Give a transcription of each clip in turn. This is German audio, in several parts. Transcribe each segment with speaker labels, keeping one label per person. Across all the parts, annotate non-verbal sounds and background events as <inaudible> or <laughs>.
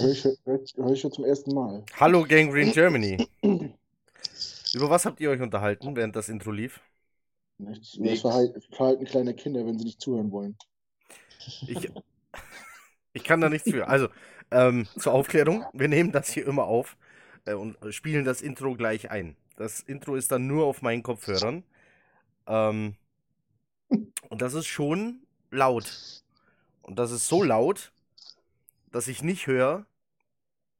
Speaker 1: Höre ich, hör, hör ich ja zum ersten Mal.
Speaker 2: Hallo Gangrene Germany. Über was habt ihr euch unterhalten, während das Intro lief?
Speaker 1: Nichts. Über das Verhalten, Verhalten kleiner Kinder, wenn sie nicht zuhören wollen.
Speaker 2: Ich, ich kann da nichts für. Also, ähm, zur Aufklärung, wir nehmen das hier immer auf äh, und spielen das Intro gleich ein. Das Intro ist dann nur auf meinen Kopfhörern. Ähm, und das ist schon laut. Und das ist so laut, dass ich nicht höre,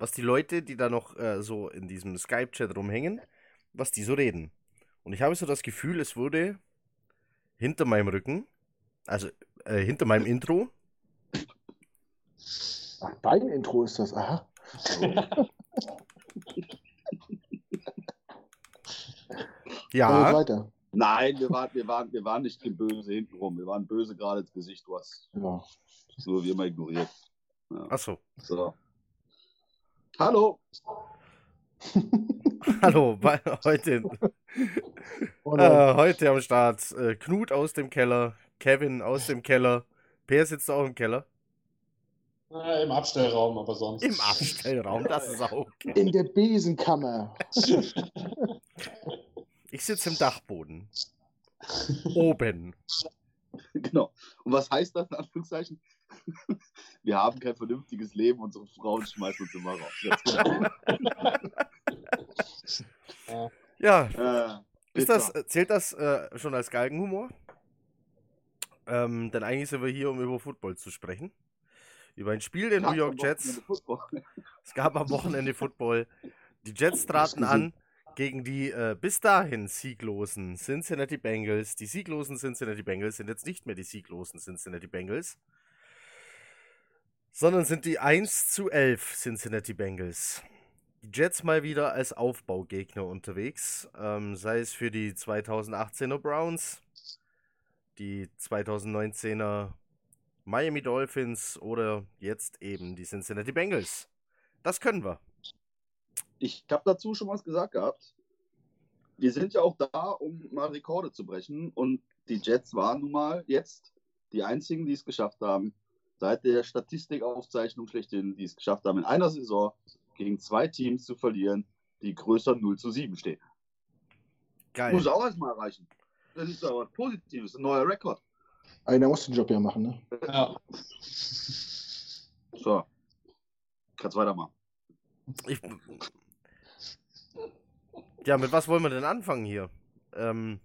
Speaker 2: was die Leute, die da noch äh, so in diesem Skype-Chat rumhängen, was die so reden. Und ich habe so das Gefühl, es wurde hinter meinem Rücken, also äh, hinter meinem Intro.
Speaker 1: Ach, dein Intro ist das, aha. <laughs>
Speaker 2: ja.
Speaker 1: Weiter.
Speaker 3: Nein, wir waren, wir, waren, wir waren nicht böse hintenrum. Wir waren böse gerade ins Gesicht. Du hast
Speaker 1: ja.
Speaker 3: nur wie immer ignoriert.
Speaker 2: Ja. Ach so.
Speaker 3: so. Hallo.
Speaker 2: Hallo, heute, äh, heute am Start äh, Knut aus dem Keller, Kevin aus dem Keller, Per sitzt auch im Keller.
Speaker 4: Äh, Im Abstellraum, aber sonst.
Speaker 2: Im Abstellraum, das ist auch okay.
Speaker 1: In der Besenkammer.
Speaker 2: ich sitze im Dachboden. Oben.
Speaker 3: Genau. Und was heißt das in Anführungszeichen? Wir haben kein vernünftiges Leben, unsere Frauen schmeißen uns immer raus.
Speaker 2: Genau. <laughs> ja. Äh, ist das, zählt das äh, schon als Galgenhumor? Ähm, denn eigentlich sind wir hier, um über Football zu sprechen. Über ein Spiel der New York Jets. <laughs> Es gab am Wochenende Football. Die Jets traten an gegen die äh, bis dahin sieglosen Cincinnati Bengals. Die sieglosen Cincinnati Bengals sind jetzt nicht mehr die sieglosen Cincinnati Bengals, sondern sind die 1 zu 11 Cincinnati Bengals. Die Jets mal wieder als Aufbaugegner unterwegs, ähm, sei es für die 2018er Browns, die 2019er Miami Dolphins oder jetzt eben die Cincinnati Bengals. Das können wir.
Speaker 3: Ich habe dazu schon was gesagt gehabt. Wir sind ja auch da, um mal Rekorde zu brechen. Und die Jets waren nun mal jetzt die einzigen, die es geschafft haben, seit der Statistikaufzeichnung schlechthin, die es geschafft haben, in einer Saison gegen zwei Teams zu verlieren, die größer 0 zu 7 stehen. Geil. Muss auch erstmal erreichen. Das ist aber was Positives, ein neuer Rekord.
Speaker 1: Einer muss den Job ja machen, ne?
Speaker 3: Ja. So. Kannst weitermachen.
Speaker 2: Ich, ja, mit was wollen wir denn anfangen hier? Ähm,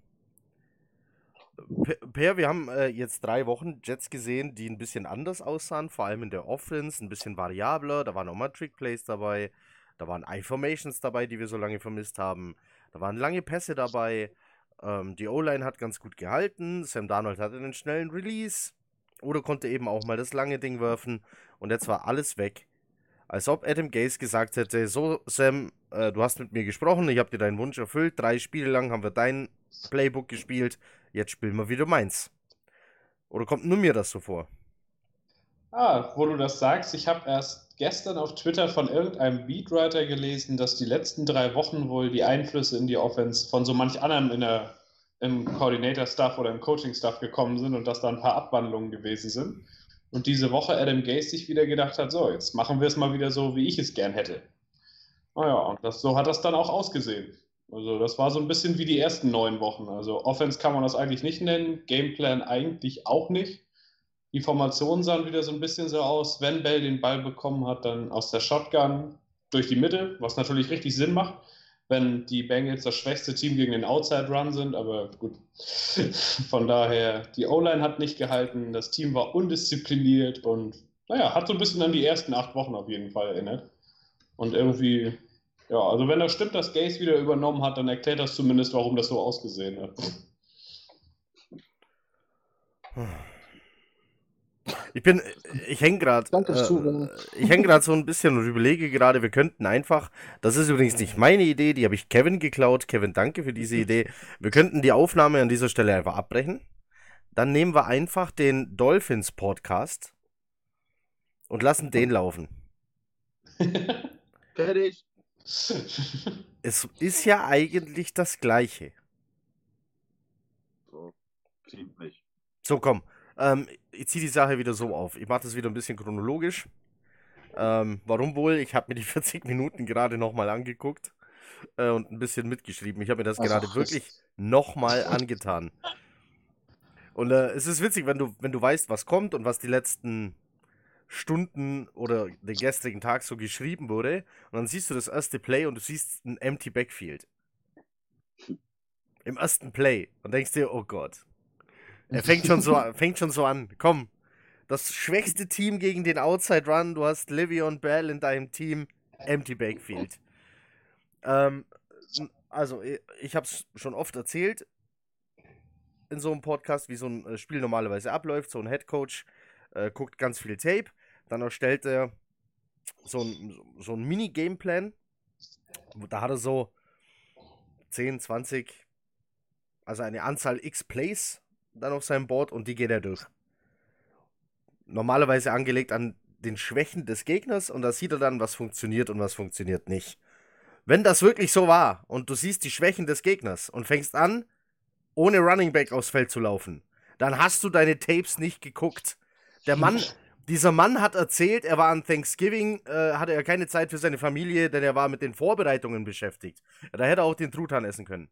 Speaker 2: Per, wir haben äh, jetzt drei Wochen Jets gesehen, die ein bisschen anders aussahen, vor allem in der Offense, ein bisschen variabler. Da waren auch mal Trickplays dabei, da waren I-Formations dabei, die wir so lange vermisst haben. Da waren lange Pässe dabei. Ähm, die O-Line hat ganz gut gehalten. Sam Darnold hatte einen schnellen Release oder konnte eben auch mal das lange Ding werfen. Und jetzt war alles weg. Als ob Adam Gaze gesagt hätte: So, Sam, äh, du hast mit mir gesprochen, ich habe dir deinen Wunsch erfüllt. Drei Spiele lang haben wir dein Playbook gespielt. Jetzt spielen wir wieder meins. Oder kommt nur mir das so vor?
Speaker 4: Ah, wo du das sagst, ich habe erst gestern auf Twitter von irgendeinem Beatwriter gelesen, dass die letzten drei Wochen wohl die Einflüsse in die Offense von so manch anderem in der, im Coordinator-Stuff oder im Coaching-Stuff gekommen sind und dass da ein paar Abwandlungen gewesen sind. Und diese Woche Adam Gase sich wieder gedacht hat, so, jetzt machen wir es mal wieder so, wie ich es gern hätte. Naja, und das, so hat das dann auch ausgesehen. Also das war so ein bisschen wie die ersten neun Wochen. Also Offense kann man das eigentlich nicht nennen, Gameplan eigentlich auch nicht. Die Formationen sahen wieder so ein bisschen so aus, wenn Bell den Ball bekommen hat, dann aus der Shotgun durch die Mitte, was natürlich richtig Sinn macht, wenn die Bengals das schwächste Team gegen den Outside Run sind, aber gut. <laughs> Von daher, die O-Line hat nicht gehalten, das Team war undiszipliniert und naja, hat so ein bisschen an die ersten acht Wochen auf jeden Fall erinnert. Und irgendwie ja, also wenn das stimmt, dass Gaze wieder übernommen hat, dann erklärt das zumindest, warum das so ausgesehen hat.
Speaker 2: Ich bin, ich hänge gerade, äh, ich hänge gerade so ein bisschen und überlege gerade, wir könnten einfach, das ist übrigens nicht meine Idee, die habe ich Kevin geklaut. Kevin, danke für diese Idee. Wir könnten die Aufnahme an dieser Stelle einfach abbrechen. Dann nehmen wir einfach den Dolphins Podcast und lassen den laufen. <laughs>
Speaker 3: Fertig.
Speaker 2: Es ist ja eigentlich das Gleiche.
Speaker 3: So, klingt nicht.
Speaker 2: So, komm. Ähm, ich ziehe die Sache wieder so auf. Ich mache das wieder ein bisschen chronologisch. Ähm, warum wohl? Ich habe mir die <laughs> 40 Minuten gerade nochmal angeguckt äh, und ein bisschen mitgeschrieben. Ich habe mir das
Speaker 1: Also,
Speaker 2: gerade wirklich nochmal angetan. Und äh, es ist witzig, wenn du, wenn du weißt, was kommt und was die letzten Stunden oder den gestrigen Tag so geschrieben wurde. Und dann siehst du das erste Play und du siehst ein empty Backfield. Im ersten Play. Und denkst dir, oh Gott. Er fängt schon so, <laughs> fängt schon so an. Komm. Das schwächste Team gegen den Outside Run. Du hast Livion Bell in deinem Team. Empty Backfield. Ähm, also, ich, ich habe es schon oft erzählt in so einem Podcast, wie so ein äh, Spiel normalerweise abläuft. So ein Head Coach äh, guckt ganz viel Tape. Dann erstellt er so ein, so ein Mini-Gameplan. Da hat er so 10, 20, also eine Anzahl X Plays dann auf seinem Board und die geht er durch. Normalerweise angelegt an den Schwächen des Gegners und da sieht er dann, was funktioniert und was funktioniert nicht. Wenn das wirklich so war und du siehst die Schwächen des Gegners und fängst an, ohne Running Back aufs Feld zu laufen, dann hast du deine Tapes nicht geguckt. Der Mann, dieser Mann hat erzählt, er war an Thanksgiving, äh, hatte er keine Zeit für seine Familie, denn er war mit den Vorbereitungen beschäftigt. Da hätte er auch den Truthahn essen können.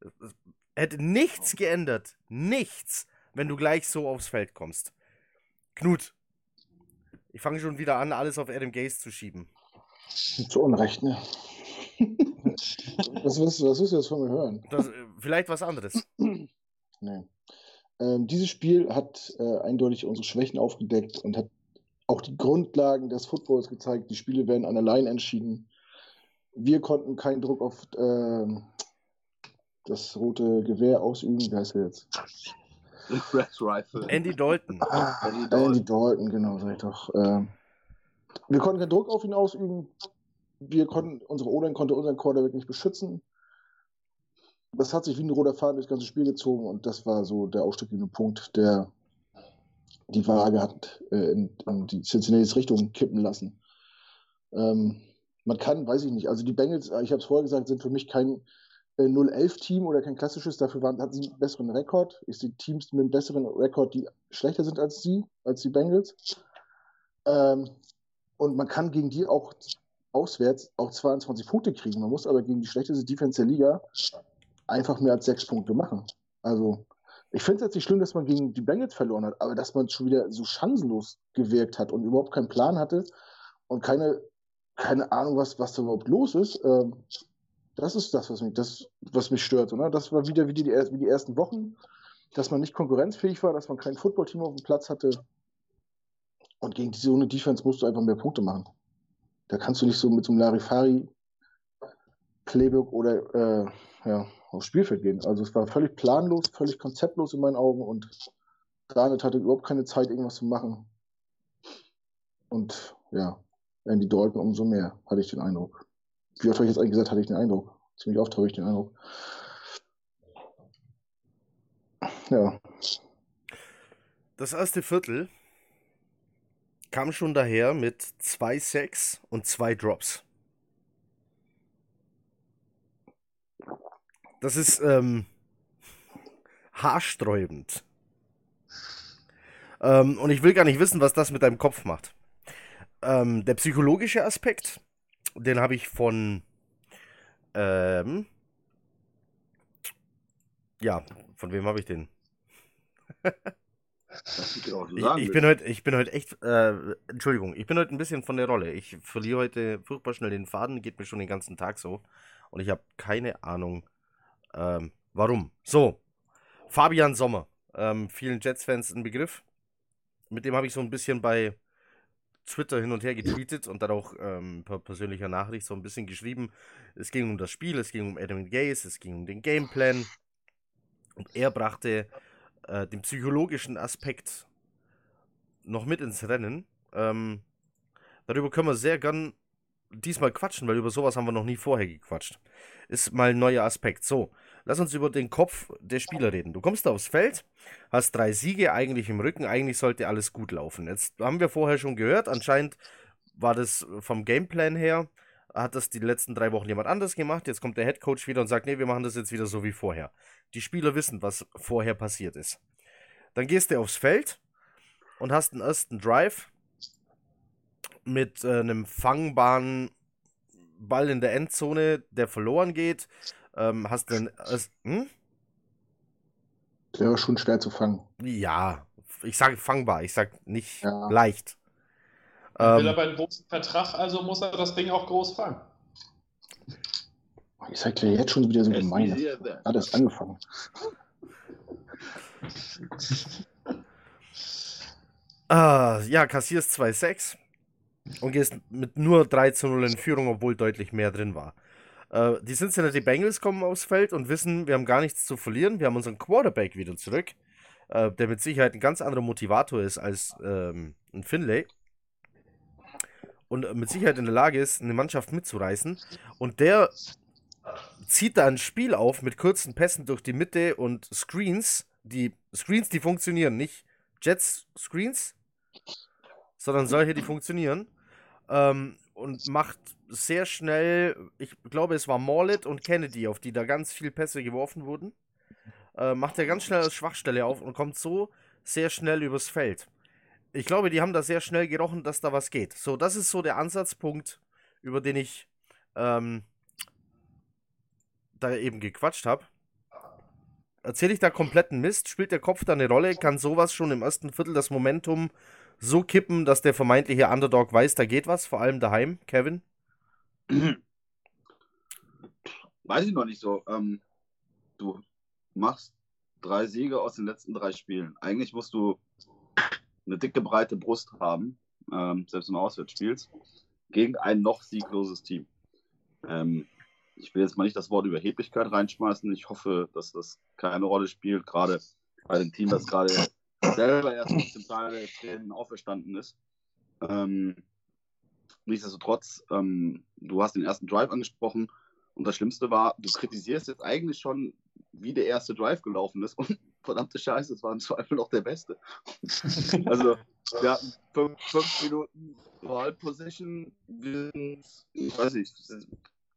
Speaker 2: Es hätte nichts geändert. Nichts, wenn du gleich so aufs Feld kommst. Knut, ich fange schon wieder an, alles auf Adam Gaze zu schieben.
Speaker 1: Zu Unrecht, ne? <laughs> was, willst du, was willst du jetzt von mir hören?
Speaker 2: Das, äh, vielleicht was anderes.
Speaker 1: Nee. Ähm, dieses Spiel hat äh, eindeutig unsere Schwächen aufgedeckt und hat auch die Grundlagen des Footballs gezeigt. Die Spiele werden an der Line entschieden. Wir konnten keinen Druck auf ähm, das rote Gewehr ausüben. Wie heißt er jetzt?
Speaker 3: Red Rifle.
Speaker 2: Andy Dalton.
Speaker 1: Ah,
Speaker 3: Andy Dalton.
Speaker 1: Andy Dalton, genau, sag ich doch. Ähm, wir konnten keinen Druck auf ihn ausüben. Wir konnten, unsere O-Line konnte unseren Quarterback nicht beschützen. Das hat sich wie ein roter Faden durchs ganze Spiel gezogen und das war so der ausschlaggebende Punkt, der die Waage hat äh, in, in die Cincinnati's Richtung kippen lassen. Ähm, man kann, weiß ich nicht, also die Bengals, äh, ich habe es vorher gesagt, sind für mich kein äh, 0-11-Team oder kein klassisches, dafür waren, hatten sie einen besseren Rekord. Ich sehe Teams mit einem besseren Rekord, die schlechter sind als sie, als die Bengals. Ähm, und man kann gegen die auch auswärts auch 22 Punkte kriegen. Man muss aber gegen die schlechteste Defense der Liga einfach mehr als sechs Punkte machen. Also, ich finde es jetzt nicht schlimm, dass man gegen die Bengals verloren hat, aber dass man schon wieder so chancenlos gewirkt hat und überhaupt keinen Plan hatte und keine, keine Ahnung, was, was da überhaupt los ist, ähm, das ist das, was mich, das, was mich stört. Oder? Das war wieder wie die, wie die ersten Wochen, dass man nicht konkurrenzfähig war, dass man kein Footballteam auf dem Platz hatte. Und gegen diese ohne Defense musst du einfach mehr Punkte machen. Da kannst du nicht so mit so einem Larifari Playbook oder äh, ja, aufs Spielfeld gehen. Also es war völlig planlos, völlig konzeptlos in meinen Augen und Garnet hatte überhaupt keine Zeit, irgendwas zu machen. Und ja, Andy Dalton umso mehr, hatte ich den Eindruck. Wie oft habe ich jetzt eigentlich gesagt, hatte ich den Eindruck? Ziemlich oft habe ich den Eindruck. Ja,
Speaker 2: Das erste Viertel kam schon daher mit zwei Sacks und zwei Drops. Das ist ähm, haarsträubend. Ähm, und ich will gar nicht wissen, was das mit deinem Kopf macht. Ähm, der psychologische Aspekt, den habe ich von ähm, ja, von wem habe ich den?
Speaker 3: Ich
Speaker 2: Ich, bin heute, ich bin heute echt, äh, Entschuldigung, ich bin heute ein bisschen von der Rolle. Ich verliere heute furchtbar schnell den Faden, geht mir schon den ganzen Tag so. Und ich habe keine Ahnung, ähm, warum. So, Fabian Sommer, ähm, vielen Jets-Fans ein Begriff. Mit dem habe ich so ein bisschen bei Twitter hin und her getweetet und dann auch ähm, per persönlicher Nachricht so ein bisschen geschrieben. Es ging um das Spiel, es ging um Adam Gaze, es ging um den Gameplan. Und er brachte äh, den psychologischen Aspekt noch mit ins Rennen. Ähm, darüber können wir sehr gern diesmal quatschen, weil über sowas haben wir noch nie vorher gequatscht. Ist mal ein neuer Aspekt. So, lass uns über den Kopf der Spieler reden. Du kommst aufs Feld, hast drei Siege eigentlich im Rücken, eigentlich sollte alles gut laufen. Jetzt haben wir vorher schon gehört, anscheinend war das vom Gameplan her, hat das die letzten drei Wochen jemand anders gemacht. Jetzt kommt der Head Coach wieder und sagt, nee, wir machen das jetzt wieder so wie vorher. Die Spieler wissen, was vorher passiert ist. Dann gehst du aufs Feld und hast einen ersten Drive mit äh, einem fangbaren Ball in der Endzone, der verloren geht. Ähm, hast du äh, hm?
Speaker 1: Der wäre schon schwer zu fangen.
Speaker 2: Ja, ich sage fangbar, ich sage nicht
Speaker 1: Ja.
Speaker 2: leicht.
Speaker 4: Will
Speaker 2: Ähm,
Speaker 4: aber einen großen Vertrag, also muss er das Ding auch groß fangen.
Speaker 1: Ihr seid ja jetzt schon wieder so gemein. Hat erst angefangen.
Speaker 2: ah, ja, kassierst 2-6 und gehst mit nur 3 zu 0 in Führung, obwohl deutlich mehr drin war. Äh, die Cincinnati Bengals kommen aufs Feld und wissen, wir haben gar nichts zu verlieren. Wir haben unseren Quarterback wieder zurück, äh, der mit Sicherheit ein ganz anderer Motivator ist als ähm, ein Finlay. Und äh, mit Sicherheit in der Lage ist, eine Mannschaft mitzureißen. Und der zieht da ein Spiel auf mit kurzen Pässen durch die Mitte und Screens, die Screens, die funktionieren, nicht Jets Screens, sondern solche, die funktionieren. Ähm, und macht sehr schnell, ich glaube, es war Morlet und Kennedy, auf die da ganz viel Pässe geworfen wurden. Äh, macht er ganz schnell als Schwachstelle auf und kommt so sehr schnell übers Feld. Ich glaube, die haben da sehr schnell gerochen, dass da was geht. So, das ist so der Ansatzpunkt, über den ich ähm, da eben gequatscht habe. Erzähle ich da kompletten Mist? Spielt der Kopf da eine Rolle? Kann sowas schon im ersten Viertel das Momentum so kippen, dass der vermeintliche Underdog weiß, da geht was? Vor allem daheim, Kevin? <clears throat>
Speaker 3: Weiß ich noch nicht so. Ähm, du machst drei Siege aus den letzten drei Spielen. Eigentlich musst du eine dicke, breite Brust haben, ähm, selbst wenn du auswärts spielst, gegen ein noch siegloses Team. Ähm, ich will jetzt mal nicht das Wort Überheblichkeit reinschmeißen. Ich hoffe, dass das keine Rolle spielt, gerade bei dem Team, das gerade selber erst aus dem Tal der Tränen auferstanden ist. Ähm, nichtsdestotrotz, ähm, du hast den ersten Drive angesprochen und das Schlimmste war, du kritisierst jetzt eigentlich schon, wie der erste Drive gelaufen ist und <laughs> verdammte Scheiße, es war im Zweifel noch der beste. <laughs> Also, wir hatten fünf, fünf Minuten Ball Position, wir sind, ich weiß nicht,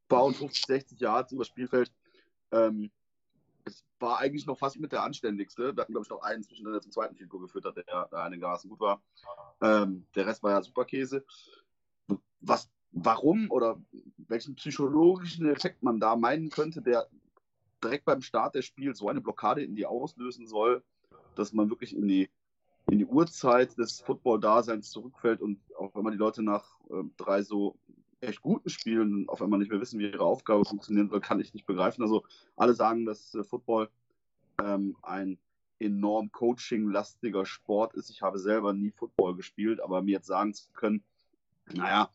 Speaker 3: paar und 50, 60 Yards über das Spielfeld. Ähm, war eigentlich noch fast mit der anständigste. Wir hatten, glaube ich, noch einen zwischen der zum zweiten Figur geführt hat, der, einigermaßen gut war. Ähm, der Rest war ja super Käse. Was, warum oder welchen psychologischen Effekt man da meinen könnte, der direkt beim Start des Spiels so eine Blockade in die auslösen soll, dass man wirklich in die, in die Uhrzeit des Football-Daseins zurückfällt und auch wenn man die Leute nach äh, drei so echt guten Spielen auf einmal nicht mehr wissen, wie ihre Aufgabe funktionieren soll, kann ich nicht begreifen. Also alle sagen, dass äh, Football ähm, ein enorm coaching-lastiger Sport ist. Ich habe selber nie Football gespielt, aber mir jetzt sagen zu können, naja,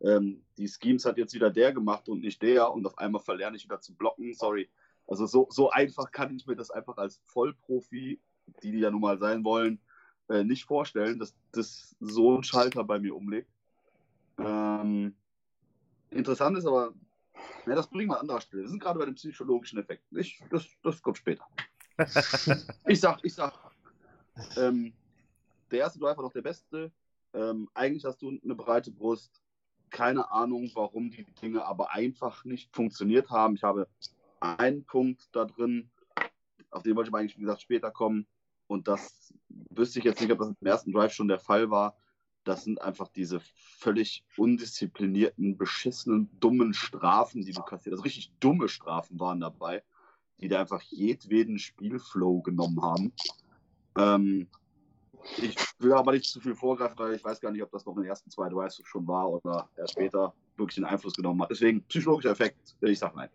Speaker 3: ähm, die Schemes hat jetzt wieder der gemacht und nicht der und auf einmal verlerne ich wieder zu blocken. Sorry. Also so, so einfach kann ich mir das einfach als Vollprofi, die die ja nun mal sein wollen, äh, nicht vorstellen, dass das so ein Schalter bei mir umlegt. Ähm, interessant ist aber, ja, das bringen wir an anderer Stelle. Wir sind gerade bei den psychologischen Effekten. Ich, das, das kommt später. <laughs> ich sag, ich sag, ähm, der erste Drive war noch der beste. Ähm, eigentlich hast du eine breite Brust. Keine Ahnung, warum die Dinge aber einfach nicht funktioniert haben. Ich habe einen Punkt da drin, auf den wollte ich eigentlich, wie gesagt, später kommen. Und das wüsste ich jetzt nicht, ob das im ersten Drive schon der Fall war. Das sind einfach diese völlig undisziplinierten, beschissenen, dummen Strafen, die du kassierst. Also richtig dumme Strafen waren dabei, die da einfach jedweden Spielflow genommen haben. Ähm, ich will aber nicht zu viel vorgreifen, weil ich weiß gar nicht, ob das noch in den ersten zwei Drives schon war oder erst später wirklich einen Einfluss genommen hat. Deswegen psychologischer Effekt, ich sag nein.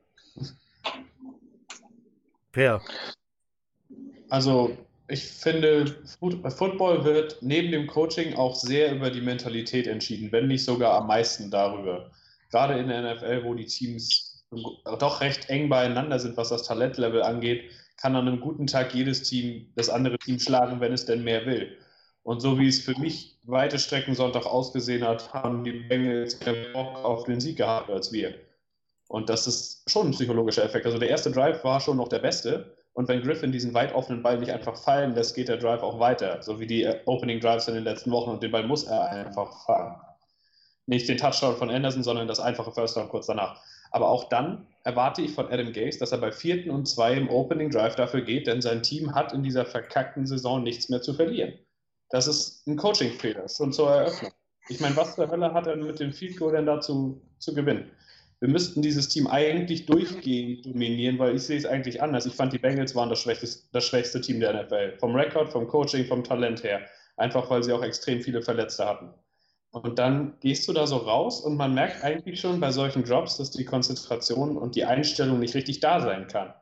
Speaker 2: Per.
Speaker 4: Also, ich finde, Football wird neben dem Coaching auch sehr über die Mentalität entschieden, wenn nicht sogar am meisten darüber. Gerade in der NFL, wo die Teams doch recht eng beieinander sind, was das Talentlevel angeht, kann an einem guten Tag jedes Team das andere Team schlagen, wenn es denn mehr will. Und so wie es für mich weite Strecken Sonntag ausgesehen hat, haben die Bengals mehr Bock auf den Sieg gehabt als wir. Und das ist schon ein psychologischer Effekt. Also der erste Drive war schon noch der beste. Und wenn Griffin diesen weit offenen Ball nicht einfach fallen lässt, geht der Drive auch weiter. So wie die Opening Drives in den letzten Wochen. Und den Ball muss er einfach fangen. Nicht den Touchdown von Anderson, sondern das einfache First Down kurz danach. Aber auch dann erwarte ich von Adam Gase, dass er bei vierten und zwei im Opening Drive dafür geht, denn sein Team hat in dieser verkackten Saison nichts mehr zu verlieren. Das ist ein Coaching-Fehler, schon zur Eröffnung. Ich meine, was zur Hölle hat er mit dem Field Goal denn dazu zu gewinnen? Wir müssten dieses Team eigentlich durchgehend dominieren, weil ich sehe es eigentlich anders. Ich fand, die Bengals waren das schwächste, das schwächste Team der NFL. Vom Rekord, vom Coaching, vom Talent her. Einfach weil sie auch extrem viele Verletzte hatten. Und dann gehst du da so raus und man merkt eigentlich schon bei solchen Drops, dass die Konzentration und die Einstellung nicht richtig da sein kann.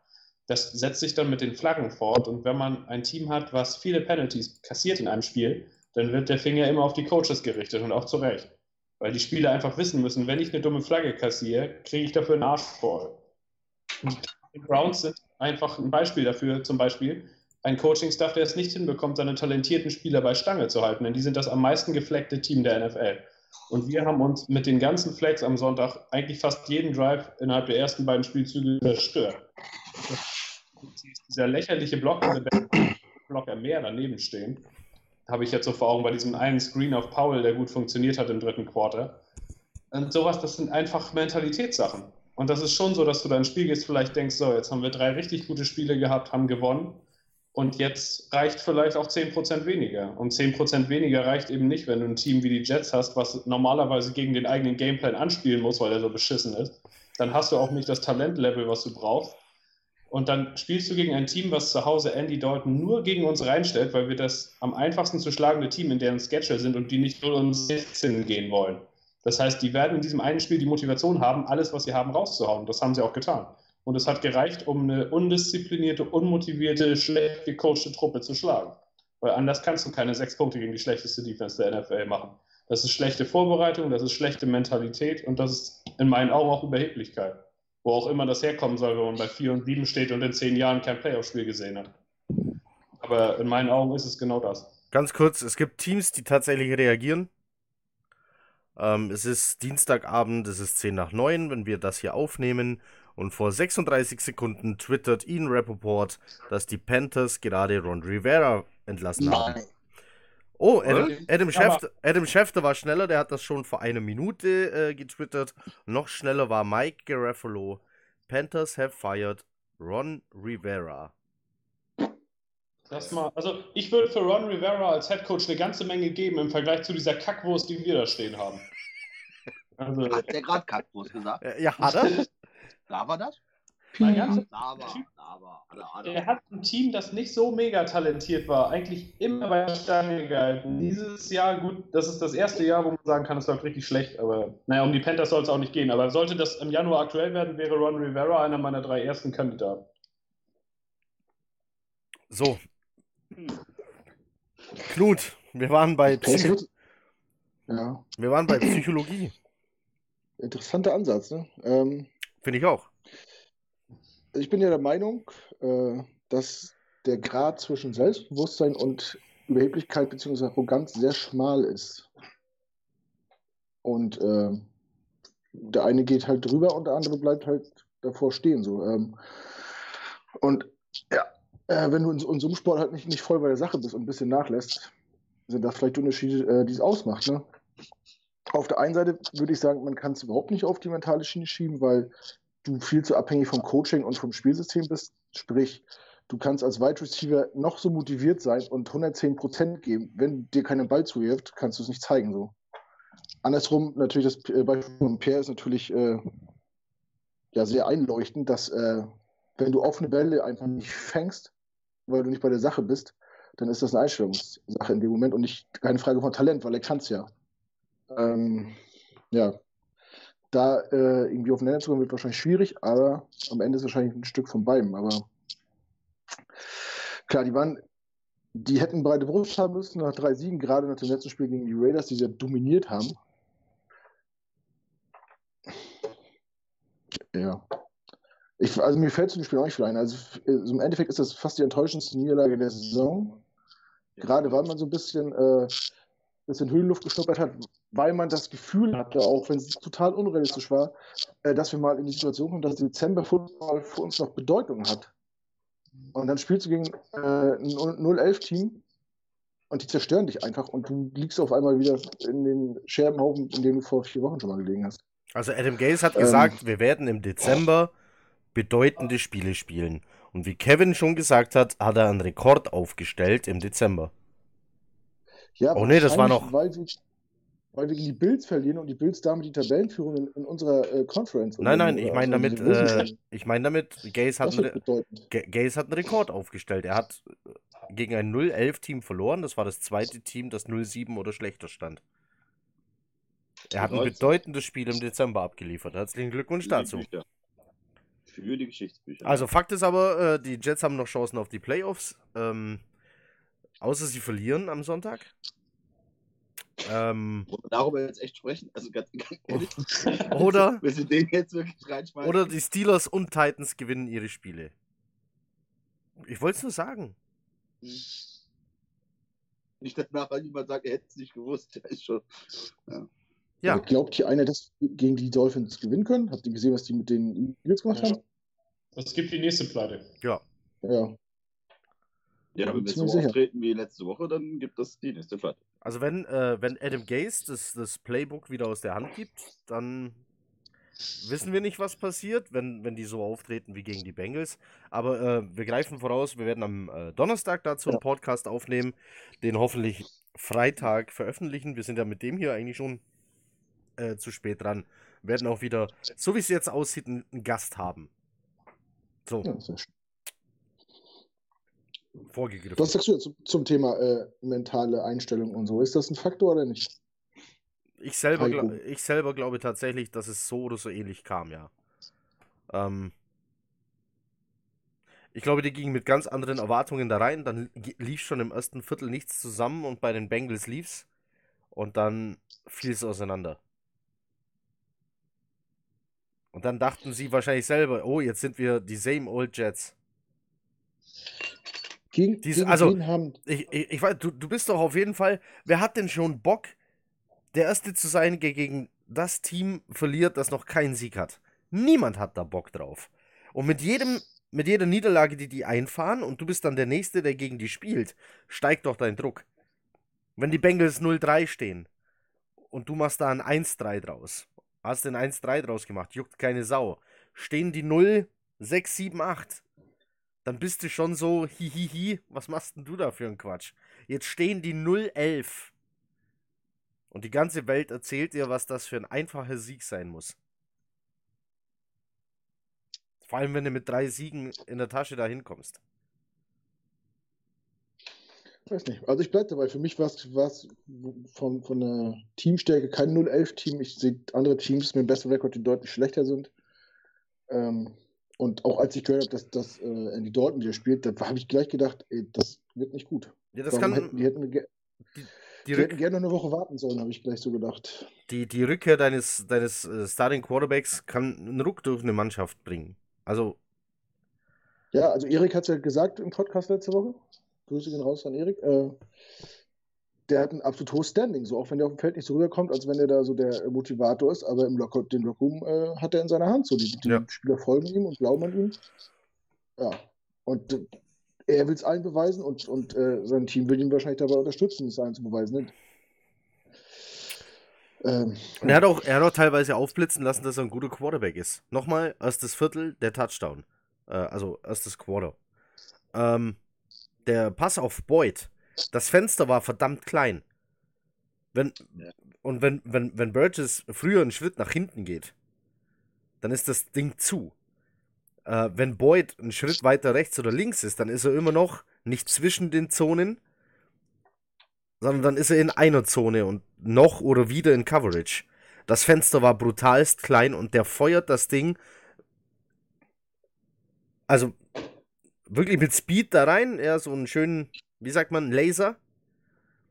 Speaker 4: Das setzt sich dann mit den Flaggen fort und wenn man ein Team hat, was viele Penalties kassiert in einem Spiel, dann wird der Finger immer auf die Coaches gerichtet und auch zu Recht. Weil die Spieler einfach wissen müssen, wenn ich eine dumme Flagge kassiere, kriege ich dafür einen Arsch voll. Die Browns sind einfach ein Beispiel dafür, zum Beispiel ein Coaching-Staff, der es nicht hinbekommt, seine talentierten Spieler bei Stange zu halten, denn die sind das am meisten gefleckte Team der NFL. Und wir haben uns mit den ganzen Flags am Sonntag eigentlich fast jeden Drive innerhalb der ersten beiden Spielzüge zerstört. Dieser lächerliche Block, Blocker mehr daneben stehen, habe ich jetzt so vor Augen bei diesem einen Screen auf Powell, der gut funktioniert hat im dritten Quarter. Und sowas, das sind einfach Mentalitätssachen. Und das ist schon so, dass du dein Spiel gehst, vielleicht denkst, so, jetzt haben wir drei richtig gute Spiele gehabt, haben gewonnen. Und jetzt reicht vielleicht auch 10% weniger. Und 10% weniger reicht eben nicht, wenn du ein Team wie die Jets hast, was normalerweise gegen den eigenen Gameplan anspielen muss, weil er so beschissen ist. Dann hast du auch nicht das Talentlevel, was du brauchst. Und dann spielst du gegen ein Team, was zu Hause Andy Dalton nur gegen uns reinstellt, weil wir das am einfachsten zu schlagende Team in deren Schedule sind und die nicht 0 und 16 gehen wollen. Das heißt, die werden in diesem einen Spiel die Motivation haben, alles, was sie haben, rauszuhauen. Das haben sie auch getan. Und es hat gereicht, um eine undisziplinierte, unmotivierte, schlecht gecoachte Truppe zu schlagen. Weil anders kannst du keine sechs Punkte gegen die schlechteste Defense der NFL machen. Das ist schlechte Vorbereitung, das ist schlechte Mentalität und das ist in meinen Augen auch Überheblichkeit. Wo auch immer das herkommen soll, wenn man bei 4 und 7 steht und in zehn Jahren kein Playoff-Spiel gesehen hat. Aber in meinen Augen ist es genau das.
Speaker 2: Ganz kurz, es gibt Teams, die tatsächlich reagieren. Ähm, es ist Dienstagabend, es ist 10 nach 9, wenn wir das hier aufnehmen. Und vor 36 Sekunden twittert Ian Rappaport, dass die Panthers gerade Ron Rivera entlassen haben. Oh, Adam, Adam, Schefter, Adam Schefter war schneller, der hat das schon vor einer Minute äh, getwittert. Noch schneller war Mike Garafolo. Panthers have fired Ron Rivera.
Speaker 4: Das mal, also ich würde für Ron Rivera als Head Coach eine ganze Menge geben im Vergleich zu dieser Kackwurst, die wir da stehen haben. <laughs>
Speaker 3: Also, hat der gerade Kackwurst gesagt?
Speaker 2: Ja, hat er? <laughs>
Speaker 3: Da war das?
Speaker 4: Ja, er hat ein Team, das nicht so mega talentiert war, eigentlich immer bei der Stange gehalten. Dieses Jahr, gut, das ist das erste Jahr, wo man sagen kann, es läuft richtig schlecht, aber naja, um die Panthers soll es auch nicht gehen. Aber sollte das im Januar aktuell werden, wäre Ron Rivera einer meiner drei ersten Kandidaten.
Speaker 2: So. Knut, wir waren bei Psych ja. Wir waren bei Psychologie.
Speaker 1: Interessanter Ansatz, ne? Ähm,
Speaker 2: Finde ich auch.
Speaker 1: Ich bin ja der Meinung, äh, dass der Grad zwischen Selbstbewusstsein und Überheblichkeit bzw. Arroganz sehr schmal ist. Und äh, der eine geht halt drüber und der andere bleibt halt davor stehen. So. Ähm, und ja, äh, wenn du in, in, so einem Sport halt nicht, nicht voll bei der Sache bist und ein bisschen nachlässt, sind das vielleicht Unterschiede, äh, die es ausmacht. Ne? Auf der einen Seite würde ich sagen, man kann es überhaupt nicht auf die mentale Schiene schieben, weil du viel zu abhängig vom Coaching und vom Spielsystem bist. Sprich, du kannst als Wide Receiver noch so motiviert sein und 110 Prozent geben. Wenn dir keinen Ball zuwirft, kannst du es nicht zeigen. So. Andersrum, natürlich, das äh, Beispiel von Pierre ist natürlich äh, ja, sehr einleuchtend, dass äh, wenn du offene Bälle einfach nicht fängst, weil du nicht bei der Sache bist, dann ist das eine Einstellungssache in dem Moment und nicht keine Frage von Talent, weil er kann es ja. Ähm, ja, da äh, irgendwie aufeinander zu kommen, wird wahrscheinlich schwierig, aber am Ende ist wahrscheinlich ein Stück von beiden. Aber klar, die waren, die hätten breite Brust haben müssen nach drei Siegen, gerade nach dem letzten Spiel gegen die Raiders, die ja dominiert haben. Ja. Ich, also mir fällt zu dem Spiel auch nicht viel ein. Also, also, im Endeffekt ist das fast die enttäuschendste Niederlage der Saison. Gerade weil man so ein bisschen äh, bisschen Höhenluft geschnuppert hat, weil man das Gefühl hatte, auch wenn es total unrealistisch war, äh, dass wir mal in die Situation kommen, dass Dezember-Football für uns noch Bedeutung hat. Und dann spielst du gegen äh, ein 0-11-Team und die zerstören dich einfach und du liegst auf einmal wieder in den Scherbenhaufen, in dem du vor vier Wochen schon mal gelegen hast.
Speaker 2: Also Adam Gaze hat ähm, gesagt, wir werden im Dezember bedeutende Spiele spielen. Und wie Kevin schon gesagt hat, hat er einen Rekord aufgestellt im Dezember.
Speaker 1: Ja,
Speaker 2: oh nee, das war noch.
Speaker 1: Weil sie, weil wir gegen die Bills verlieren und die Bills damit die Tabellenführung in, in unserer äh, Conference.
Speaker 2: Nein, nein, ich meine
Speaker 1: also
Speaker 2: damit, äh, ich meine damit, Gaze hat, Gaze hat einen Rekord aufgestellt. Er hat äh, gegen ein 0-11-Team verloren. Das war das zweite Team, das 0-7 oder schlechter stand. Er hat ein
Speaker 3: Bedeutend.
Speaker 2: bedeutendes Spiel im Dezember abgeliefert. Herzlichen Glückwunsch dazu.
Speaker 3: Für die Geschichtsbücher.
Speaker 2: Also Fakt ist aber, äh, die Jets haben noch Chancen auf die Playoffs. Ähm, außer sie verlieren am Sonntag. Ähm,
Speaker 3: Wollen wir darüber jetzt echt sprechen? Also ganz, ganz ehrlich, <laughs>
Speaker 2: oder,
Speaker 3: wir sind den jetzt wirklich reinschmeißen.
Speaker 2: oder die Steelers und Titans gewinnen ihre Spiele. Ich wollte es nur sagen.
Speaker 3: Nicht, dass nachher jemand sagt, er hätte es nicht gewusst. Der <laughs> ist schon.
Speaker 2: Ja,
Speaker 1: Aber Glaubt hier einer, dass wir gegen die Dolphins gewinnen können? Habt ihr gesehen, was die mit den Eagles gemacht
Speaker 4: Ja.
Speaker 1: haben?
Speaker 4: Das gibt die nächste Pleite.
Speaker 2: ja.
Speaker 1: Ja.
Speaker 3: Ja, wenn wir so
Speaker 1: sicher.
Speaker 3: auftreten wie letzte Woche, dann gibt es die nächste Flight.
Speaker 2: Also wenn, äh, wenn Adam Gase das, das Playbook wieder aus der Hand gibt, dann wissen wir nicht, was passiert, wenn, wenn die so auftreten wie gegen die Bengals. Aber äh, wir greifen voraus, wir werden am äh, Donnerstag dazu einen. Podcast aufnehmen, den hoffentlich Freitag veröffentlichen. Wir sind ja mit dem hier eigentlich schon äh, zu spät dran. Wir werden auch wieder, so wie es jetzt aussieht, einen, einen Gast haben. So,
Speaker 1: ja sehr schön.
Speaker 2: Vorgegriffen.
Speaker 1: Was sagst du zum, zum Thema äh, mentale Einstellung und so? Ist das ein Faktor oder nicht?
Speaker 2: Ich selber,
Speaker 1: Heiko.
Speaker 2: gla ich selber glaube tatsächlich, dass es so oder so ähnlich kam, ja. Ähm, ich glaube, die gingen mit ganz anderen Erwartungen da rein. Dann li- lief schon im ersten Viertel nichts zusammen und bei den Bengals lief's. Und dann fiel es auseinander. Und dann dachten sie wahrscheinlich selber, oh, jetzt sind wir die same old Jets.
Speaker 1: Gegen,
Speaker 2: Dies-
Speaker 1: gegen
Speaker 2: also-
Speaker 1: haben
Speaker 2: Ich, ich, ich weiß, du, du bist doch auf jeden Fall. Wer hat denn schon Bock, der Erste zu sein, der gegen das Team verliert, das noch keinen Sieg hat? Niemand hat da Bock drauf. Und mit jedem, mit jeder Niederlage, die die einfahren, und du bist dann der Nächste, der gegen die spielt, steigt doch dein Druck. Wenn die Bengals 0-3 stehen und du machst da ein 1-3 draus, hast den 1-3 draus gemacht, juckt keine Sau, stehen die 0, 6, 7, 8 dann bist du schon so, hihihi, was machst denn du da für einen Quatsch? Jetzt stehen die 0-11. Und die ganze Welt erzählt dir, was das für ein einfacher Sieg sein muss. Vor allem, wenn du mit drei Siegen in der Tasche da hinkommst.
Speaker 1: Weiß nicht. Also ich bleibe dabei. Für mich war es von, von der Teamstärke kein 0-11-Team. Ich sehe andere Teams mit dem besten Rekord, die deutlich schlechter sind. Ähm, und auch als ich gehört habe, dass, dass äh, Andy Dalton wieder spielt, da habe ich gleich gedacht, ey, das wird nicht gut.
Speaker 2: Ja, das
Speaker 1: Warum
Speaker 2: kann.
Speaker 1: hätten, die hätten, ge
Speaker 2: die,
Speaker 1: die hätten gerne noch eine Woche warten sollen, habe ich gleich so gedacht.
Speaker 2: die, die Rückkehr deines, deines äh, Starting Quarterbacks kann einen Ruck durch eine Mannschaft bringen. Also,
Speaker 1: Ja, also Erik hat es ja gesagt im Podcast letzte Woche. Grüße gehen raus an Erik. Äh, der hat ein absolut hohes Standing, so auch wenn der auf dem Feld nicht so rüberkommt, als wenn er da so der äh, Motivator ist, aber im Locker, den Lockroom äh, hat er in seiner Hand. So, die, die
Speaker 2: Ja.
Speaker 1: Spieler folgen ihm und glauben an ihn. Ja. Und äh, er will es allen beweisen und, und äh, sein Team will ihn wahrscheinlich dabei unterstützen, es allen zu beweisen. Ähm,
Speaker 2: Und er hat, auch, er hat auch teilweise aufblitzen lassen, dass er ein guter Quarterback ist. Nochmal, erstes Viertel, der Touchdown. Äh, also erstes Quarter. Ähm, der Pass auf Boyd. Das Fenster war verdammt klein. Wenn. Und wenn, wenn, wenn Burgess früher einen Schritt nach hinten geht, dann ist das Ding zu. Äh, wenn Boyd einen Schritt weiter rechts oder links ist, dann ist er immer noch nicht zwischen den Zonen, sondern dann ist er in einer Zone und noch oder wieder in Coverage. Das Fenster war brutalst klein und der feuert das Ding. Also wirklich mit Speed da rein. Ja, so einen schönen, wie sagt man, Laser,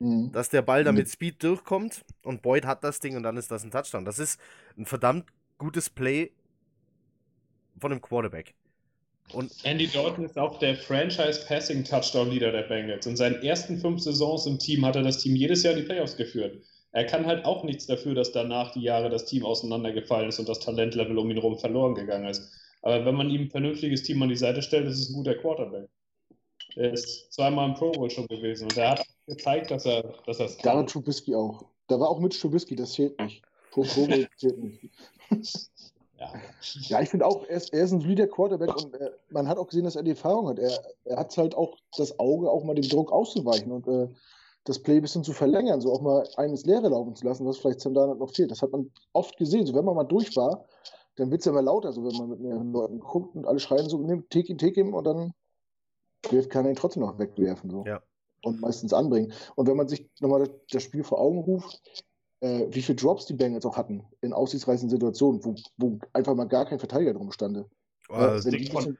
Speaker 1: mh.
Speaker 2: dass der Ball da
Speaker 1: Mhm.
Speaker 2: mit Speed durchkommt und Boyd hat das Ding und dann ist das ein Touchdown. Das ist ein verdammt gutes Play von einem Quarterback. Und
Speaker 4: Andy Dalton ist auch der Franchise Passing Touchdown Leader der Bengals. In seinen ersten fünf Saisons im Team hat er das Team jedes Jahr in die Playoffs geführt. Er kann halt auch nichts dafür, dass danach die Jahre das Team auseinandergefallen ist und das Talentlevel um ihn herum verloren gegangen ist. Aber wenn man ihm ein vernünftiges Team an die Seite stellt, ist es ein guter Quarterback. Er ist zweimal im Pro Bowl schon gewesen und er hat gezeigt, dass er dass er es
Speaker 1: Da war
Speaker 4: kann.
Speaker 1: Trubisky auch. Da war auch mit Trubisky, das zählt nicht. Pro Pro Bowl <laughs> zählt nicht.
Speaker 4: Ja.
Speaker 1: Ja, ich finde auch, er ist, er ist ein solider Quarterback und äh, man hat auch gesehen, dass er die Erfahrung hat. Er, er hat halt auch das Auge, auch mal dem Druck auszuweichen. Und äh, das Play ein bisschen zu verlängern, so auch mal eines Leere laufen zu lassen, was vielleicht Sam Darnold noch fehlt. Das hat man oft gesehen. So, wenn man mal durch war, dann wird es ja immer lauter, so wenn man mit mehreren Leuten guckt und alle schreien so, nimm, take ihn, take ihn und dann kann er ihn trotzdem noch wegwerfen. So.
Speaker 2: Ja.
Speaker 1: Und meistens anbringen. Und wenn man sich nochmal das Spiel vor Augen ruft, äh, wie viele Drops die Bengals auch hatten in aussichtsreichen Situationen, wo, wo einfach mal gar kein Verteidiger drum stande.
Speaker 2: Äh, <clears throat>
Speaker 1: wenn die
Speaker 4: von-
Speaker 1: bisschen,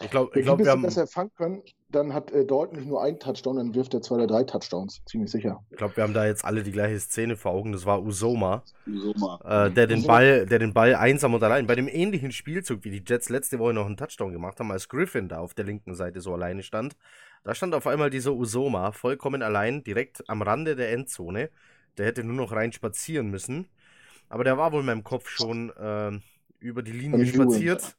Speaker 2: ich glaube, glaub, wir haben,
Speaker 1: besser fangen können, dann hat äh, Dalton nicht nur einen Touchdown, dann wirft er zwei oder drei Touchdowns. Ziemlich sicher.
Speaker 2: ich glaub, wir haben da jetzt alle die gleiche Szene vor Augen. Das war Usoma,
Speaker 3: So mal.
Speaker 2: äh, der den. Ball, der den Ball einsam und allein bei dem ähnlichen Spielzug, wie die Jets letzte Woche noch einen Touchdown gemacht haben, als Griffin da auf der linken Seite so alleine stand. Da stand auf einmal dieser Usoma vollkommen allein, direkt am Rande der Endzone. Der hätte nur noch rein spazieren müssen. Aber der war wohl in meinem Kopf schon ähm, über die Linie spaziert.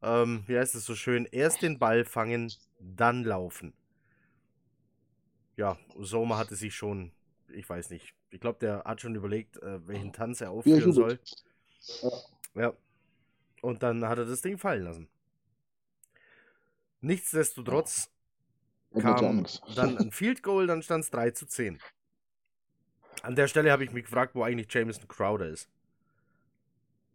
Speaker 2: Ähm, wie heißt es so schön? Erst den Ball fangen, dann laufen. Ja, Usoma hatte sich schon, ich weiß nicht, ich glaube, der hat schon überlegt, äh, welchen Tanz er aufführen soll.
Speaker 1: jubelt.
Speaker 2: Ja. Und dann hat er das Ding fallen lassen. Nichtsdestotrotz
Speaker 1: ja
Speaker 2: kam <laughs> dann ein Field Goal, dann stand es 3 zu 10. An der Stelle habe ich mich gefragt, wo eigentlich Jameson Crowder ist.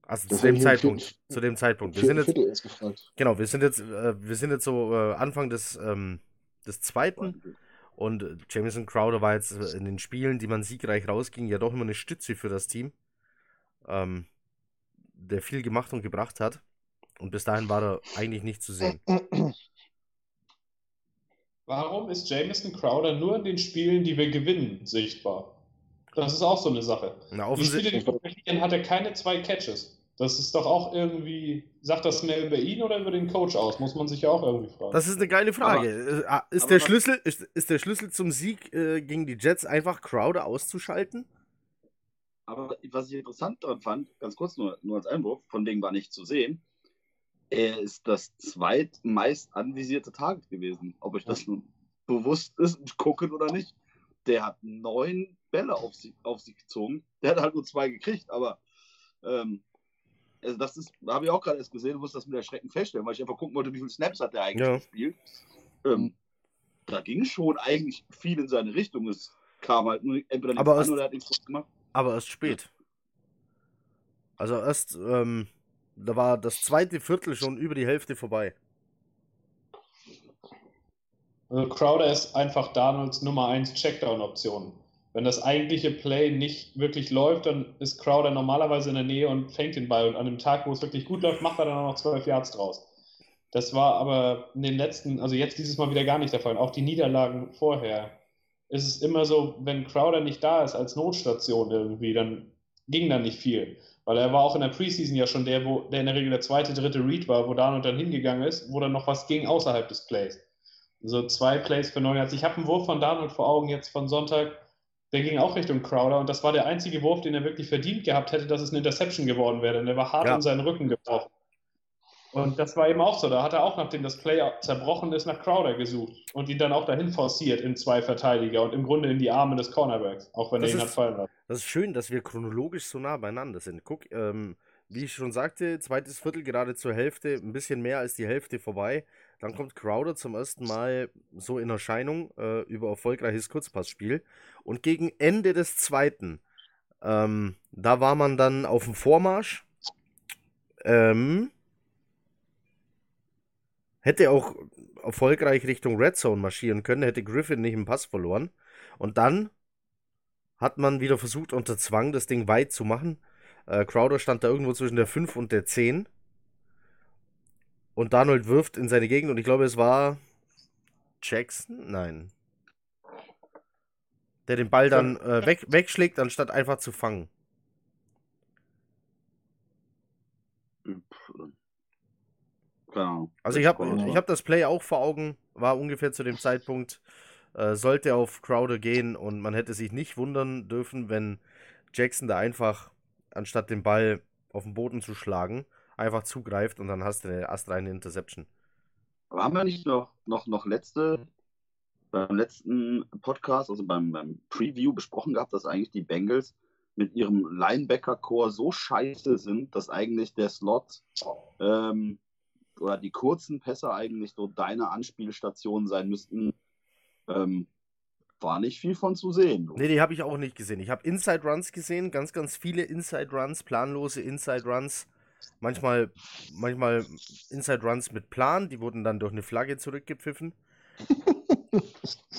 Speaker 2: Also
Speaker 1: Das
Speaker 2: zu dem Zeitpunkt.
Speaker 1: vierten-
Speaker 2: Zu dem Zeitpunkt. Wir sind jetzt,
Speaker 1: Viertel
Speaker 2: genau, wir sind jetzt, äh, wir sind jetzt so äh, Anfang des, ähm, des zweiten. Und äh, Jameson Crowder war jetzt äh, in den Spielen, die man siegreich rausging, ja doch immer eine Stütze für das Team. Ähm, der viel gemacht und gebracht hat. Und bis dahin war er eigentlich nicht zu sehen.
Speaker 4: Warum ist Jameson Crowder nur in den Spielen, die wir gewinnen, sichtbar? Das ist auch so eine Sache.
Speaker 2: Na,
Speaker 4: Die
Speaker 2: offensichtlich.
Speaker 4: Spiele, die wir verlieren, hat er keine zwei Catches. Das ist doch auch irgendwie, sagt das mehr über ihn oder über den Coach aus? Muss man sich ja auch irgendwie fragen.
Speaker 2: Das ist eine geile Frage. Äh, ah, ist,
Speaker 3: aber
Speaker 2: der Schlüssel, ist, ist der Schlüssel zum Sieg äh, gegen die Jets einfach Crowder auszuschalten?
Speaker 3: Aber was ich interessant daran fand, ganz kurz nur, nur als Einwurf, von Ding war nicht zu sehen, er ist das zweitmeist anvisierte Target gewesen. Ob euch das nun bewusst ist, gucken oder nicht. Der hat neun Bälle auf sich, auf sich gezogen. Der hat halt nur zwei gekriegt, aber ähm, also das ist, habe ich auch gerade erst gesehen, muss das mit Erschrecken feststellen, weil ich einfach gucken wollte, wie viele Snaps hat der eigentlich
Speaker 2: Ja.
Speaker 3: gespielt. Ähm, da ging schon eigentlich viel in seine Richtung. Es kam halt nur entweder nichts
Speaker 2: Aber
Speaker 3: an oder er hat nichts gemacht.
Speaker 2: Aber erst spät. Also erst, ähm, da war das zweite Viertel schon über die Hälfte vorbei.
Speaker 4: Also Crowder ist einfach Darnolds Nummer 1 Checkdown-Option. Wenn das eigentliche Play nicht wirklich läuft, dann ist Crowder normalerweise in der Nähe und fängt den Ball. Und an dem Tag, wo es wirklich gut läuft, macht er dann auch noch 12 Yards draus. Das war aber in den letzten, also jetzt dieses Mal wieder gar nicht der Fall. Auch die Niederlagen vorher ist es immer so, wenn Crowder nicht da ist als Notstation irgendwie, dann ging da nicht viel. Weil er war auch in der Preseason ja schon der, wo, der in der Regel der zweite, dritte Read war, wo Darnold dann hingegangen ist, wo dann noch was ging außerhalb des Plays. So zwei Plays für neun Yards. Ich habe einen Wurf von Darnold vor Augen jetzt von Sonntag, der ging auch Richtung Crowder und das war der einzige Wurf, den er wirklich verdient gehabt hätte, dass es eine Interception geworden wäre, denn der war hart
Speaker 2: Ja.
Speaker 4: in seinen Rücken geworfen. Und das war eben auch so. Da hat er auch, nachdem das Play zerbrochen ist, nach Crowder gesucht und ihn dann auch dahin forciert in zwei Verteidiger und im Grunde in die Arme des Cornerbacks, auch wenn
Speaker 2: Das
Speaker 4: er ihn
Speaker 2: ist-
Speaker 4: hat fallen lassen.
Speaker 2: Das ist schön, dass wir chronologisch so nah beieinander sind. Guck, ähm, wie ich schon sagte, zweites Viertel gerade zur Hälfte, ein bisschen mehr als die Hälfte vorbei. Dann kommt Crowder zum ersten Mal so in Erscheinung äh, über erfolgreiches Kurzpassspiel. Und gegen Ende des zweiten, ähm, da war man dann auf dem Vormarsch. Ähm, hätte auch erfolgreich Richtung Red Zone marschieren können, hätte Griffin nicht einen Pass verloren. Und dann hat man wieder versucht, unter Zwang das Ding weit zu machen. Äh, Crowder stand da irgendwo zwischen der 5 und der 10. Und Darnold wirft in seine Gegend und ich glaube, es war Jackson? Nein. Der den Ball dann äh, weg, wegschlägt, anstatt einfach zu fangen. Also ich habe ich hab das Play auch vor Augen, war ungefähr zu dem Zeitpunkt, äh, sollte auf Crowder gehen und man hätte sich nicht wundern dürfen, wenn Jackson da einfach, anstatt den Ball auf den Boden zu schlagen, einfach zugreift und dann hast du eine astreine Interception.
Speaker 3: Aber haben wir nicht noch, noch, noch letzte, beim letzten Podcast, also beim, beim Preview besprochen gehabt, dass eigentlich die Bengals mit ihrem Linebacker-Core so scheiße sind, dass eigentlich der Slot ähm, oder die kurzen Pässe eigentlich so deine Anspielstation sein müssten, ähm, war nicht viel von zu sehen.
Speaker 2: Nee, die habe ich auch nicht gesehen. Ich habe Inside Runs gesehen, ganz, ganz viele Inside Runs, planlose Inside Runs. Manchmal, manchmal Inside Runs mit Plan, die wurden dann durch eine Flagge zurückgepfiffen. <laughs>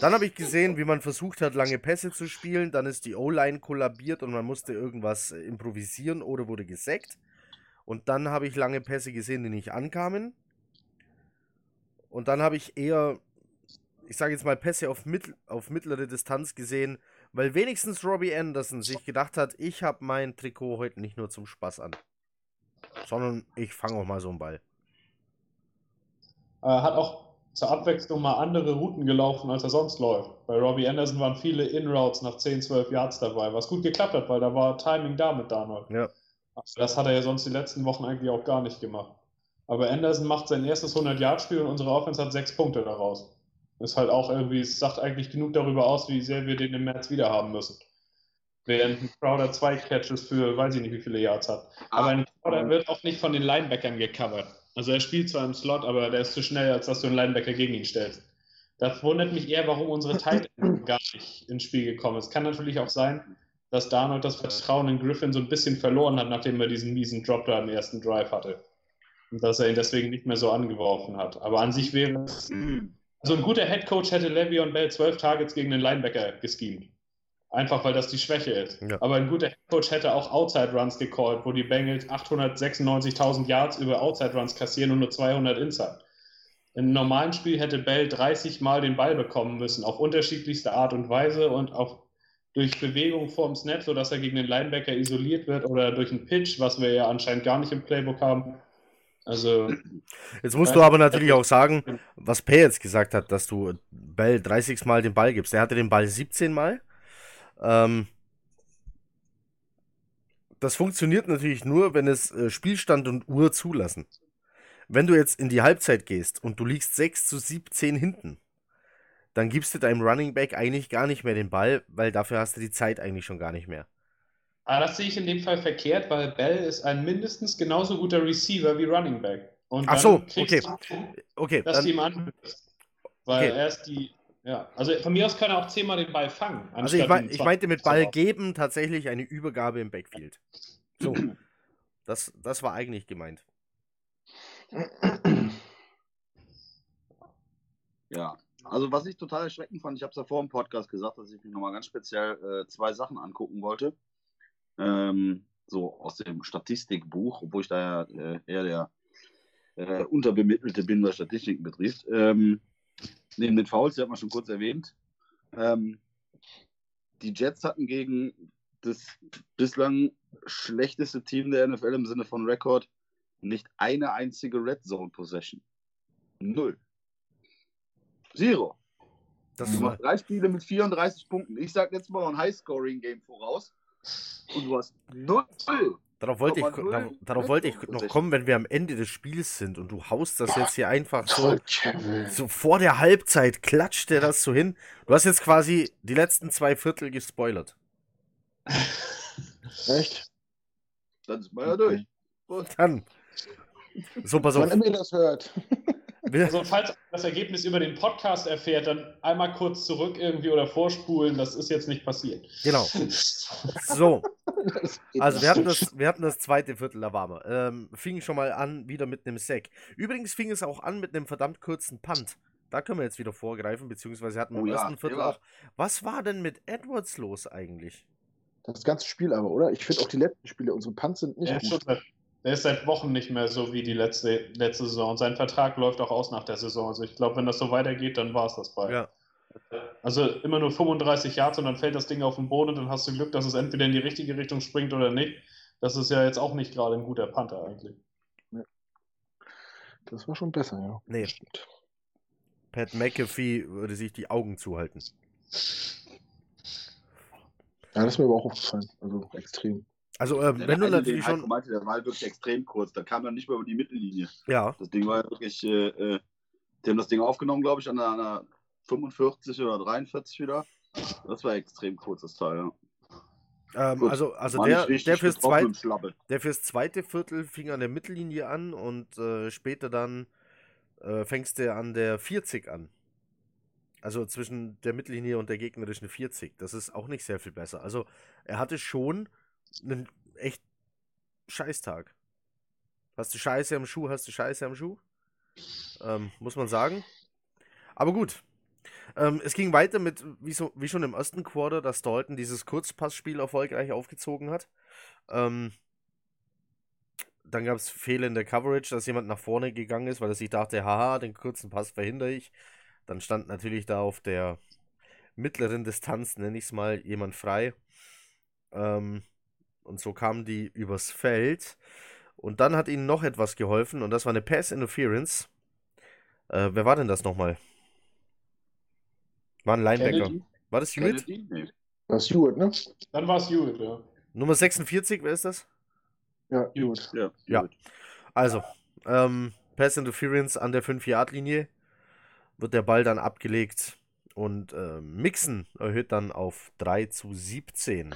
Speaker 2: Dann habe ich gesehen, wie man versucht hat, lange Pässe zu spielen. Dann ist die O-Line kollabiert und man musste irgendwas äh, improvisieren oder wurde gesackt. Und dann habe ich lange Pässe gesehen, die nicht ankamen. Und dann habe ich eher, ich sage jetzt mal, Pässe auf, mittel, auf mittlere Distanz gesehen, weil wenigstens Robbie Anderson sich gedacht hat, ich habe mein Trikot heute nicht nur zum Spaß an, sondern ich fange auch mal so einen Ball.
Speaker 4: Äh, hat auch zur Abwechslung mal andere Routen gelaufen, als er sonst läuft. Bei Robbie Anderson waren viele In-Routes nach 10, 12 Yards dabei, was gut geklappt hat, weil da war Timing da mit Darnold.
Speaker 2: Ja.
Speaker 4: Das hat er ja sonst die letzten Wochen eigentlich auch gar nicht gemacht. Aber Anderson macht sein erstes 100-Yard-Spiel und unsere Offense hat sechs Punkte daraus. Ist halt auch irgendwie, es sagt eigentlich genug darüber aus, wie sehr wir den im März wieder haben müssen. Während ein Crowder zwei Catches für, weiß ich nicht, wie viele Yards hat. Aber ein Crowder wird auch nicht von den Linebackern gecovert. Also er spielt zwar im Slot, aber der ist zu schnell, als dass du einen Linebacker gegen ihn stellst. Das wundert mich eher, warum unsere Tight <laughs> gar nicht ins Spiel gekommen ist. Kann natürlich auch sein, dass Darnold das Vertrauen in Griffin so ein bisschen verloren hat, nachdem er diesen miesen Drop da im ersten Drive hatte. Und dass er ihn deswegen nicht mehr so angeworfen hat. Aber an sich wäre es. Also ein guter Headcoach hätte Le'Veon Bell zwölf Targets gegen den Linebacker geschemt. Einfach weil das die Schwäche ist.
Speaker 2: Ja.
Speaker 4: Aber ein guter Headcoach hätte auch Outside Runs gecallt, wo die Bengals 896.000 Yards über Outside Runs kassieren und nur 200 Inside. In einem normalen Spiel hätte Bell 30 Mal den Ball bekommen müssen, auf unterschiedlichste Art und Weise und auch durch Bewegung vorm Snap, sodass er gegen den Linebacker isoliert wird oder durch einen Pitch, was wir ja anscheinend gar nicht im Playbook haben. Also,
Speaker 2: Jetzt musst du aber natürlich auch sagen, was Pay jetzt gesagt hat, dass du Bell 30 Mal den Ball gibst. Er hatte den Ball 17 Mal. Ähm, das funktioniert natürlich nur, wenn es äh, Spielstand und Uhr zulassen. Wenn du jetzt in die Halbzeit gehst und du liegst 6 zu 17 hinten, dann gibst du deinem Running Back eigentlich gar nicht mehr den Ball, weil dafür hast du die Zeit eigentlich schon gar nicht mehr.
Speaker 4: aber das sehe ich in dem Fall verkehrt, weil Bell ist ein mindestens genauso guter Receiver wie Running Back. Und
Speaker 2: Ach
Speaker 4: dann
Speaker 2: so, okay.
Speaker 4: du,
Speaker 2: Okay,
Speaker 4: dass du
Speaker 2: dann,
Speaker 4: ihm anhörst. Weil
Speaker 2: Okay.
Speaker 4: er ist die, ja, also von mir aus kann er auch zehnmal den Ball fangen.
Speaker 2: also ich, mein, ich
Speaker 4: 20
Speaker 2: meinte mit Ball geben tatsächlich eine Übergabe im Backfield. So, <clears throat> das, das war eigentlich gemeint.
Speaker 3: Ja, also was ich total erschreckend fand, ich habe es ja vor dem Podcast gesagt, dass ich mir nochmal ganz speziell äh, zwei Sachen angucken wollte. Ähm, so aus dem Statistikbuch, obwohl ich da ja äh, eher der äh, Unterbemittelte bin, was Statistiken betrifft. Ähm, neben den Fouls, die hat man schon kurz erwähnt. Ähm, die Jets hatten gegen das bislang schlechteste Team der NFL im Sinne von Rekord nicht eine einzige Red Zone Possession. Null. Zero.
Speaker 2: Das
Speaker 3: Du machst drei Spiele mit 34 Punkten. Ich sag jetzt mal ein High-Scoring-Game voraus. Und du hast null.
Speaker 2: Darauf wollte ich, darauf, darauf wollte ich noch kommen, wenn wir am Ende des Spiels sind und du haust das jetzt hier einfach so, so vor der Halbzeit, klatscht der das so hin. Du hast jetzt quasi die letzten zwei Viertel gespoilert. <laughs>
Speaker 1: Echt?
Speaker 3: Dann sind wir ja durch.
Speaker 2: Dann. So, pass auf.
Speaker 1: Immer ihr das hört. <laughs>
Speaker 4: Also, falls ihr das Ergebnis über den Podcast erfährt, dann einmal kurz zurück irgendwie oder vorspulen. Das ist jetzt nicht passiert.
Speaker 2: genau. <laughs> So, also wir hatten, das, wir hatten das zweite Viertel, da waren wir. Ähm, fing schon mal an, wieder mit einem Sack. Übrigens fing es auch an mit einem verdammt kurzen Punt. Da können wir jetzt wieder vorgreifen, beziehungsweise hatten wir
Speaker 3: Oh
Speaker 2: im
Speaker 3: ja,
Speaker 2: ersten Viertel auch. Was war denn mit Edwards los eigentlich?
Speaker 1: Das ganze Spiel aber, oder? Ich finde auch die letzten Spiele, unsere Punts sind nicht
Speaker 4: Der ist, schon der ist seit Wochen nicht mehr so wie die letzte, letzte Saison. Sein Vertrag läuft auch aus nach der Saison. Also ich glaube, wenn das so weitergeht, dann war es das bald.
Speaker 2: Ja.
Speaker 4: Also immer nur 35 Yards und dann fällt das Ding auf den Boden und dann hast du Glück, dass es entweder in die richtige Richtung springt oder nicht. Das ist ja jetzt auch nicht gerade ein guter Panther eigentlich.
Speaker 1: Das war schon besser, ja.
Speaker 2: Nee.
Speaker 1: Stimmt.
Speaker 2: Pat McAfee würde sich die Augen zuhalten.
Speaker 1: Ja, das ist mir aber auch aufgefallen. Also extrem.
Speaker 2: Also,
Speaker 3: Der
Speaker 2: wenn du
Speaker 3: eine,
Speaker 2: natürlich schon.
Speaker 3: meinte, der war halt wirklich extrem kurz. Da kam er nicht mehr über die Mittellinie.
Speaker 2: Ja,
Speaker 3: Das Ding war ja wirklich. Äh, äh, die haben das Ding aufgenommen, glaube ich, an einer, an einer 45 oder 43 wieder. Das war extrem kurzes Teil, ja.
Speaker 2: ähm,
Speaker 3: Gut.
Speaker 2: also, also der, der, fürs
Speaker 3: getroffen
Speaker 2: zweit,
Speaker 3: im Schlappe.
Speaker 2: der fürs zweite Viertel fing an der Mittellinie an und äh, später dann äh, fängst du an der 40 an. Also zwischen der Mittellinie und der gegnerischen 40. Das ist auch nicht sehr viel besser. Also er hatte schon einen echt Scheißtag. Hast du Scheiße am Schuh, hast du Scheiße am Schuh? Ähm, muss man sagen. Aber gut. Ähm, es ging weiter mit, wie, so, wie schon im ersten Quarter, dass Dalton dieses Kurzpassspiel erfolgreich aufgezogen hat. Ähm, dann gab es der Coverage, dass jemand nach vorne gegangen ist, weil er sich dachte, haha, den kurzen Pass verhindere ich. Dann stand natürlich da auf der mittleren Distanz, nenne ich es mal, jemand frei. Ähm, und so kamen die übers Feld. Und dann hat ihnen noch etwas geholfen und das war eine Pass Interference. Äh, wer war denn das nochmal? War ein Linebacker.
Speaker 4: Kennedy?
Speaker 2: War das Hewitt?
Speaker 3: Kennedy? Nee.
Speaker 1: Das ist Hewitt, ne?
Speaker 4: Dann war es Hewitt, ja.
Speaker 2: Nummer 46, wer ist das?
Speaker 1: Ja, Hewitt.
Speaker 3: Ja.
Speaker 2: Ja. Also, ähm, Pass Interference an der 5-Yard-Linie wird der Ball dann abgelegt und äh, Mixon erhöht dann auf 3 zu 17.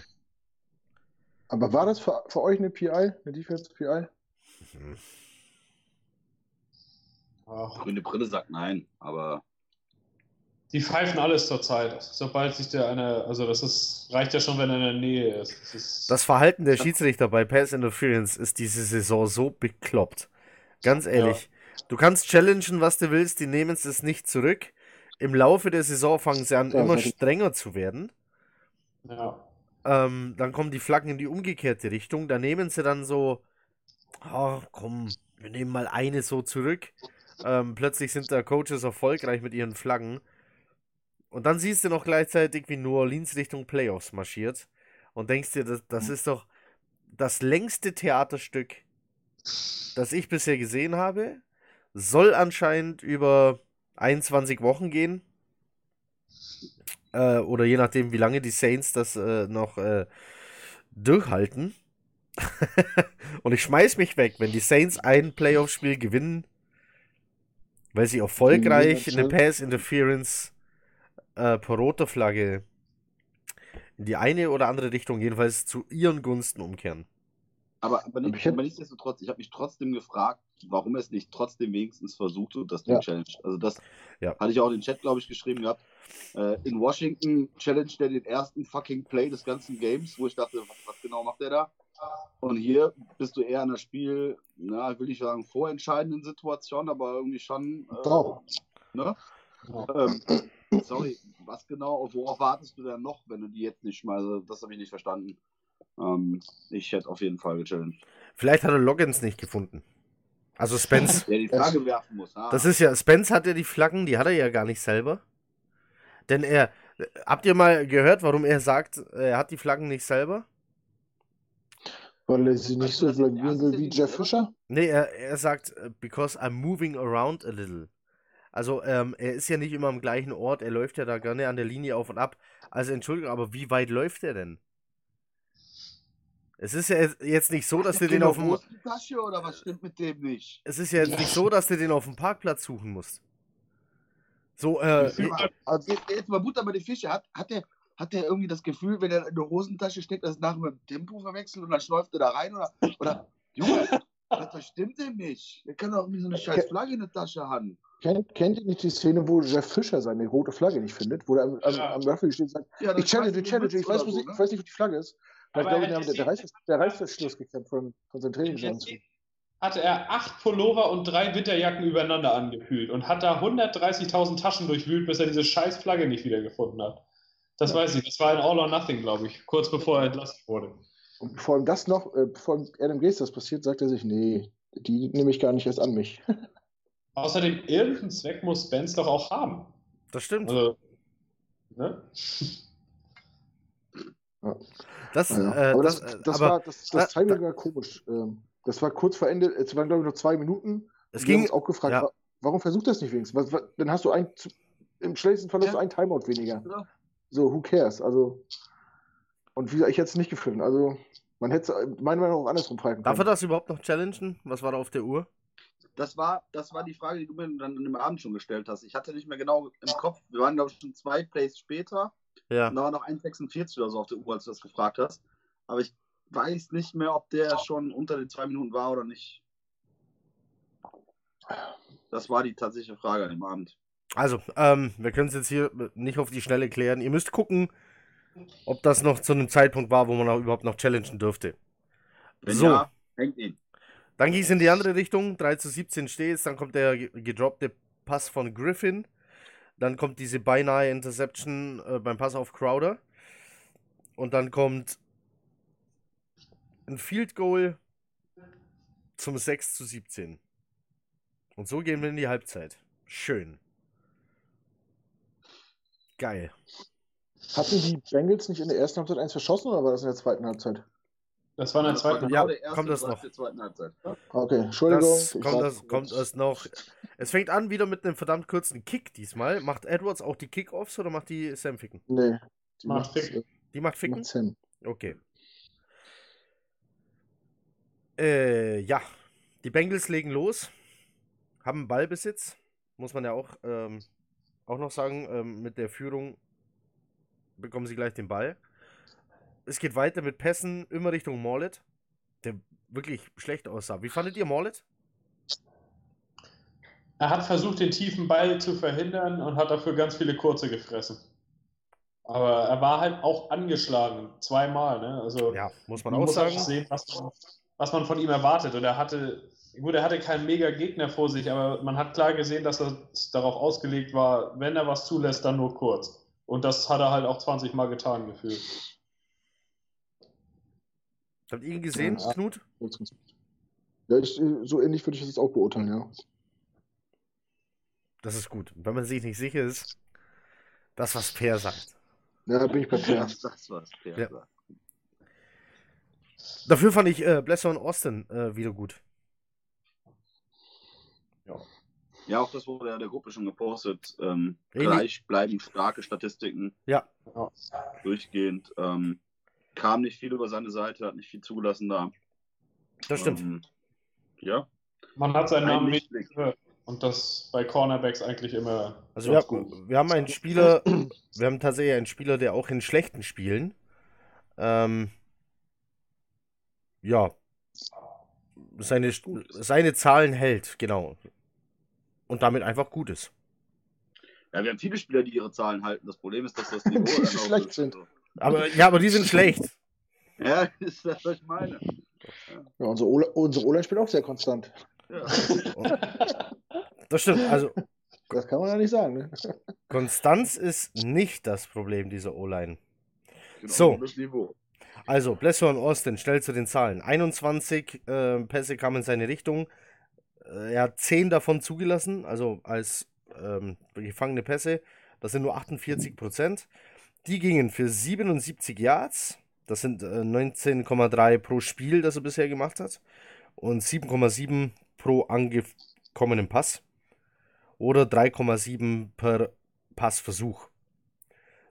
Speaker 1: Aber war das für, für euch eine PI, eine Defense PI?
Speaker 2: Mhm.
Speaker 3: Grüne Brille sagt nein, aber
Speaker 4: die pfeifen alles zur Zeit. Sobald sich der eine, also das ist, reicht ja schon, wenn er in der Nähe ist. Das ist
Speaker 2: Das Verhalten der Schiedsrichter bei Pass Interference ist diese Saison so bekloppt. Ganz ehrlich. Du kannst challengen, was du willst, die nehmen es nicht zurück. Im Laufe der Saison fangen sie an,
Speaker 1: Ja,
Speaker 2: immer strenger zu werden.
Speaker 4: ja.
Speaker 2: Ähm, dann kommen die Flaggen in die umgekehrte Richtung. Da nehmen sie dann so, oh, komm, wir nehmen mal eine so zurück. Ähm, plötzlich sind da Coaches erfolgreich mit ihren Flaggen. Und dann siehst du noch gleichzeitig, wie New Orleans Richtung Playoffs marschiert. Und denkst dir, das, das ist doch das längste Theaterstück, das ich bisher gesehen habe. Soll anscheinend über 21 Wochen gehen. Äh, oder je nachdem, wie lange die Saints das äh, noch äh, durchhalten. <laughs> Und ich schmeiß mich weg, wenn die Saints ein Playoff-Spiel gewinnen, weil sie erfolgreich eine
Speaker 1: Liverpool.
Speaker 2: Pass-Interference äh, per roter Flagge in die eine oder andere Richtung, jedenfalls zu ihren Gunsten umkehren.
Speaker 3: Aber, aber, nicht,
Speaker 1: ich hab-
Speaker 3: aber nichtsdestotrotz, ich habe mich trotzdem gefragt, warum er es nicht trotzdem wenigstens versucht und das Ding
Speaker 1: Ja.
Speaker 3: challenged. Also das
Speaker 2: Ja.
Speaker 3: hatte ich auch in den Chat, glaube ich, geschrieben gehabt. Äh, in Washington challenged er den ersten fucking Play des ganzen Games, wo ich dachte, was, was genau macht er da? Und hier bist du eher in einer Spiel, na, will ich sagen, vorentscheidenden Situation, aber irgendwie schon. Äh,
Speaker 1: Doch.
Speaker 3: ne?
Speaker 4: Ja.
Speaker 3: Ähm, sorry, was genau, worauf wartest du denn noch, wenn du die jetzt nicht mal, also das habe ich nicht verstanden. Ähm, ich hätte auf jeden Fall gechallenged.
Speaker 2: Vielleicht hat er Loggins nicht gefunden. Also Spence.
Speaker 3: Der die Frage werfen muss. Ah.
Speaker 2: Das ist ja, Spence hat ja die Flaggen, die hat er ja gar nicht selber. Denn er, habt ihr mal gehört, warum er sagt, er hat die Flaggen nicht selber?
Speaker 1: Weil er sie nicht so
Speaker 3: er erst
Speaker 1: will wie Jeff Fischer?
Speaker 2: Nee, er, er sagt, äh, because I'm moving around a little. Also, ähm, er ist ja nicht immer am gleichen Ort, er läuft ja da gerne an der Linie auf und ab. Also, Entschuldigung, aber wie weit läuft er denn? Es ist ja jetzt- nicht so, dass du den auf dem.
Speaker 3: Tasche oder was stimmt mit dem nicht?
Speaker 2: Es ist ja jetzt nicht so, dass du den auf dem Parkplatz suchen musst. So, äh,
Speaker 1: Also,
Speaker 3: Jetzt, mal Butter bei die Fische. Hat, hat, der, hat der irgendwie das Gefühl, wenn er in der Hosentasche steckt, dass es nachher mit dem Tempo verwechselt und dann schläuft er da rein? Oder, oder Junge, <laughs> das, stimmt dem nicht. Der kann doch irgendwie so eine scheiß Flagge in der Tasche haben.
Speaker 1: Kennt, kennt ihr nicht die Szene, wo Jeff Fischer seine rote Flagge nicht findet? Wo er am, am, am Referee steht und sagt,
Speaker 3: Ja,
Speaker 1: ich challenge, ich challenge, ich weiß,
Speaker 3: oder
Speaker 1: wo sie,
Speaker 3: so,
Speaker 1: ich weiß nicht, wo die Flagge ist. Ich
Speaker 4: Aber
Speaker 1: glaube,
Speaker 4: er
Speaker 1: der, der, Reiß, der Reißverschluss gekämpft von, von seinem Trainingsanzug.
Speaker 4: hatte er acht Pullover und drei Winterjacken übereinander angekühlt und hat da 130.000 Taschen durchwühlt, bis er diese scheiß Flagge nicht wiedergefunden hat. Das
Speaker 1: Ja.
Speaker 4: weiß ich. Das war ein All or Nothing, glaube ich, kurz bevor er entlassen wurde.
Speaker 1: Und bevor ihm das noch, äh, bevor Adam Gaze das passiert, sagt er sich, nee, die nehme ich gar nicht erst an mich. <laughs>
Speaker 4: Außerdem, irgendeinen Zweck muss Spence doch auch haben.
Speaker 2: das stimmt.
Speaker 4: Also, ne?
Speaker 2: Das,
Speaker 1: Ja,
Speaker 2: äh,
Speaker 1: aber
Speaker 2: das,
Speaker 1: das,
Speaker 2: äh,
Speaker 1: das, war, das,
Speaker 2: da-
Speaker 1: das Timing
Speaker 2: da-
Speaker 1: war komisch. Ähm, Das war kurz vor Ende, es waren glaube ich nur zwei Minuten.
Speaker 2: es
Speaker 1: Wir haben
Speaker 2: ging,
Speaker 1: uns auch gefragt,
Speaker 2: ja.
Speaker 1: wa- warum versucht das nicht wenigstens? Was, was, dann hast du ein, im schlechtesten Fall hast du ein Timeout weniger.
Speaker 3: Ja.
Speaker 1: So, who cares? Also, und wie gesagt, ich hätte es nicht gepfiffen. Also, man hätte es meiner Meinung nach auch andersrum pfeifen
Speaker 2: darf er
Speaker 1: können.
Speaker 2: das überhaupt noch challengen? Was war da auf der Uhr?
Speaker 3: Das war, das war die Frage, die du mir dann im Abend schon gestellt hast. Ich hatte nicht mehr genau im Kopf. Wir waren, glaube ich, schon zwei Plays später.
Speaker 2: Ja.
Speaker 3: Und da war noch 1,46 oder so auf der Uhr, als du das gefragt hast. Aber ich weiß nicht mehr, ob der schon unter den zwei Minuten war oder nicht. Das war die tatsächliche Frage an dem Abend.
Speaker 2: Also, ähm, wir können es jetzt hier nicht auf die Schnelle klären. Ihr müsst gucken, ob das noch zu einem Zeitpunkt war, wo man auch überhaupt noch challengen dürfte.
Speaker 3: Wenn
Speaker 2: So.
Speaker 3: ja, hängt ihn.
Speaker 2: Dann ging es in die andere Richtung. 3 zu 17 steht Dann kommt der ge- gedroppte Pass von Griffin. Dann kommt diese beinahe Interception äh, beim Pass auf Crowder. Und dann kommt ein Field Goal zum 6 zu 17. Und so gehen wir in die Halbzeit. Schön. Geil.
Speaker 1: Hatten die Bengals nicht in der ersten Halbzeit eins verschossen oder war das in der zweiten Halbzeit?
Speaker 4: Das war in der
Speaker 3: war
Speaker 4: zweiten.
Speaker 3: genau
Speaker 2: Ja, kommt das noch.
Speaker 3: Halbzeit.
Speaker 1: Okay, Entschuldigung.
Speaker 2: Das kommt, das kommt erst noch. Es fängt an wieder mit einem verdammt kurzen Kick diesmal. Macht Edwards auch die Kickoffs oder macht die Sam Ficken?
Speaker 1: Nee. Die
Speaker 4: Macht
Speaker 1: macht,
Speaker 4: Fick.
Speaker 1: äh,
Speaker 2: Die macht
Speaker 1: die
Speaker 2: Ficken?
Speaker 1: macht Sam.
Speaker 2: Okay. Äh, ja. Die Bengals legen los. Haben Ballbesitz. Muss man ja auch, ähm, auch noch sagen. Ähm, mit der Führung bekommen sie gleich den Ball. Es geht weiter mit Pässen immer Richtung Morlet, der wirklich schlecht aussah. Wie fandet ihr Morlet?
Speaker 4: Er hat versucht, den tiefen Ball zu verhindern und hat dafür ganz viele kurze gefressen. Aber er war halt auch angeschlagen, zweimal. Ne? Also
Speaker 2: Ja, muss man
Speaker 4: man
Speaker 2: auch
Speaker 4: muss
Speaker 2: sagen.
Speaker 4: sehen, was man, was man von ihm erwartet. Und er hatte, gut, er hatte keinen mega Gegner vor sich, aber man hat klar gesehen, dass er darauf ausgelegt war, wenn er was zulässt, dann nur kurz. Und das hat er halt auch 20 Mal getan gefühlt.
Speaker 2: Habt ihr ihn gesehen,
Speaker 1: Ja.
Speaker 2: Knut?
Speaker 1: Ja, ich, äh, so ähnlich würde ich das jetzt auch beurteilen, ja.
Speaker 2: Das ist gut. Wenn man sich nicht sicher ist, das, was Per sagt.
Speaker 1: Ja, da bin ich bei Per. <laughs>
Speaker 3: Das, das war's. Der
Speaker 2: Ja.
Speaker 3: sagt.
Speaker 2: Dafür fand ich äh, Blesser und Austin äh, wieder gut.
Speaker 3: Ja, auch das wurde ja in der Gruppe schon gepostet. Ähm, gleich bleiben starke Statistiken
Speaker 2: Ja,
Speaker 3: durchgehend. Ähm, kam nicht viel über seine Seite, hat nicht viel zugelassen da.
Speaker 2: das stimmt.
Speaker 3: Ähm, ja,
Speaker 4: Man hat seinen
Speaker 3: ein
Speaker 4: Namen nicht gehört. Und das bei Cornerbacks eigentlich immer.
Speaker 2: Also wir,
Speaker 4: gut.
Speaker 2: wir haben einen Spieler, <clears throat> wir haben tatsächlich einen Spieler, der auch in schlechten Spielen, ähm, ja, seine, seine Zahlen hält, genau. Und damit einfach gut ist.
Speaker 3: Ja, wir haben viele Spieler, die ihre Zahlen halten. Das Problem ist, dass das <laughs> Niveau
Speaker 1: schlecht
Speaker 3: ist.
Speaker 1: sind.
Speaker 2: Aber ja, aber die sind schlecht. <laughs>
Speaker 3: Ja, ist das, was ich meine.
Speaker 1: Ja, unsere O- unsere O-Line spielt auch sehr konstant.
Speaker 3: Ja. <laughs>
Speaker 2: Das stimmt. Also
Speaker 1: Das kann man ja nicht sagen, ne? <laughs>
Speaker 2: Konstanz ist nicht das Problem dieser O-Line.
Speaker 3: Genau,
Speaker 2: So.
Speaker 3: Das Niveau.
Speaker 2: Also, Blesser und Austin, schnell zu den Zahlen. 21 äh, Pässe kamen in seine Richtung. Äh, er hat 10 davon zugelassen, also als ähm, gefangene Pässe. Das sind nur 48 Prozent. Die gingen für 77 Yards. Das sind äh, 19,3 pro Spiel, das er bisher gemacht hat. Und 7,7 pro angekommenen Pass. Oder 3,7 per Passversuch.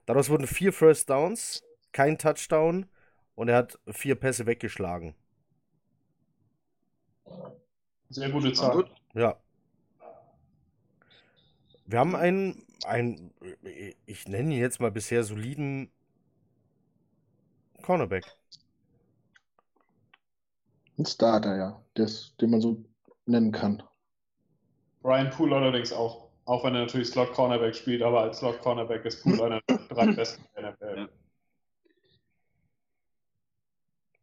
Speaker 2: Daraus wurden vier First Downs, kein Touchdown und er hat vier Pässe weggeschlagen.
Speaker 4: Sehr gute Zahl.
Speaker 2: Ja. Wir haben einen, einen, ich nenne ihn jetzt mal bisher soliden Cornerback.
Speaker 1: Ein Starter, ja. Das, den man so nennen kann.
Speaker 4: Brian Poole allerdings auch. Auch wenn er natürlich Slot Cornerback spielt, aber als Slot Cornerback ist Poole einer der drei <laughs> besten der NFL.
Speaker 3: Ja.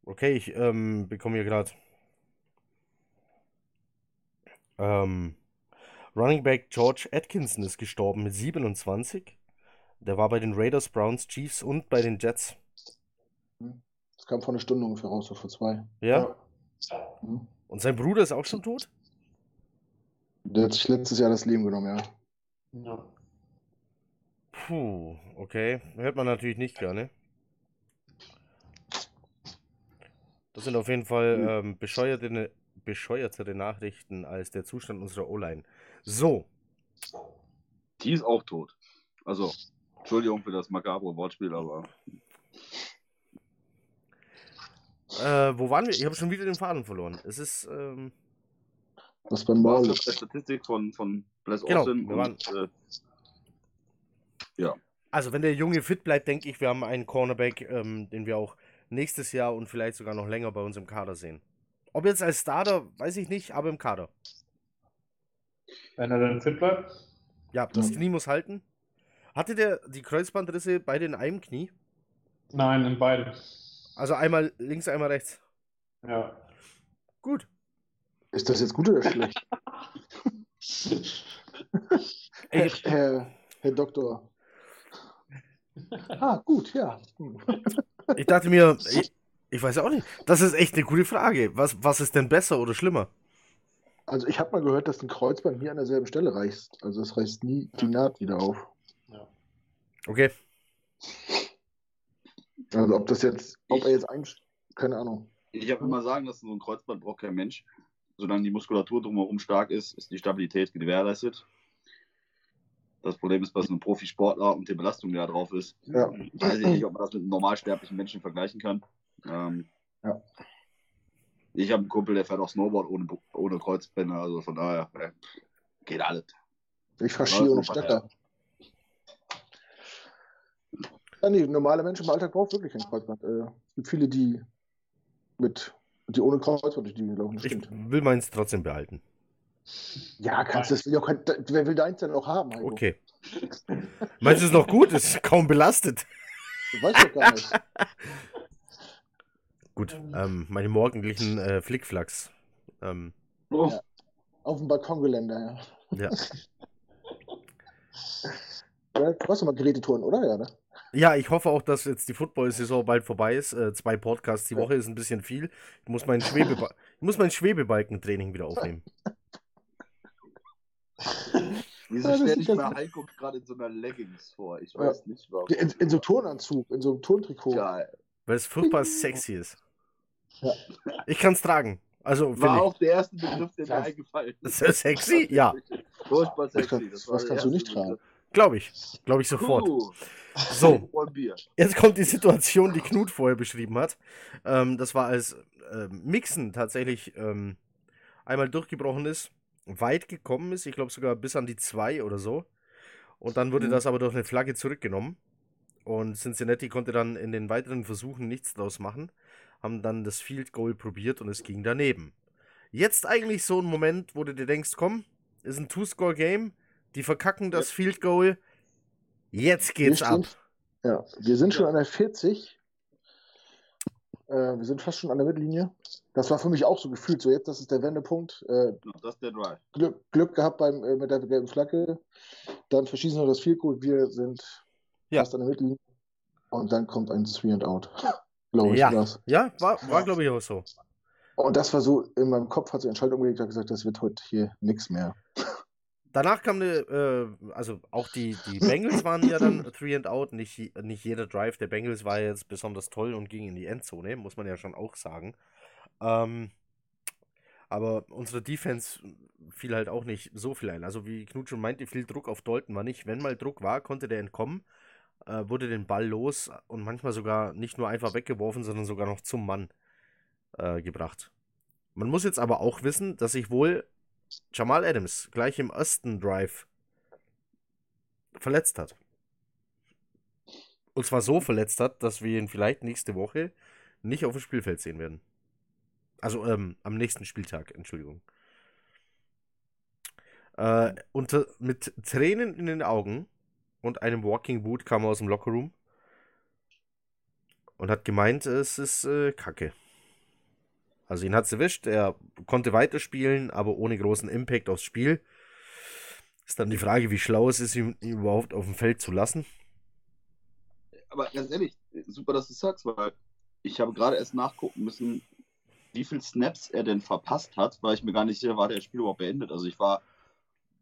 Speaker 2: Okay, ich ähm, bekomme hier gerade ähm, Running Back George Atkinson ist gestorben mit 27. Der war bei den Raiders, Browns, Chiefs und bei den Jets.
Speaker 1: Das kam vor einer Stunde ungefähr raus, oder vor zwei.
Speaker 2: Ja?
Speaker 1: Hm.
Speaker 2: Und sein Bruder ist auch schon tot?
Speaker 1: Der hat sich letztes Jahr das Leben genommen, ja.
Speaker 4: Ja.
Speaker 2: Puh, okay. Hört man natürlich nicht gerne. Das sind auf jeden Fall ähm, bescheuerte, bescheuertere Nachrichten als der Zustand unserer O-Line. So,
Speaker 3: Die ist auch tot. Also, Entschuldigung für das makabre Wortspiel, aber
Speaker 2: äh, wo waren wir? Ich habe schon wieder den Faden verloren. Es ist, ähm,
Speaker 1: Was beim Maul
Speaker 3: das der Statistik von, von Bless
Speaker 2: Genau,
Speaker 3: Austin
Speaker 2: wir
Speaker 3: und äh,
Speaker 2: also wenn der Junge fit bleibt, denke ich, wir haben einen Cornerback, ähm, den wir auch nächstes Jahr und vielleicht sogar noch länger bei uns im Kader sehen. Ob jetzt als Starter, weiß ich nicht, aber im Kader.
Speaker 4: Wenn er dann fit bleibt.
Speaker 2: Ja, das. Knie muss halten. Hatte der die Kreuzbandrisse beide in einem Knie?
Speaker 4: Nein, in beiden.
Speaker 2: Also einmal links, einmal rechts.
Speaker 4: Ja.
Speaker 2: Gut.
Speaker 1: Ist das jetzt gut oder schlecht? <laughs> Herr, Herr, Herr Doktor. Ah, gut, ja.
Speaker 2: Ich dachte mir, ich, ich weiß auch nicht. Das ist echt eine gute Frage. Was, was ist denn besser oder schlimmer?
Speaker 1: Also ich habe mal gehört, dass ein Kreuzband nie an derselben Stelle reißt. Also es reißt nie die Naht wieder auf.
Speaker 2: Okay.
Speaker 1: Also ob das jetzt, ob er jetzt ein, keine Ahnung.
Speaker 3: Ich habe immer sagen lassen, so ein Kreuzband braucht kein Mensch. Solange die Muskulatur drumherum stark ist, ist die Stabilität gewährleistet. Das Problem ist bei so einem Profisportler und der Belastung, die da drauf ist,
Speaker 1: Ja.
Speaker 3: weiß ich nicht, ob man das mit einem normalsterblichen Menschen vergleichen kann. Ähm,
Speaker 1: Ja.
Speaker 3: Ich habe einen Kumpel, der fährt auch Snowboard ohne, ohne Kreuzbänder, also von daher äh, geht alles.
Speaker 1: Ich fahre
Speaker 3: Ja,
Speaker 1: Ski ohne Stecker. Ja, nee, normale Menschen im Alltag braucht wirklich ein Kreuzband. Äh, es gibt viele, die mit, die ohne Kreuzband durch die laufen. Das
Speaker 2: Ich
Speaker 1: stimmt.
Speaker 2: will meins trotzdem behalten.
Speaker 1: Ja, kannst du das will kein, wer will deins denn auch haben, Heiko?
Speaker 2: Okay. Meinst du es noch gut? Es ist kaum belastet.
Speaker 1: Du weißt doch gar nicht. <laughs>
Speaker 2: Gut, ähm, meine morgendlichen äh, Flickflacks. Ähm,
Speaker 3: Oh,
Speaker 1: Ja. Auf dem Balkongeländer, ja.
Speaker 2: ja. <laughs>
Speaker 1: ja. Du hast doch mal Gerätetouren, oder? Ja, ne?
Speaker 2: ja, ich hoffe auch, dass jetzt die Football-Saison bald vorbei ist. Äh, zwei Podcasts die Woche ist ein bisschen viel. Ich muss mein, Schwebeba ich muss mein Schwebebalkentraining wieder aufnehmen. <laughs>
Speaker 3: Wieso
Speaker 1: Ja,
Speaker 3: stelle ich
Speaker 1: ja
Speaker 3: mir Heiko gerade in so einer Leggings vor? Ich
Speaker 1: Ja.
Speaker 3: weiß nicht, warum.
Speaker 1: In, in so einem Turnanzug, in so einem Turntrikot.
Speaker 3: Geil.
Speaker 2: Weil es furchtbar sexy ist.
Speaker 1: Ja.
Speaker 2: Ich kann es tragen. Also,
Speaker 3: War auch der erste Begriff, der mir eingefallen
Speaker 2: Ist das sexy? Ja.
Speaker 3: Furchtbar sexy. Das
Speaker 1: was kannst du nicht tragen?
Speaker 2: Glaube ich. Glaube ich sofort. So, <laughs> jetzt kommt die Situation, die Knut vorher beschrieben hat. Ähm, das war als ähm, Mixen tatsächlich ähm, einmal durchgebrochen ist, weit gekommen ist, ich glaube sogar bis an die 2 oder so. Und dann wurde
Speaker 1: Mhm.
Speaker 2: das aber durch eine Flagge zurückgenommen. Und Cincinnati konnte dann in den weiteren Versuchen nichts draus machen, haben dann das Field Goal probiert und es ging daneben. Jetzt eigentlich so ein Moment, wo du dir denkst, komm, ist ein Two-Score-Game, die verkacken das Field Goal, jetzt geht's ab.
Speaker 1: Ja, wir sind schon an der 40. Äh, wir sind fast schon an der Mittellinie. Das war für mich auch so gefühlt, so jetzt, das ist der Wendepunkt. Äh,
Speaker 3: Das ist der Drive.
Speaker 1: Glück, Glück gehabt beim, äh, mit der gelben Flagge. Dann verschießen wir das Field Goal. Wir sind
Speaker 2: Ja.
Speaker 1: fast an der Mittellinie. Und dann kommt ein Three and Out. Glaube ich.
Speaker 2: Ja.
Speaker 1: war's.
Speaker 2: Ja, war, war glaube ich auch so.
Speaker 1: Und das war so, in meinem Kopf hat sich ein Schalter umgelegt, hat gesagt, das wird heute hier nichts mehr.
Speaker 2: Danach kam eine, äh, also auch die, die Bengals waren ja dann <laughs> Three and Out. Nicht, nicht jeder Drive der Bengals war jetzt besonders toll und ging in die Endzone, muss man ja schon auch sagen. Ähm, aber unsere Defense fiel halt auch nicht so viel ein. Also wie Knut schon meinte, viel Druck auf Dalton war nicht. Wenn mal Druck war, konnte der entkommen, äh, wurde den Ball los und manchmal sogar nicht nur einfach weggeworfen, sondern sogar noch zum Mann äh, gebracht. Man muss jetzt aber auch wissen, dass sich wohl Jamal Adams gleich im ersten Drive verletzt hat. Und zwar so verletzt hat, dass wir ihn vielleicht nächste Woche nicht auf dem Spielfeld sehen werden. Also ähm, am nächsten Spieltag, Entschuldigung. Äh, unter, mit Tränen in den Augen und einem Walking Boot kam er aus dem Lockerroom und hat gemeint, es ist äh, Kacke. Also ihn hat es erwischt, er konnte weiterspielen, aber ohne großen Impact aufs Spiel. Ist dann die Frage, wie schlau es ist, ihn überhaupt auf dem Feld zu lassen.
Speaker 3: Aber ganz ehrlich, super, dass du sagst, weil ich habe gerade erst nachgucken müssen, wie viele Snaps er denn verpasst hat, weil ich mir gar nicht sicher war, der Spiel überhaupt beendet. Also ich war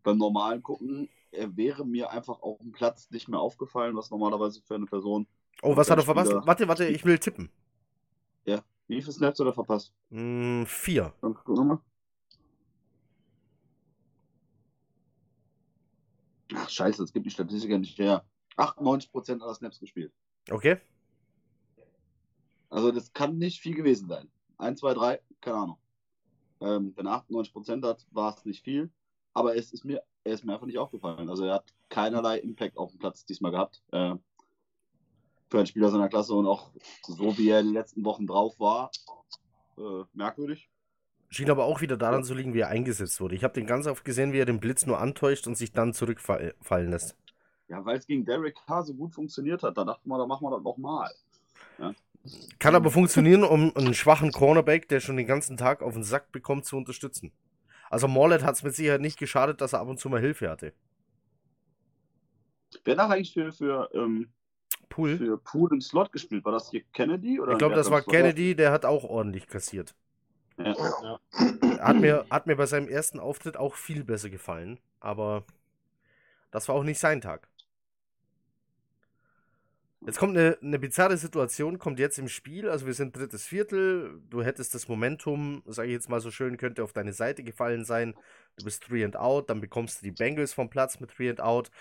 Speaker 3: beim normalen Gucken, wäre mir einfach auf dem Platz nicht mehr aufgefallen, was normalerweise für eine Person.
Speaker 2: Oh, was hat er verpasst? Warte, warte, ich will tippen.
Speaker 3: Wie viele Snaps hat er verpasst?
Speaker 2: Hm, vier.
Speaker 3: Dann gucken wir mal. Ach, scheiße, das gibt die Statistik ja nicht her. 98% aller Snaps gespielt.
Speaker 2: Okay.
Speaker 3: Also das kann nicht viel gewesen sein. 1, 2, 3, keine Ahnung. Ähm, wenn er 98% hat, war es nicht viel. Aber es ist mir, er ist mir einfach nicht aufgefallen. Also er hat keinerlei Impact auf dem Platz diesmal gehabt. Äh, für einen Spieler seiner Klasse und auch so wie er in den letzten Wochen drauf war, äh, merkwürdig.
Speaker 2: Schien aber auch wieder daran zu liegen, wie er eingesetzt wurde. Ich habe den ganz oft gesehen, wie er den Blitz nur antäuscht und sich dann zurückfallen lässt.
Speaker 3: Ja, weil es gegen Derek Carr so gut funktioniert hat. Da dachte man, da machen wir das nochmal.
Speaker 2: Kann aber funktionieren, um einen schwachen Cornerback, der schon den ganzen Tag auf den Sack bekommt, zu unterstützen. Also Morlet hat es mit Sicherheit nicht geschadet, dass er ab und zu mal Hilfe hatte.
Speaker 3: Wer hat eigentlich für, für, ähm,
Speaker 2: Pool.
Speaker 3: für Pool im Slot gespielt? War das hier Kennedy? Oder
Speaker 2: Ich glaube, das war
Speaker 3: Slot?
Speaker 2: Kennedy, der hat auch ordentlich kassiert.
Speaker 3: Ja.
Speaker 2: Hat mir, hat mir bei seinem ersten Auftritt auch viel besser gefallen, aber das war auch nicht sein Tag. Jetzt kommt eine, eine bizarre Situation, kommt jetzt im Spiel. Also wir sind drittes Viertel. Du hättest das Momentum, sage ich jetzt mal so schön, könnte auf deine Seite gefallen sein. Du bist three and out, dann bekommst du die Bengals vom Platz mit three and out.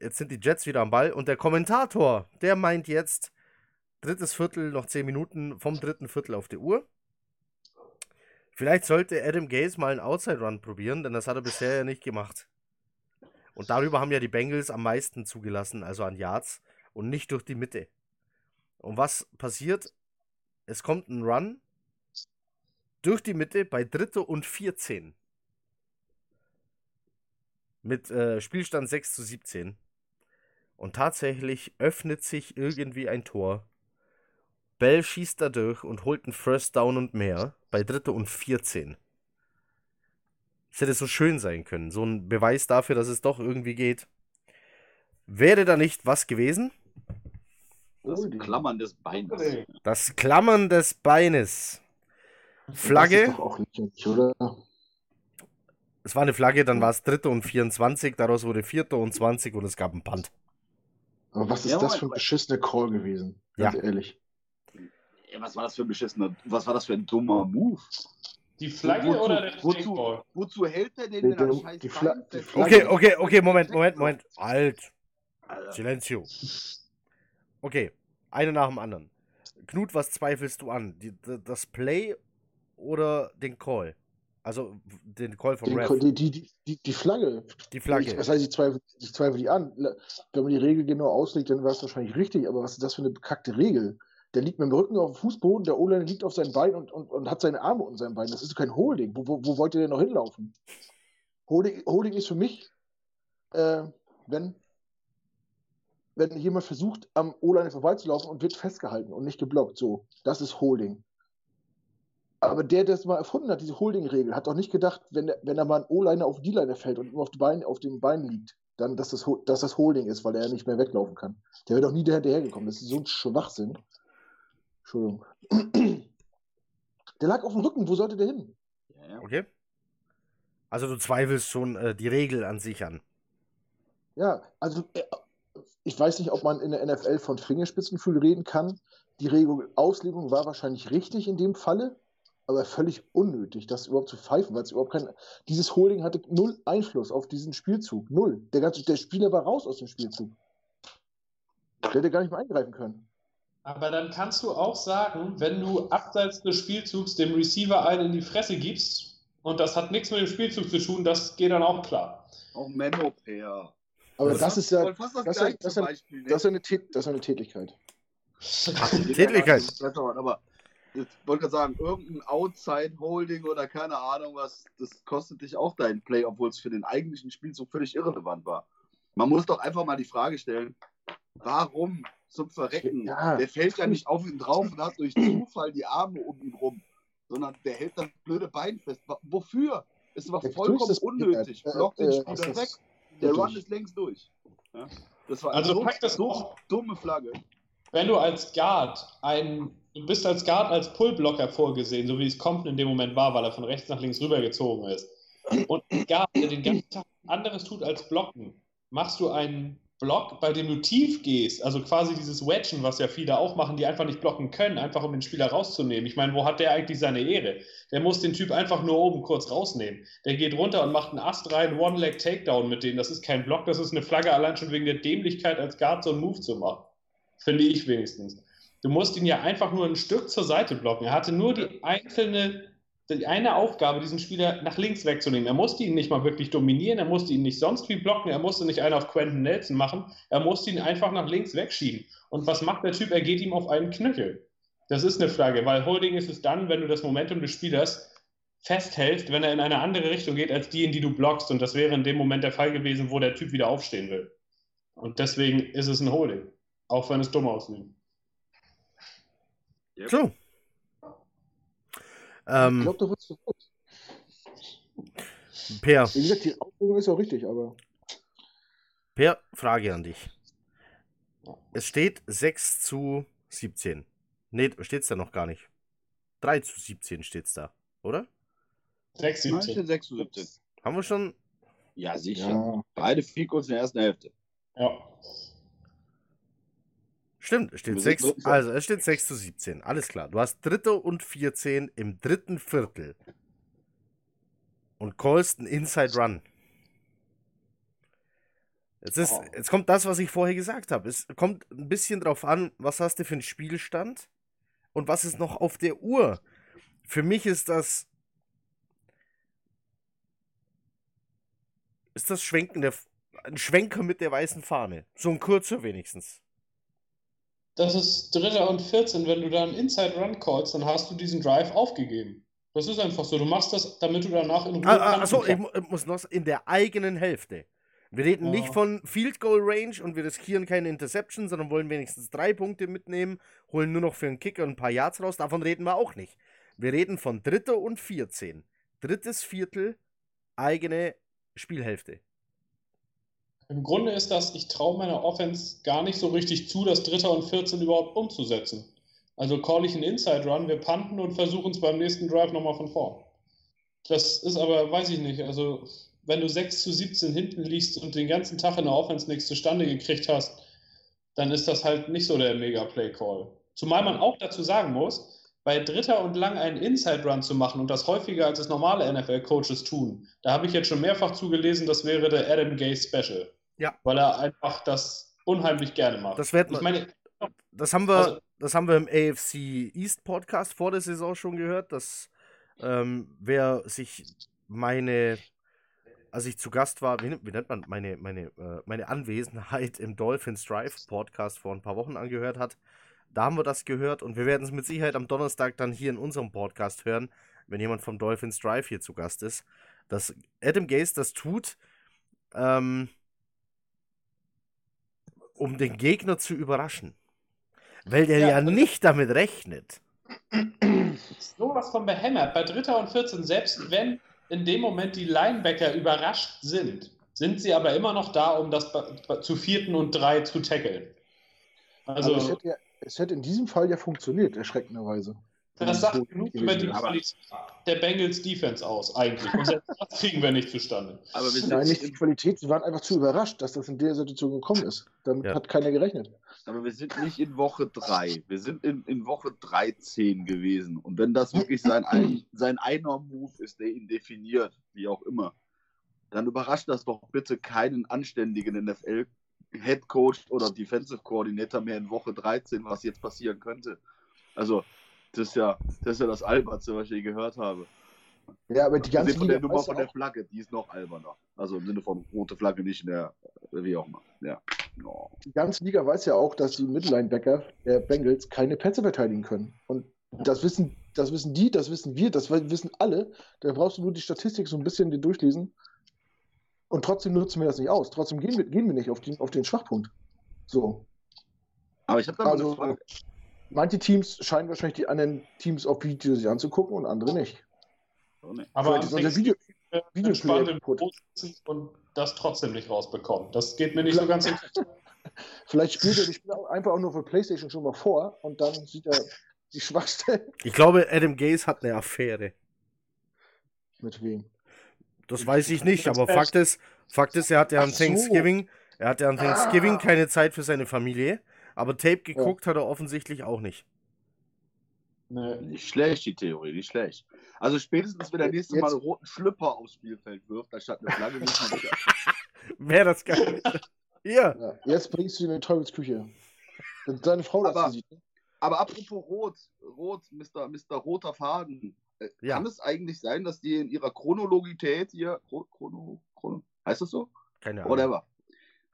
Speaker 2: Jetzt sind die Jets wieder am Ball und der Kommentator, der meint jetzt drittes Viertel, noch zehn Minuten vom dritten Viertel auf der Uhr. Vielleicht sollte Adam Gaze mal einen Outside Run probieren, denn das hat er bisher ja nicht gemacht. Und darüber haben ja die Bengals am meisten zugelassen, also an Yards und nicht durch die Mitte. Und was passiert? Es kommt ein Run durch die Mitte bei Dritte und 14. Mit äh, Spielstand 6 zu 17. Und tatsächlich öffnet sich irgendwie ein Tor. Bell schießt da durch und holt einen First Down und mehr bei Dritte und 14. Es hätte so schön sein können. So ein Beweis dafür, dass es doch irgendwie geht. Wäre da nicht was gewesen?
Speaker 3: Das. Klammern des Beines.
Speaker 2: Das Klammern des Beines. Flagge. Es war eine Flagge, dann war es dritte und 24, daraus wurde vierte und 20 und es gab einen Punt.
Speaker 1: Aber was ist
Speaker 3: Ja,
Speaker 1: das für ein beschissener Call gewesen? Ganz ehrlich.
Speaker 3: Ey, was war das für ein beschissener, was war das für ein dummer Move?
Speaker 4: Die Flagge
Speaker 3: Wozu-
Speaker 4: oder der
Speaker 3: wozu-? Wozu hält der den denn scheiß
Speaker 1: die? Flagge-
Speaker 2: Okay, okay, okay, Moment, Moment, Moment. Halt.
Speaker 3: Alter.
Speaker 2: Silencio. Okay, eine nach dem anderen. Knut, was zweifelst du an? Die, das Play oder den Call? Also den Call vom
Speaker 1: Den,
Speaker 2: Ref.
Speaker 1: die, die, die, die, Flagge.
Speaker 2: Die Flagge.
Speaker 1: Das heißt, ich zweifle, ich zweifle die an. Wenn man die Regel genau auslegt, dann wäre es wahrscheinlich richtig. Aber was ist das für eine bekackte Regel? Der liegt mit dem Rücken auf dem Fußboden, der O-Line liegt auf seinem Bein und, und, und hat seine Arme unter seinem Bein. Das ist kein Holding. Wo, wo, wo wollt ihr denn noch hinlaufen? Holding, Holding ist für mich, äh, wenn, wenn jemand versucht, am O-Line vorbeizulaufen und wird festgehalten und nicht geblockt. So, das ist Holding. Aber der, der es mal erfunden hat, diese Holding-Regel, hat doch nicht gedacht, wenn, wenn da mal ein O-Liner auf die Line fällt und nur auf, die Beine, auf dem Bein liegt, dann, dass das, dass das Holding ist, weil er nicht mehr weglaufen kann. Der wäre doch nie hinterhergekommen. Das ist so ein Schwachsinn. Entschuldigung. Der lag auf dem Rücken. Wo sollte der hin?
Speaker 2: Okay. Also du zweifelst schon äh, die Regel an sich an.
Speaker 1: Ja, also äh, ich weiß nicht, ob man in der NFL von Fingerspitzengefühl reden kann. Die Regel Auslegung war wahrscheinlich richtig in dem Falle, aber völlig unnötig, das überhaupt zu pfeifen, weil es überhaupt kein. Dieses Holding hatte null Einfluss auf diesen Spielzug. Null. Der, ganze, der Spieler war raus aus dem Spielzug. Der hätte gar nicht mehr eingreifen können.
Speaker 4: Aber dann kannst du auch sagen, wenn du abseits des Spielzugs dem Receiver einen in die Fresse gibst und das hat nichts mit dem Spielzug zu tun, das geht dann auch klar.
Speaker 3: Auch Menno Pair.
Speaker 1: Aber
Speaker 2: Das
Speaker 1: das, ist ja,
Speaker 3: das,
Speaker 1: das ist- das ist-
Speaker 3: Beispiel.
Speaker 1: das ist eine, das ist eine Tätigkeit.
Speaker 2: Tätigkeit.
Speaker 3: Aber ich wollte gerade sagen, irgendein Outside-Holding oder keine Ahnung was, das kostet dich auch deinen Play, obwohl es für den eigentlichen Spielzug völlig irrelevant war. Man muss doch einfach mal die Frage stellen, warum zum Verrecken?
Speaker 1: Ja.
Speaker 3: Der fällt ja nicht auf ihn drauf und hat durch Zufall die Arme um ihn rum, sondern der hält das blöde Bein fest. Wofür? Ist doch
Speaker 1: Der
Speaker 3: vollkommen unnötig.
Speaker 1: äh,
Speaker 3: Block den
Speaker 1: äh,
Speaker 3: Spieler weg. Der Run ist längst durch. Ja? Das war
Speaker 4: Also
Speaker 3: so,
Speaker 4: pack das
Speaker 3: so
Speaker 4: auch.
Speaker 3: dumme Flagge.
Speaker 4: Wenn du als Guard ein, du bist als Guard als Pullblocker vorgesehen, so wie es Compton in dem Moment war, weil er von rechts nach links rübergezogen ist. Und ein Guard, der den ganzen Tag anderes tut als blocken, machst du einen Block, bei dem du tief gehst, also quasi dieses Wedgen, was ja viele auch machen, die einfach nicht blocken können, einfach um den Spieler rauszunehmen. Ich meine, wo hat der eigentlich seine Ehre? Der muss den Typ einfach nur oben kurz rausnehmen. Der geht runter und macht einen Ast rein, One-Leg-Takedown mit denen. Das ist kein Block, das ist eine Flagge, allein schon wegen der Dämlichkeit als Guard so einen Move zu machen. Finde ich wenigstens. Du musst ihn ja einfach nur ein Stück zur Seite blocken. Er hatte nur die einzelne, die eine Aufgabe, diesen Spieler nach links wegzunehmen. Er musste ihn nicht mal wirklich dominieren, er musste ihn nicht sonst wie blocken, er musste nicht einen auf Quentin Nelson machen, er musste ihn einfach nach links wegschieben. Und was macht der Typ? Er geht ihm auf einen Knöchel. Das ist eine Flagge, weil Holding ist es dann, wenn du das Momentum des Spielers festhältst, wenn er in eine andere Richtung geht, als die, in die du blockst. Und das wäre in dem Moment der Fall gewesen, wo der Typ wieder aufstehen will. Und deswegen ist es ein Holding. Auch wenn es dumm aussieht.
Speaker 2: So.
Speaker 1: Ich
Speaker 2: Ähm,
Speaker 1: glaube, da wird es
Speaker 2: per,
Speaker 1: Wie gesagt, die Aufregung ist auch richtig, aber
Speaker 2: per, Frage an dich. Es steht 6 zu 17. Nee, steht's da noch gar nicht. 3 zu 17 steht's da, oder?
Speaker 4: 6,
Speaker 3: Nein,
Speaker 4: 17.
Speaker 3: steht 6 zu 17.
Speaker 2: Haben wir schon?
Speaker 3: Ja, sicher.
Speaker 1: ja.
Speaker 3: Beide Ficos in der ersten Hälfte.
Speaker 4: Ja.
Speaker 2: Stimmt, es steht
Speaker 3: Wir
Speaker 2: 6,
Speaker 3: sind dritten.
Speaker 2: also es steht 6 zu 17. Alles klar. Du hast dritte und 14 im dritten Viertel. Und callst einen Inside Run. Jetzt, ist,
Speaker 4: Oh.
Speaker 2: jetzt kommt das, was ich vorher gesagt habe. Es kommt ein bisschen drauf an, was hast du für einen Spielstand und was ist noch auf der Uhr. Für mich ist das. Ist das Schwenken der. Ein Schwenker mit der weißen Fahne. So ein kurzer wenigstens.
Speaker 4: Das ist Dritter und 14. Wenn du da einen Inside Run callst, dann hast du diesen Drive aufgegeben. Das ist einfach so. Du machst das, damit du danach in Ruhe
Speaker 2: Ah, ah, achso, ich muss noch in der eigenen Hälfte. Wir reden
Speaker 4: Ja.
Speaker 2: nicht von Field Goal Range und wir riskieren keine Interception, sondern wollen wenigstens drei Punkte mitnehmen, holen nur noch für einen Kicker ein paar Yards raus. Davon reden wir auch nicht. Wir reden von Dritter und 14. Drittes Viertel, eigene Spielhälfte.
Speaker 4: Im Grunde ist das, ich traue meiner Offense gar nicht so richtig zu, das Dritter und 14 überhaupt umzusetzen. Also call ich einen Inside Run, wir punten und versuchen es beim nächsten Drive nochmal von vorn. Das ist aber, weiß ich nicht, also wenn du 6 zu 17 hinten liegst und den ganzen Tag in der Offense nichts zustande gekriegt hast, dann ist das halt nicht so der Mega-Play-Call. Zumal man auch dazu sagen muss, bei Dritter und Lang einen Inside-Run zu machen und das häufiger als es normale NFL-Coaches tun, da habe ich jetzt schon mehrfach zugelesen, das wäre der Adam Gase Special.
Speaker 2: Ja.
Speaker 4: Weil er einfach das unheimlich gerne macht.
Speaker 2: Das wird
Speaker 4: ich meine,
Speaker 2: Das haben wir,
Speaker 4: Also-
Speaker 2: das haben wir im AFC East Podcast vor der Saison schon gehört, dass ähm, wer sich meine, als ich zu Gast war, wie, wie nennt man meine, meine, äh, meine Anwesenheit im Dolphins Drive Podcast vor ein paar Wochen angehört hat, da haben wir das gehört und wir werden es mit Sicherheit am Donnerstag dann hier in unserem Podcast hören, wenn jemand vom Dolphins Drive hier zu Gast ist, dass Adam Gase das tut, ähm, um den Gegner zu überraschen. Weil der ja,
Speaker 4: Ja,
Speaker 2: nicht damit rechnet.
Speaker 4: sowas von behämmert. Bei Dritter und 14, selbst wenn in dem Moment die Linebacker überrascht sind, sind sie aber immer noch da, um das zu vierten und drei zu tackeln. Also,
Speaker 1: es hätte, ja, es hätte in diesem Fall ja funktioniert, erschreckenderweise.
Speaker 4: Das sagt genug über die Qualität der Bengals Defense aus, eigentlich. Und selbst das kriegen wir nicht zustande. <laughs>
Speaker 3: Aber wir sind,
Speaker 1: Nein, nicht die
Speaker 3: in,
Speaker 1: Qualität, sie waren einfach zu überrascht, dass das in der Situation gekommen ist. Damit
Speaker 2: Ja.
Speaker 1: hat keiner gerechnet.
Speaker 3: aber wir sind nicht in Woche 3. Wir sind in, in Woche 13 gewesen. Und wenn das wirklich sein, <clears throat> ein, sein einer Move ist, der ihn definiert, wie auch immer, dann überrascht das doch bitte keinen anständigen NFL-Head Coach oder Defensive Coordinator mehr in Woche 13, was jetzt passieren könnte. Also, das ist ja das, ist ja das Albernste, was ich je gehört habe.
Speaker 1: Ja, aber die ganze
Speaker 3: Abgesehen von der
Speaker 1: Liga
Speaker 3: Nummer von der Flagge, die ist noch alberner. Also im Sinne von rote Flagge, nicht in der, äh, wie auch immer. Ja. Oh.
Speaker 1: die ganze Liga weiß ja auch, dass die Mittellinebacker der Bengals keine Pätze verteidigen können. Und das wissen, das wissen die, das wissen wir, das wissen alle. Da brauchst du nur die Statistik so ein bisschen dir durchlesen. Und trotzdem nutzen wir das nicht aus. Trotzdem gehen wir, gehen wir nicht auf den, auf den Schwachpunkt. So.
Speaker 3: Aber ich habe da mal eine
Speaker 1: Also,
Speaker 3: Frage.
Speaker 1: Manche Teams scheinen wahrscheinlich die anderen Teams auf Video sich anzugucken und andere nicht.
Speaker 4: Aber
Speaker 1: Vielleicht ist unser Video, Video
Speaker 4: Büro sitzen und das trotzdem nicht rausbekommen. Das geht mir nicht so ganz <laughs> in
Speaker 1: vielleicht spielt er die Spiele auch einfach auch nur für PlayStation schon mal vor und dann sieht er die Schwachstellen.
Speaker 2: Ich glaube, Adam Gase hat eine Affäre.
Speaker 1: Mit wem?
Speaker 2: Das weiß ich nicht, aber Fakt ist, Fakt ist, er hat ja an
Speaker 1: Ach so.
Speaker 2: Thanksgiving, er hat ja an Thanksgiving
Speaker 1: Ah.
Speaker 2: keine Zeit für seine Familie, aber Tape geguckt hat er offensichtlich auch nicht.
Speaker 4: Nee.
Speaker 3: Nicht schlecht, die Theorie, nicht schlecht. Also spätestens, wenn der nächste
Speaker 1: Jetzt-
Speaker 3: Mal einen roten Schlüpper aufs Spielfeld wirft, anstatt eine Flagge, wir sicher. <laughs>
Speaker 2: Wäre das geil. <laughs> Hier,
Speaker 1: Ja, jetzt bringst du ihn in die Teufelsküche. Wenn deine Frau das
Speaker 3: Aber-
Speaker 1: sieht. ne?
Speaker 3: Aber apropos Rot, Rot, Mr. Mr. Roter Faden. Äh,
Speaker 2: Ja.
Speaker 3: Kann es eigentlich sein, dass die in ihrer Chronologität hier, Chro- Chrono, Chrono, heißt das so?
Speaker 2: keine Ahnung.
Speaker 3: Whatever.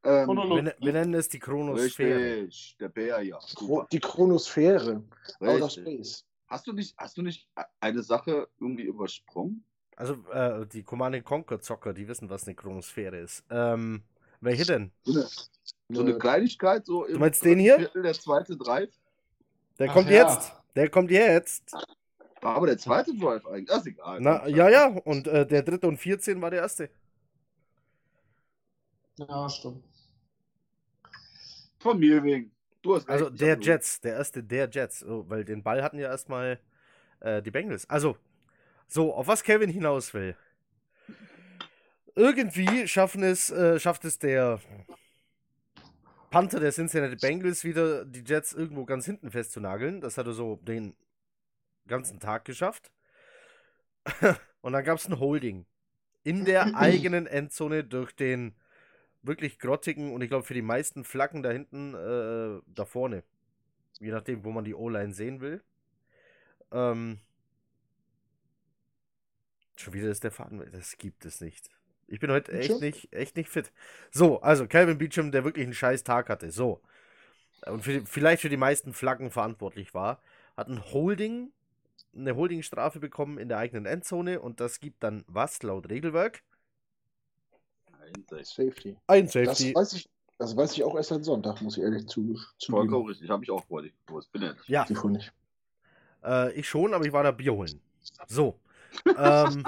Speaker 3: Ähm.
Speaker 2: Wir, ne- wir nennen es die Chronosphäre.
Speaker 3: richtig, der Bär, ja. Super.
Speaker 1: die Chronosphäre. Outer. Space.
Speaker 3: Hast du nicht, hast du nicht eine Sache irgendwie übersprungen?
Speaker 2: Also, äh, die Command Conquer Zocker, die wissen, was eine Chronosphäre ist. Ähm, welche denn?
Speaker 3: So eine, so eine Kleinigkeit, so
Speaker 2: Du meinst den hier?
Speaker 3: Viertel der zweite Drive.
Speaker 2: Der
Speaker 4: Ach
Speaker 2: kommt
Speaker 4: ja.
Speaker 2: jetzt. Der kommt jetzt.
Speaker 3: War aber der zweite Drive eigentlich. Das ist egal.
Speaker 2: Na, ja, ja. Und äh, der dritte und 14 war der erste.
Speaker 4: Ja, stimmt.
Speaker 3: Von mir wegen. Du hast
Speaker 2: Also der Jets, der erste der Jets. Oh, weil den Ball hatten ja erstmal äh, die Bengals. Also, so, auf was Kevin hinaus will. Irgendwie schaffen es, äh, schafft es der Panther der Cincinnati Bengals wieder, die Jets irgendwo ganz hinten festzunageln. Das hat er so den ganzen Tag geschafft. <laughs> Und dann gab es ein Holding in der <laughs> eigenen Endzone durch den wirklich grottigen und ich glaube für die meisten Flaggen da hinten, äh, da vorne. Je nachdem, wo man die O-Line sehen will. Ähm, schon wieder ist der Faden. Das gibt es nicht. Ich bin heute echt nicht, echt nicht fit. So, also Calvin Beecham, der wirklich einen scheiß Tag hatte. So. Und für, vielleicht für die meisten Flaggen verantwortlich war, hat ein Holding, eine Holdingstrafe bekommen in der eigenen Endzone und das gibt dann was laut Regelwerk?
Speaker 3: Nein,
Speaker 1: Safety.
Speaker 2: Ein
Speaker 1: Das
Speaker 2: Safety.
Speaker 1: weiß ich, das weiß ich auch erst seit Sonntag, muss ich ehrlich zu, zugeben.
Speaker 3: Vollkommen richtig. Habe ich auch vor. Ich gewusst. Bin ich.
Speaker 2: Ja,
Speaker 1: wohl nicht.
Speaker 2: äh, ich schon, aber ich war da Bier holen. So. <laughs> ähm,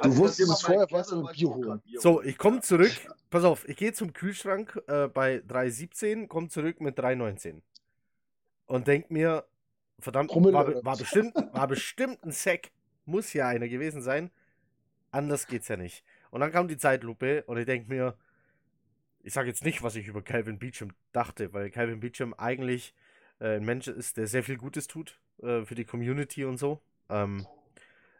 Speaker 3: Also,
Speaker 1: wusstest
Speaker 3: das
Speaker 1: vorher, warst du mit Bier
Speaker 3: ich
Speaker 1: holen.
Speaker 2: So, ich komme zurück. Pass auf, ich gehe zum Kühlschrank äh, bei 3,17, komme zurück mit 3,19. Und denk mir, verdammt,
Speaker 1: Promille
Speaker 2: war, war,
Speaker 1: was?
Speaker 2: bestimmt, war bestimmt ein Sack. Muss ja einer gewesen sein. Anders geht's ja nicht. Und dann kam die Zeitlupe und ich denk mir, ich sage jetzt nicht, was ich über Calvin Beecham dachte, weil Calvin Beecham eigentlich äh, ein Mensch ist, der sehr viel Gutes tut äh, für die Community und so. Ähm,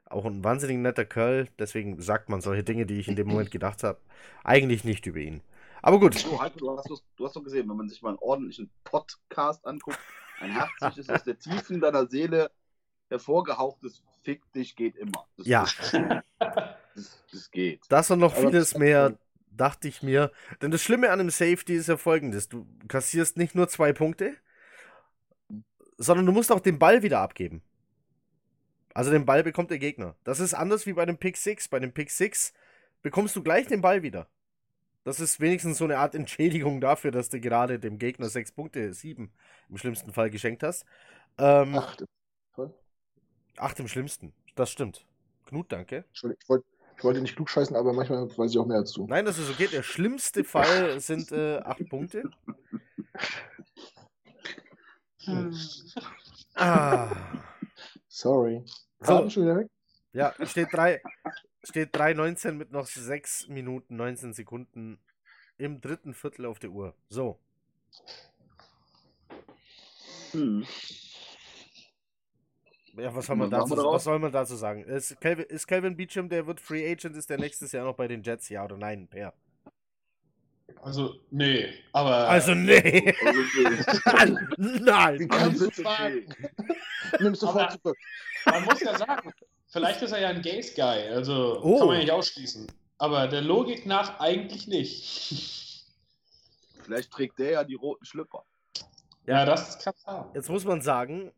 Speaker 2: auch ein wahnsinnig netter Kerl, deswegen sagt man solche Dinge, die ich in dem Moment <clears throat> gedacht habe, eigentlich nicht über ihn. Aber gut,
Speaker 3: So, Heiko, du hast, du hast doch gesehen, wenn man sich mal einen ordentlichen Podcast anguckt, ein herzliches, aus der Tiefen deiner Seele hervorgehauchtes Fick dich geht immer. Das,
Speaker 2: Ja.
Speaker 3: Das, das geht.
Speaker 2: das und noch vieles mehr dachte ich mir. Denn das Schlimme an einem Safety ist ja folgendes: Du kassierst nicht nur zwei Punkte, sondern du musst auch den Ball wieder abgeben. Also den Ball bekommt der Gegner. Das ist anders wie bei dem Pick 6. Bei dem Pick 6 bekommst du gleich den Ball wieder. Das ist wenigstens so eine Art Entschädigung dafür, dass du gerade dem Gegner sechs Punkte, sieben im schlimmsten Fall geschenkt hast. Ähm,
Speaker 1: Ach, toll.
Speaker 2: acht im schlimmsten. Das stimmt. Knut, danke.
Speaker 1: Entschuldigung, ich wollte ich wollte nicht klugscheißen, aber manchmal weiß ich auch mehr als du.
Speaker 2: Nein, das ist okay. Der schlimmste Fall sind äh, acht Punkte. Ah.
Speaker 1: Sorry.
Speaker 2: So.
Speaker 1: Schon wieder weg?
Speaker 2: Ja, steht 3, steht 3,19 mit noch 6 Minuten 19 Sekunden im dritten Viertel auf der Uhr. So.
Speaker 3: Hm.
Speaker 2: Ja, was soll man, dazu, was soll man dazu sagen? Ist Calvin, ist Calvin Beecham, der wird Free Agent, ist der nächstes Jahr noch bei den Jets, ja oder nein? Per.
Speaker 4: Also, nee, aber.
Speaker 2: Also, nee. <laughs>
Speaker 3: Also, <laughs>
Speaker 2: nein.
Speaker 1: Wie kannst du fragen? Nimmst sofort
Speaker 4: Aber-
Speaker 1: zurück.
Speaker 4: Man muss ja sagen, vielleicht ist er ja ein Gaze-Guy, also
Speaker 2: Oh.
Speaker 4: kann man ja nicht ausschließen. Aber der Logik nach eigentlich nicht.
Speaker 3: Vielleicht trägt der ja die roten Schlüpper.
Speaker 4: Ja, das kann sein.
Speaker 2: Jetzt muss man sagen,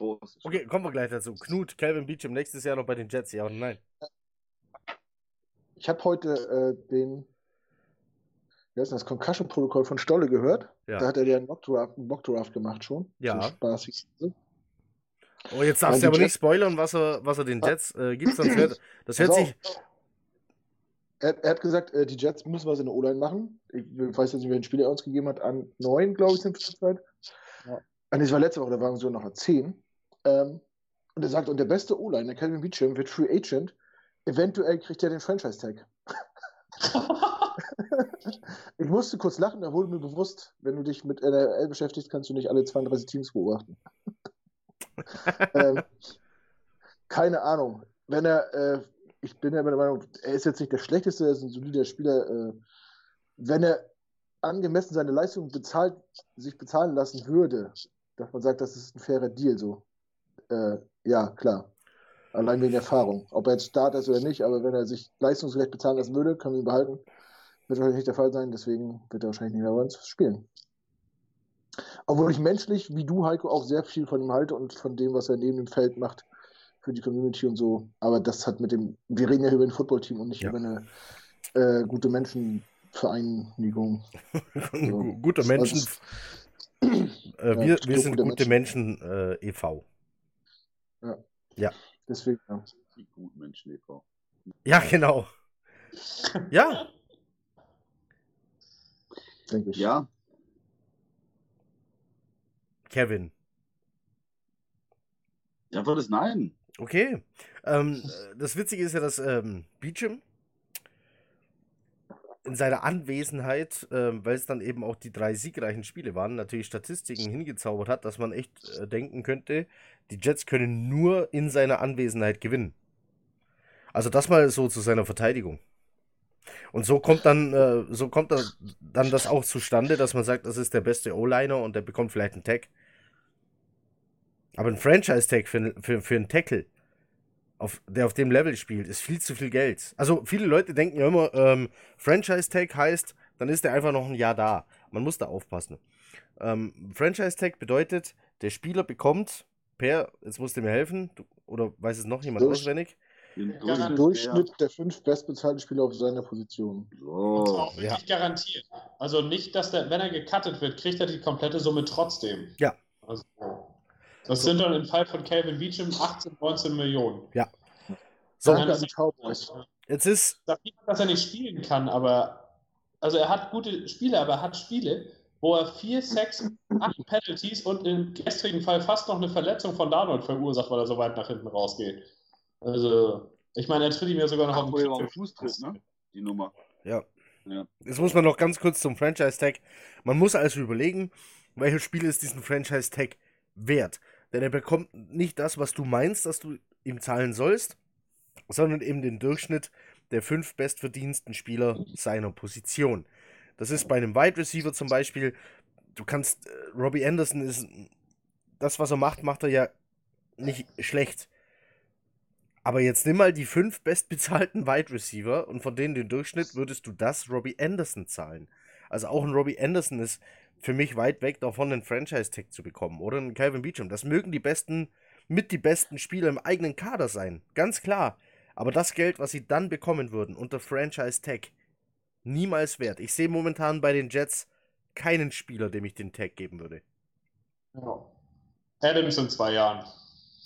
Speaker 3: Groß.
Speaker 2: okay, kommen wir gleich dazu. Knut, Calvin Beecham nächstes Jahr noch bei den Jets, ja oder nein?
Speaker 1: Ich habe heute äh, den wie heißt das Concussion-Protokoll von Stolle gehört.
Speaker 2: Ja.
Speaker 1: Da hat er ja einen Mockdraft, einen Mockdraft gemacht schon.
Speaker 2: Ja.
Speaker 1: So spaßig.
Speaker 2: Oh, jetzt darfst du aber nicht
Speaker 1: Jets-
Speaker 2: spoilern, was er, was er den Jets äh, gibt, sonst hört, <clears throat> das hört
Speaker 1: Pass
Speaker 2: sich.
Speaker 1: Er, er hat gesagt, äh, die Jets müssen was in der O-Line machen. Ich weiß jetzt nicht, welchen Spieler er uns gegeben hat. An neun, glaube ich, sind wir zurzeit.
Speaker 3: Ja.
Speaker 1: Ah, das war letzte Woche, da waren so noch an zehn. Ähm, und er sagt, und der beste O-Line, der Calvin Beecham, wird Free Agent. Eventuell kriegt er den Franchise-Tag. <laughs> Ich musste kurz lachen, da wurde mir bewusst, wenn du dich mit NRL beschäftigst, kannst du nicht alle 32 Teams beobachten. <laughs> ähm, keine Ahnung. Wenn er, äh, ich bin ja der Meinung, er ist jetzt nicht der schlechteste, er ist ein solider Spieler. Äh, wenn er angemessen seine Leistung bezahlt, sich bezahlen lassen würde, dass man sagt, das ist ein fairer Deal, so. Äh, ja, klar. Allein wegen Erfahrung. Ob er jetzt Starter ist oder nicht, aber wenn er sich leistungsgerecht bezahlen lassen würde, können wir ihn behalten. Wird wahrscheinlich nicht der Fall sein, deswegen wird er wahrscheinlich nicht mehr bei uns spielen. Obwohl ich menschlich, wie du, Heiko, auch sehr viel von ihm halte und von dem, was er neben dem Feld macht für die Community und so. Aber das hat mit dem, wir reden ja über ein Footballteam und nicht
Speaker 2: Ja.
Speaker 1: über eine äh, gute Menschenvereinigung. <laughs> So.
Speaker 2: Gute Menschen.
Speaker 1: Also, <clears throat>
Speaker 2: Äh, wir, wir sind gute Menschen, äh, e.V.
Speaker 1: deswegen, ja.
Speaker 3: Die guten Menschen, e.V.
Speaker 2: Ja, genau. Ja,
Speaker 1: denke ich.
Speaker 3: Ja,
Speaker 2: Kevin.
Speaker 3: die Antwort ist nein.
Speaker 2: Okay. Ähm, äh, das Witzige ist ja, dass ähm, Beecham in seiner Anwesenheit, ähm, weil es dann eben auch die drei siegreichen Spiele waren, natürlich Statistiken hingezaubert hat, dass man echt äh, denken könnte, die Jets können nur in seiner Anwesenheit gewinnen. Also das mal so zu seiner Verteidigung. Und so kommt dann, äh, so kommt das, dann das auch zustande, dass man sagt, das ist der beste O-Liner und der bekommt vielleicht einen Tag. Aber ein Franchise-Tag für, für, für einen Tackle, auf, der auf dem Level spielt, ist viel zu viel Geld. Also viele Leute denken ja immer, ähm, Franchise-Tag heißt, dann ist der einfach noch ein Jahr da. Man muss da aufpassen. Ähm, Franchise-Tag bedeutet, der Spieler bekommt per, jetzt musst du mir helfen, du, oder weiß es noch jemand
Speaker 1: Durch-
Speaker 2: auswendig?
Speaker 4: Ja,
Speaker 1: Im
Speaker 3: Durchschnitt,
Speaker 1: Durchschnitt der fünf bestbezahlten Spieler auf seiner Position.
Speaker 3: Ja.
Speaker 4: Und auch wirklich garantiert. Also nicht, dass der, wenn er gecuttet wird, kriegt er die komplette Summe trotzdem.
Speaker 2: Ja.
Speaker 4: Also, das sind dann im Fall von Calvin Beecham 18, 19 Millionen.
Speaker 2: So,
Speaker 1: Danke
Speaker 4: Nein,
Speaker 1: an die Cowboys.
Speaker 2: jetzt ist,
Speaker 4: sag nicht, dass er nicht spielen kann, aber also er hat gute Spiele, aber er hat Spiele, wo er vier, sechs, acht Penalties und im gestrigen Fall fast noch eine Verletzung von Darnold verursacht, weil er so weit nach hinten rausgeht. Also, ich meine, er tritt ihm ja sogar noch
Speaker 3: Ach,
Speaker 4: auf den.
Speaker 3: Fuß tritt, ne? Die Nummer.
Speaker 2: ja.
Speaker 3: Ja.
Speaker 2: Jetzt muss man noch ganz kurz zum Franchise-Tag. Man muss also überlegen, welches Spiel ist diesen Franchise-Tag wert. Denn er bekommt nicht das, was du meinst, dass du ihm zahlen sollst, sondern eben den Durchschnitt der fünf bestverdiensten Spieler seiner Position. Das ist bei einem Wide Receiver zum Beispiel, du kannst, äh, Robbie Anderson ist, das, was er macht, macht er ja nicht schlecht. Aber jetzt nimm mal die fünf bestbezahlten Wide Receiver und von denen den Durchschnitt würdest du das Robbie Anderson zahlen. Also auch ein Robbie Anderson ist für mich weit weg davon, einen Franchise-Tag zu bekommen. Oder ein Calvin Beecham. Das mögen die besten, mit die besten Spieler im eigenen Kader sein. Ganz klar. Aber das Geld, was sie dann bekommen würden unter Franchise-Tag, niemals wert. Ich sehe momentan bei den Jets keinen Spieler, dem ich den Tag geben würde.
Speaker 4: Ja. Adams in zwei Jahren.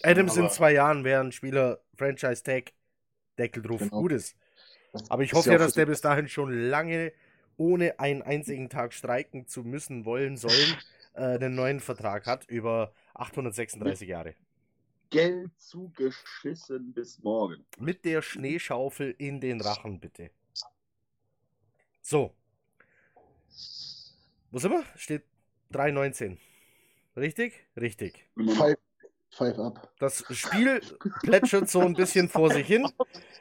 Speaker 2: Adams in zwei Jahren wäre ein Spieler Franchise-Tag, Deckel drauf,
Speaker 1: Genau.
Speaker 2: gut ist.
Speaker 1: Das
Speaker 2: Aber ich hoffe
Speaker 1: ja
Speaker 2: dass der bis dahin schon lange, ohne einen einzigen Tag streiken zu müssen, wollen, sollen, <laughs> äh, einen neuen Vertrag hat über 836 Jahre.
Speaker 3: Geld zugeschissen bis morgen.
Speaker 2: Mit der Schneeschaufel in den Rachen, bitte. So. Wo sind wir? Steht 3,19. Richtig? Richtig.
Speaker 3: Noch.
Speaker 1: Five, up.
Speaker 2: Das Spiel plätschert so ein bisschen vor sich hin.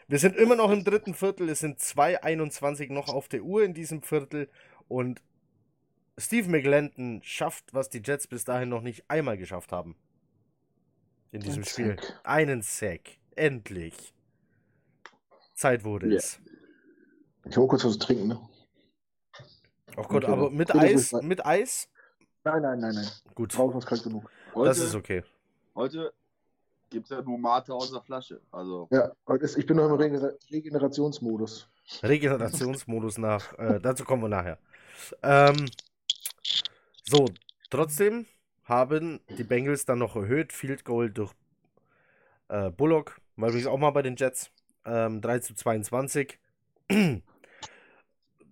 Speaker 2: Wir sind immer noch im dritten Viertel. Es sind 2,21 noch auf der Uhr in diesem Viertel. Und Steve McLendon schafft, was die Jets bis dahin noch nicht einmal geschafft haben. In diesem
Speaker 1: Ein
Speaker 2: Spiel.
Speaker 1: Sack.
Speaker 2: Einen Sack. Endlich. Zeit wurde
Speaker 3: Ja.
Speaker 2: es.
Speaker 1: Ich hole kurz was zu trinken, ne?
Speaker 2: Oh Gott,
Speaker 1: Okay,
Speaker 2: aber mit Eis, mit Eis?
Speaker 1: Nein, nein, nein, nein.
Speaker 2: Gut,
Speaker 1: Draußen ist kalt genug.
Speaker 3: Heute,
Speaker 2: das ist okay.
Speaker 3: Heute gibt es ja nur Mate aus der Flasche. Also,
Speaker 1: Ja, ich bin noch im Regener Regenerationsmodus.
Speaker 2: Regenerationsmodus nach. Äh, dazu kommen wir nachher. Ähm, so, trotzdem haben die Bengals dann noch erhöht. Field Goal durch äh, Bullock. War übrigens auch mal bei den Jets. Ähm, 3 zu 22.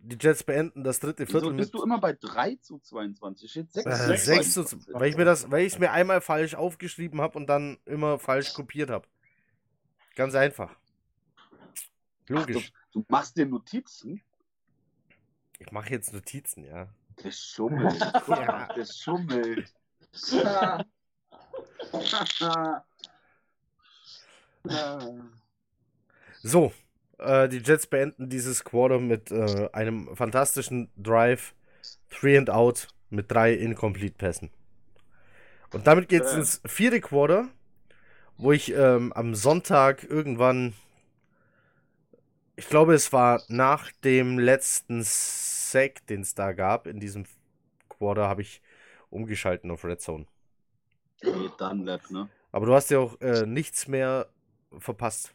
Speaker 2: Die Jets beenden das dritte
Speaker 3: wieso
Speaker 2: Viertel
Speaker 3: bist
Speaker 2: mit
Speaker 3: du immer bei 3 zu 22? Steht 6
Speaker 2: äh,
Speaker 4: sechs
Speaker 2: 6
Speaker 4: zu
Speaker 2: zu, weil ich mir das, weil ich es mir einmal falsch aufgeschrieben habe und dann immer falsch kopiert habe. Ganz einfach. Logisch.
Speaker 3: Du machst dir Notizen?
Speaker 2: Ich mache jetzt Notizen, ja.
Speaker 3: Der schummelt.
Speaker 2: Ja. <laughs>
Speaker 3: Der schummelt.
Speaker 2: So, äh, die Jets beenden dieses Quarter mit äh, einem fantastischen Drive, Three and Out mit drei Incomplete Pässen. Und damit geht es ins vierte Quarter, wo ich ähm, am Sonntag irgendwann, ich glaube, es war nach dem letzten Sack, den es da gab, in diesem Quarter habe ich umgeschalten auf Red Zone.
Speaker 3: Dunlap, ne?
Speaker 2: Aber du hast ja auch äh, nichts mehr verpasst.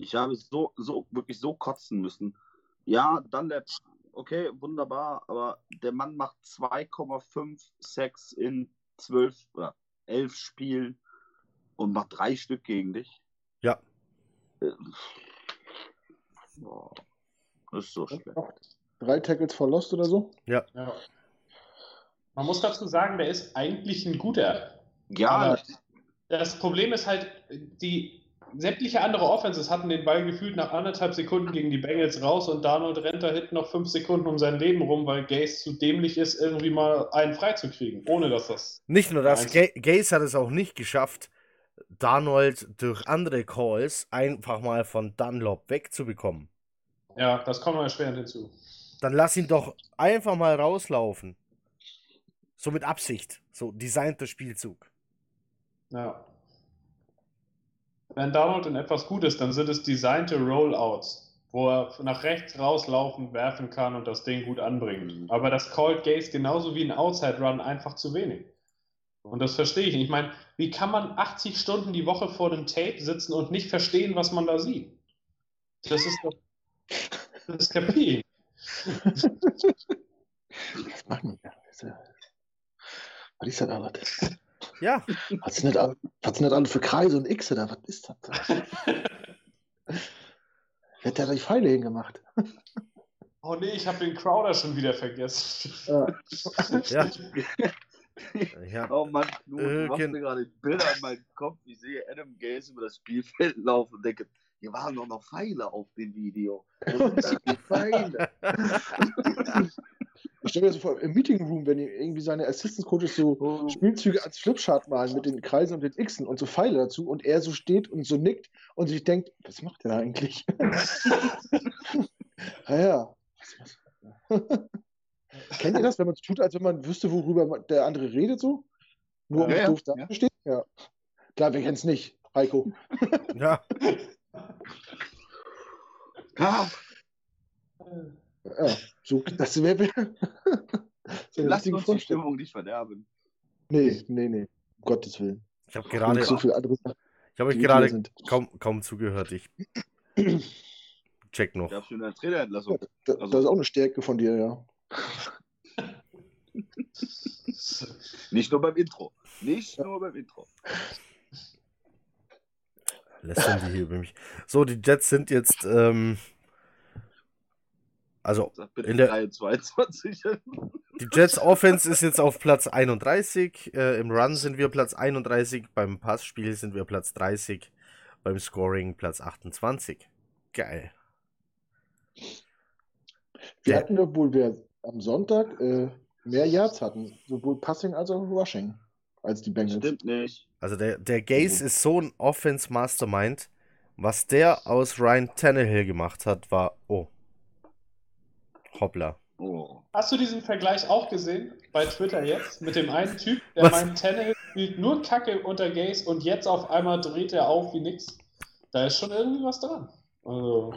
Speaker 4: Ja.
Speaker 3: Ich habe so, so, wirklich so kotzen müssen. Ja, Dunlap, okay, wunderbar, aber der Mann macht 2,5 Sex in 12 oder 11 Spielen und macht drei Stück gegen dich.
Speaker 2: Ja.
Speaker 3: Äh, Boah, das ist so schlecht.
Speaker 1: Drei Tackles for Lost oder so?
Speaker 4: Ja. Man muss dazu sagen, der ist eigentlich ein guter.
Speaker 3: Ja,
Speaker 4: Aber das Problem ist halt, die sämtliche andere Offenses hatten den Ball gefühlt nach anderthalb Sekunden gegen die Bengals raus und Darnold rennt da hinten noch fünf Sekunden um sein Leben rum, weil Gaze zu dämlich ist, irgendwie mal einen freizukriegen, ohne dass das.
Speaker 2: Nicht nur das, Gaze hat es auch nicht geschafft, Darnold durch andere Calls einfach mal von Dunlop wegzubekommen.
Speaker 4: Ja, das kommt noch erschwerend hinzu.
Speaker 2: Dann lass ihn doch einfach mal rauslaufen. So mit Absicht. So designter Spielzug.
Speaker 4: Ja. Wenn Donald in etwas gut ist, dann sind es designte Rollouts, wo er nach rechts rauslaufen, werfen kann und das Ding gut anbringen. Aber das Called Gaze genauso wie ein Outside Run einfach zu wenig. Und das verstehe ich nicht. Ich meine, wie kann man 80 Stunden die Woche vor dem Tape sitzen und nicht verstehen, was man da sieht? Das ist doch. Das kapier ich.
Speaker 1: Was machen wir? Was ist das alles?
Speaker 2: Ja,
Speaker 1: Was sind das, all- was sind das alle für Kreise und Xe da? Was ist das? da? <laughs> Wer hat da die Pfeile hingemacht?
Speaker 4: Oh nee, ich habe den Crowder schon wieder vergessen.
Speaker 1: Ja. <laughs>
Speaker 2: ja. ja.
Speaker 3: Oh Mann, du machst
Speaker 2: Irgend-
Speaker 3: mir gerade Bilder in meinen Kopf. Ich sehe Adam Gaze über das Spielfeld laufen und denke, hier waren doch noch Pfeile auf dem Video. <laughs> Wo sind die Pfeile?
Speaker 1: Ich stelle mir das so vor, im Meeting Room, wenn irgendwie seine Assistant Coaches so
Speaker 3: Oh.
Speaker 1: Spielzüge als Flipchart malen mit den Kreisen und den Xen und so Pfeile dazu und er so steht und so nickt und sich denkt, was macht der da eigentlich? <laughs> ja. Was, was? Kennt ihr das, wenn man es tut, als wenn man wüsste, worüber der andere redet so? Nur um
Speaker 3: Ja,
Speaker 1: doof
Speaker 3: ja.
Speaker 1: dazustehen? Ja. Klar, wir kennen es nicht. Heiko.
Speaker 2: ja.
Speaker 3: Ah, <laughs>
Speaker 1: Ja, so, das wäre <laughs> wär, so
Speaker 3: Lass uns die. Stimmung nicht verderben.
Speaker 1: Nee, nee, nee. Um Gottes Willen.
Speaker 2: Ich habe
Speaker 1: Gerade so viele andere
Speaker 2: ich habe euch gerade kaum, kaum zugehört. Ich check noch.
Speaker 3: Ich habe schon eine Trainerentlassung.
Speaker 1: Da,
Speaker 3: Also-
Speaker 1: das ist auch eine Stärke von dir, ja. <laughs>
Speaker 3: Nicht nur beim Intro. Nicht nur beim Intro.
Speaker 2: Lästern die hier über mich. So, die Jets sind jetzt, ähm, also In der-
Speaker 3: 23.
Speaker 2: die Jets Offense ist jetzt auf Platz 31. Äh, Im Run sind wir Platz 31. Beim Passspiel sind wir Platz 30. Beim Scoring Platz 28. Geil.
Speaker 1: Wir
Speaker 2: Der-
Speaker 1: hatten doch wohl wer am Sonntag äh, mehr Yards hatten, sowohl Passing als auch Rushing, als die Bengals.
Speaker 3: Stimmt nicht.
Speaker 2: Also der, der Gaze ist so ein Offense Mastermind. Was der aus Ryan Tannehill gemacht hat, war, oh. Hoppla.
Speaker 3: Oh.
Speaker 4: Hast du diesen Vergleich auch gesehen bei Twitter jetzt mit dem einen Typ, der
Speaker 2: Was?
Speaker 4: meint, Tannehill spielt nur Kacke unter Gaze und jetzt auf einmal dreht er auf wie nix? Da ist schon irgendwie was dran. Also,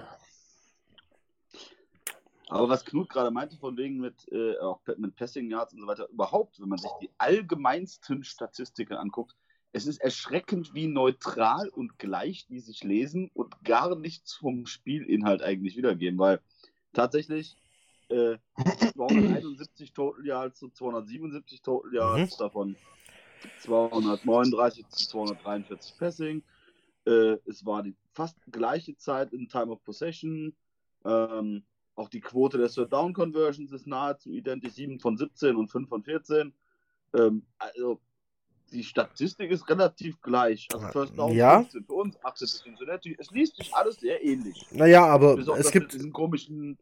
Speaker 3: Aber was Knut gerade meinte, von wegen mit, äh, auch mit Passing Yards und so weiter, überhaupt, wenn man sich die allgemeinsten Statistiken anguckt, es ist erschreckend, wie neutral und gleich die sich lesen und gar nichts vom Spielinhalt eigentlich wiedergeben, weil tatsächlich äh, 271 Total Yards zu 277 Total Yards, davon 239 zu 243 Passing. Äh, es war die fast gleiche Zeit in Time of Possession. Ähm, auch die Quote der Third Down Conversions ist nahezu identisch, 7 von 17 und 5 von 14. Ähm, also die Statistik ist relativ gleich. Also First Down
Speaker 2: Ja.
Speaker 3: 15 für uns, 18 für Cincinnati. Es liest sich alles sehr ähnlich.
Speaker 2: Naja, aber
Speaker 3: Bis
Speaker 2: es gibt.
Speaker 3: diesen komischen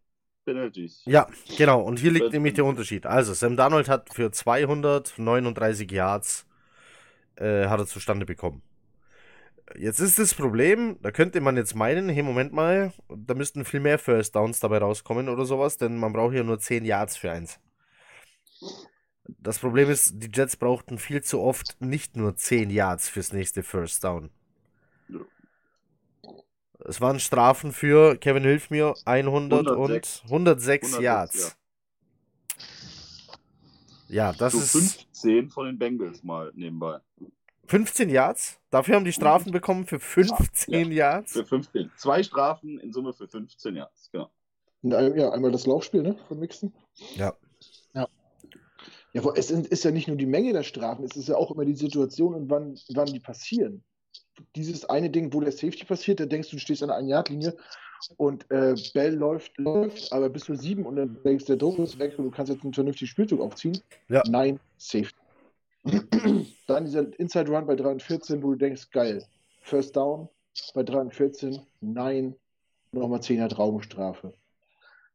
Speaker 3: Penalties.
Speaker 2: Ja, genau. Und hier liegt
Speaker 3: Das-
Speaker 2: nämlich der Unterschied. Also, Sam Darnold hat für 239 Yards äh, hat er zustande bekommen. Jetzt ist das Problem, da könnte man jetzt meinen, hey, Moment mal, da müssten viel mehr First Downs dabei rauskommen oder sowas, denn man braucht hier nur 10 Yards für eins. Das Problem ist, die Jets brauchten viel zu oft nicht nur 10 Yards fürs nächste First Down.
Speaker 3: Ja.
Speaker 2: Es waren Strafen für, Kevin hilf mir, 100
Speaker 3: 106.
Speaker 2: und 106
Speaker 3: 106,
Speaker 2: Yards. Ja, das
Speaker 3: Zu
Speaker 2: ist
Speaker 3: 15 von den Bengals mal nebenbei.
Speaker 2: 15 Yards. Dafür haben die Strafen bekommen für 15 Yards.
Speaker 3: Für 15. Zwei Strafen in Summe für 15 Yards. Genau.
Speaker 1: Ja, einmal das Laufspiel, ne? Von Mixon.
Speaker 2: Ja.
Speaker 1: Ja. Ja, wo- es ist ja nicht nur die Menge der Strafen, es ist ja auch immer die Situation und wann, wann die passieren. Dieses eine Ding, wo der Safety passiert, da denkst du, du stehst an der Ein-Yard-Linie und äh, Bell läuft, läuft, aber bis zu sieben und dann denkst du, der Druck ist weg und du kannst jetzt einen vernünftigen Spielzug aufziehen.
Speaker 2: Ja.
Speaker 1: Nein, Safety. <clears throat> Dann dieser Inside Run bei 3 und 14, wo du denkst, geil, First Down bei 3 und 14, nein, nochmal 10er Raumstrafe.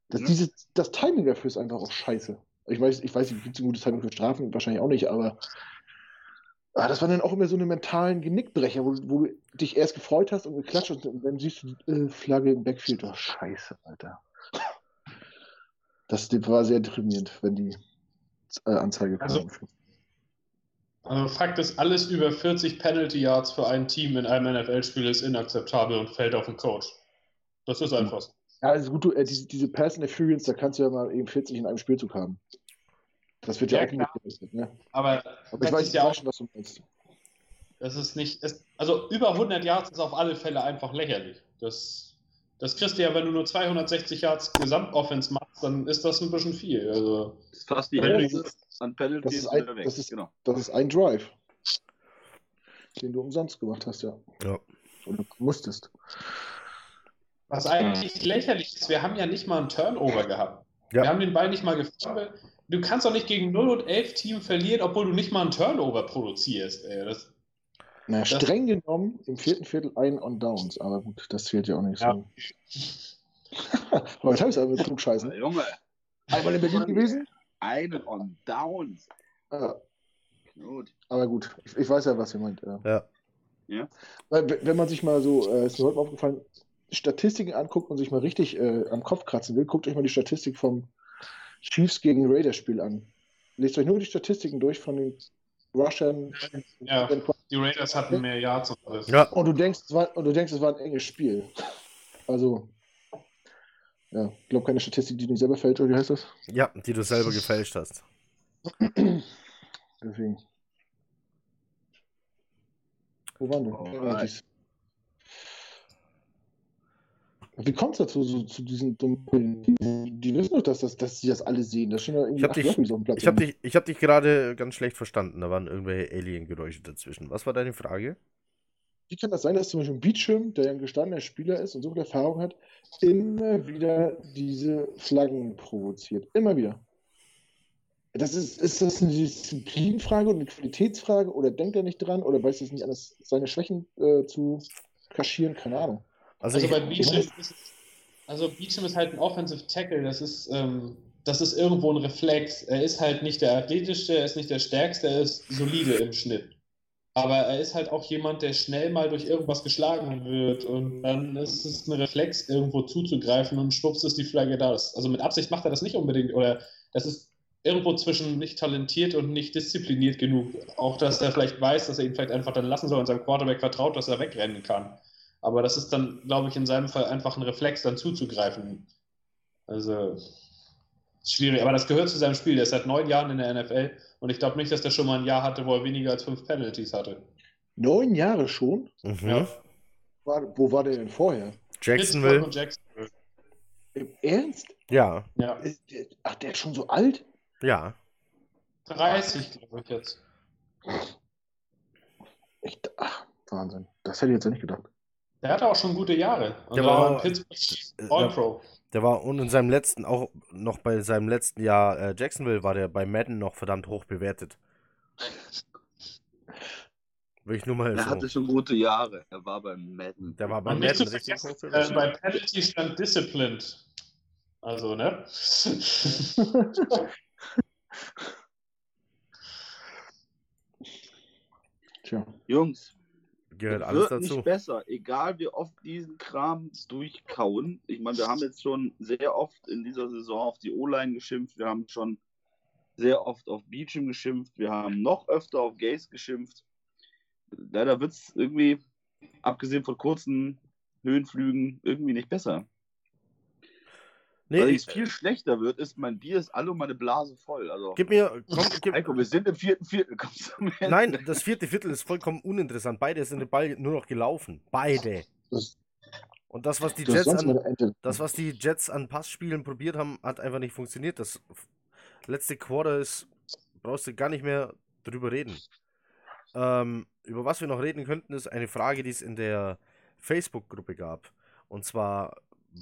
Speaker 1: Das,
Speaker 3: Mhm.
Speaker 1: dieses, das Timing dafür ist einfach auch scheiße. Ich weiß, ich weiß nicht, gibt es ein gutes Timing für Strafen? Wahrscheinlich auch nicht, aber ah, das waren dann auch immer so eine mentalen Genickbrecher, wo, wo du dich erst gefreut hast und geklatscht hast und dann siehst du äh, Flagge im Backfield. Oh, scheiße, Alter. Das war sehr deprimierend, wenn die äh, Anzeige kam.
Speaker 4: Also- Also Fakt ist, alles über 40 Penalty Yards für ein Team in einem NFL-Spiel ist inakzeptabel und fällt auf den Coach. Das ist einfach so.
Speaker 1: Ja, also gut, du, äh, diese, diese Pass Interference, da kannst du ja mal eben 40 in einem Spielzug haben. Das wird ja,
Speaker 4: Ja,
Speaker 1: auch
Speaker 4: klar.
Speaker 1: mitgerechnet, ne?
Speaker 4: Aber,
Speaker 1: Aber ich weiß
Speaker 4: ja auch,
Speaker 1: schon, was du meinst.
Speaker 4: das ist nicht, es, also über 100 Yards ist auf alle Fälle einfach lächerlich. Das, das kriegst du ja, wenn du nur 260 Yards Gesamtoffense machst, dann ist das ein bisschen viel. Also,
Speaker 3: Das ist fast die Hälfte
Speaker 1: das
Speaker 3: an Penalties
Speaker 1: das ist ein-
Speaker 3: weg.
Speaker 1: das ist-
Speaker 3: genau.
Speaker 1: Das ist ein Drive, den du umsonst gemacht hast, ja.
Speaker 2: Ja.
Speaker 1: Oder musstest.
Speaker 4: was eigentlich lächerlich ist, wir haben ja nicht mal einen Turnover gehabt.
Speaker 2: Ja.
Speaker 4: Wir haben den Ball nicht mal gefummelt. Du kannst doch nicht gegen 0 und 11 Team verlieren, obwohl du nicht mal einen Turnover produzierst. Ey. Das,
Speaker 1: Na,
Speaker 4: Das-
Speaker 1: streng genommen im vierten Viertel ein on Downs, aber gut, das zählt ja auch nicht
Speaker 4: Ja.
Speaker 1: so. <laughs> aber jetzt habe ich es aber mit Klugscheißen.
Speaker 3: Ja, Junge,
Speaker 1: Einmal in Berlin gewesen?
Speaker 3: einen on Downs.
Speaker 1: Ja,
Speaker 3: Gut.
Speaker 1: aber gut, ich, ich weiß ja, was ihr meint. Ja.
Speaker 2: Ja.
Speaker 1: Weil, w- wenn man sich mal so, äh, ist mir heute mal aufgefallen, Statistiken anguckt und sich mal richtig äh, am Kopf kratzen will, guckt euch mal die Statistik vom Chiefs gegen Raiders Spiel an. Lest euch nur die Statistiken durch von den Rushern.
Speaker 4: Ja. die Raiders hatten mehr Yards und alles.
Speaker 2: Ja,
Speaker 1: Und du denkst, es war, und du denkst, es war ein enges Spiel. Also, ja, ich glaube keine Statistik, die nicht selber fällt, oder wie heißt das?
Speaker 2: ja, die du selber gefälscht hast.
Speaker 1: Deswegen. Wo waren wir?
Speaker 3: Alright.
Speaker 1: Wie kommt es dazu, so, zu diesen dummen? Die, die wissen doch, dass, das, dass sie das alle sehen. Das ja irgendwie
Speaker 2: Ich hab
Speaker 1: acht
Speaker 2: dich-
Speaker 1: Platz.
Speaker 2: Ich habe dich, ich hab dich gerade ganz schlecht verstanden. Da waren irgendwelche Alien-Geräusche dazwischen. Was war deine Frage?
Speaker 1: Wie kann das sein, dass zum Beispiel Beachum, der ja ein gestandener Spieler ist und so viel Erfahrung hat, immer wieder diese Flaggen provoziert? Immer wieder. Das ist, ist das eine Disziplinfrage und eine Qualitätsfrage oder denkt er nicht dran oder weiß es nicht anders, seine Schwächen äh, zu kaschieren? Keine Ahnung.
Speaker 2: Also,
Speaker 4: Also bei Beecham ist, also Beecham ist halt ein Offensive Tackle, das ist, ähm, das ist irgendwo ein Reflex. Er ist halt nicht der athletischste, er ist nicht der stärkste, er ist solide im Schnitt. Aber er ist halt auch jemand, der schnell mal durch irgendwas geschlagen wird und dann ist es ein Reflex, irgendwo zuzugreifen und schwupps ist die Flagge da. Also mit Absicht macht er das nicht unbedingt oder das ist irgendwo zwischen nicht talentiert und nicht diszipliniert genug. Auch, dass er vielleicht weiß, dass er ihn vielleicht einfach dann lassen soll und seinem Quarterback vertraut, dass er wegrennen kann. Aber das ist dann, glaube ich, in seinem Fall einfach ein Reflex, dann zuzugreifen. Also schwierig. Aber das gehört zu seinem Spiel. Der ist seit neun Jahren in der NFL und ich glaube nicht, dass der schon mal ein Jahr hatte, wo er weniger als fünf Penalties hatte.
Speaker 1: Neun Jahre schon?
Speaker 2: mhm.
Speaker 4: Ja.
Speaker 1: War, wo war der denn vorher?
Speaker 2: Jacksonville.
Speaker 4: Jacksonville.
Speaker 1: Im Ernst?
Speaker 2: Ja,
Speaker 4: Ja,
Speaker 1: Ist der, ach, der ist schon so alt?
Speaker 2: ja.
Speaker 4: 30, glaube ich jetzt.
Speaker 1: Ich, ach, Wahnsinn. Das hätte ich jetzt ja nicht gedacht.
Speaker 4: Der hatte auch schon gute Jahre. Also
Speaker 2: Der
Speaker 4: er
Speaker 2: war-
Speaker 4: war in Pittsburgh All-Pro.
Speaker 2: Der war und in seinem letzten, auch noch bei seinem letzten Jahr äh, Jacksonville war der bei Madden noch verdammt hoch bewertet. Will ich nur mal
Speaker 3: Er
Speaker 2: so.
Speaker 3: hatte schon gute Jahre. Er war beim Madden.
Speaker 2: Der war bei
Speaker 4: Und nicht
Speaker 2: Madden
Speaker 4: zu vergessen,
Speaker 2: hoch
Speaker 4: äh, bei Penalty stand Disciplined. Also, ne? <laughs>
Speaker 1: Tja.
Speaker 3: Jungs,
Speaker 2: Gehört
Speaker 3: es
Speaker 2: alles
Speaker 3: wird
Speaker 2: dazu.
Speaker 3: nicht besser, egal wie oft diesen Kram durchkauen. Ich meine, wir haben jetzt schon sehr oft in dieser Saison auf die O-Line geschimpft. Wir haben schon sehr oft auf Beecham geschimpft. Wir haben noch öfter auf Gaze geschimpft. Leider wird es irgendwie, abgesehen von kurzen Höhenflügen, irgendwie nicht besser.
Speaker 2: Nee,
Speaker 3: Weil
Speaker 2: ich,
Speaker 3: es viel schlechter wird, ist, mein Bier ist alle und meine Blase voll. Also,
Speaker 2: gib mir. Komm, gib,
Speaker 3: Heiko, wir sind im vierten Viertel. Komm zum Ende.
Speaker 2: nein, das vierte Viertel ist vollkommen uninteressant. Beide sind den Ball nur noch gelaufen. Beide.
Speaker 1: Das,
Speaker 2: Und das, was die
Speaker 1: du
Speaker 2: Jets an. Das, was die Jets an Passspielen probiert haben, hat einfach nicht funktioniert. Das letzte Quarter ist, brauchst du gar nicht mehr drüber reden. Ähm, über was wir noch reden könnten, ist eine Frage, die es in der Facebook-Gruppe gab. Und zwar,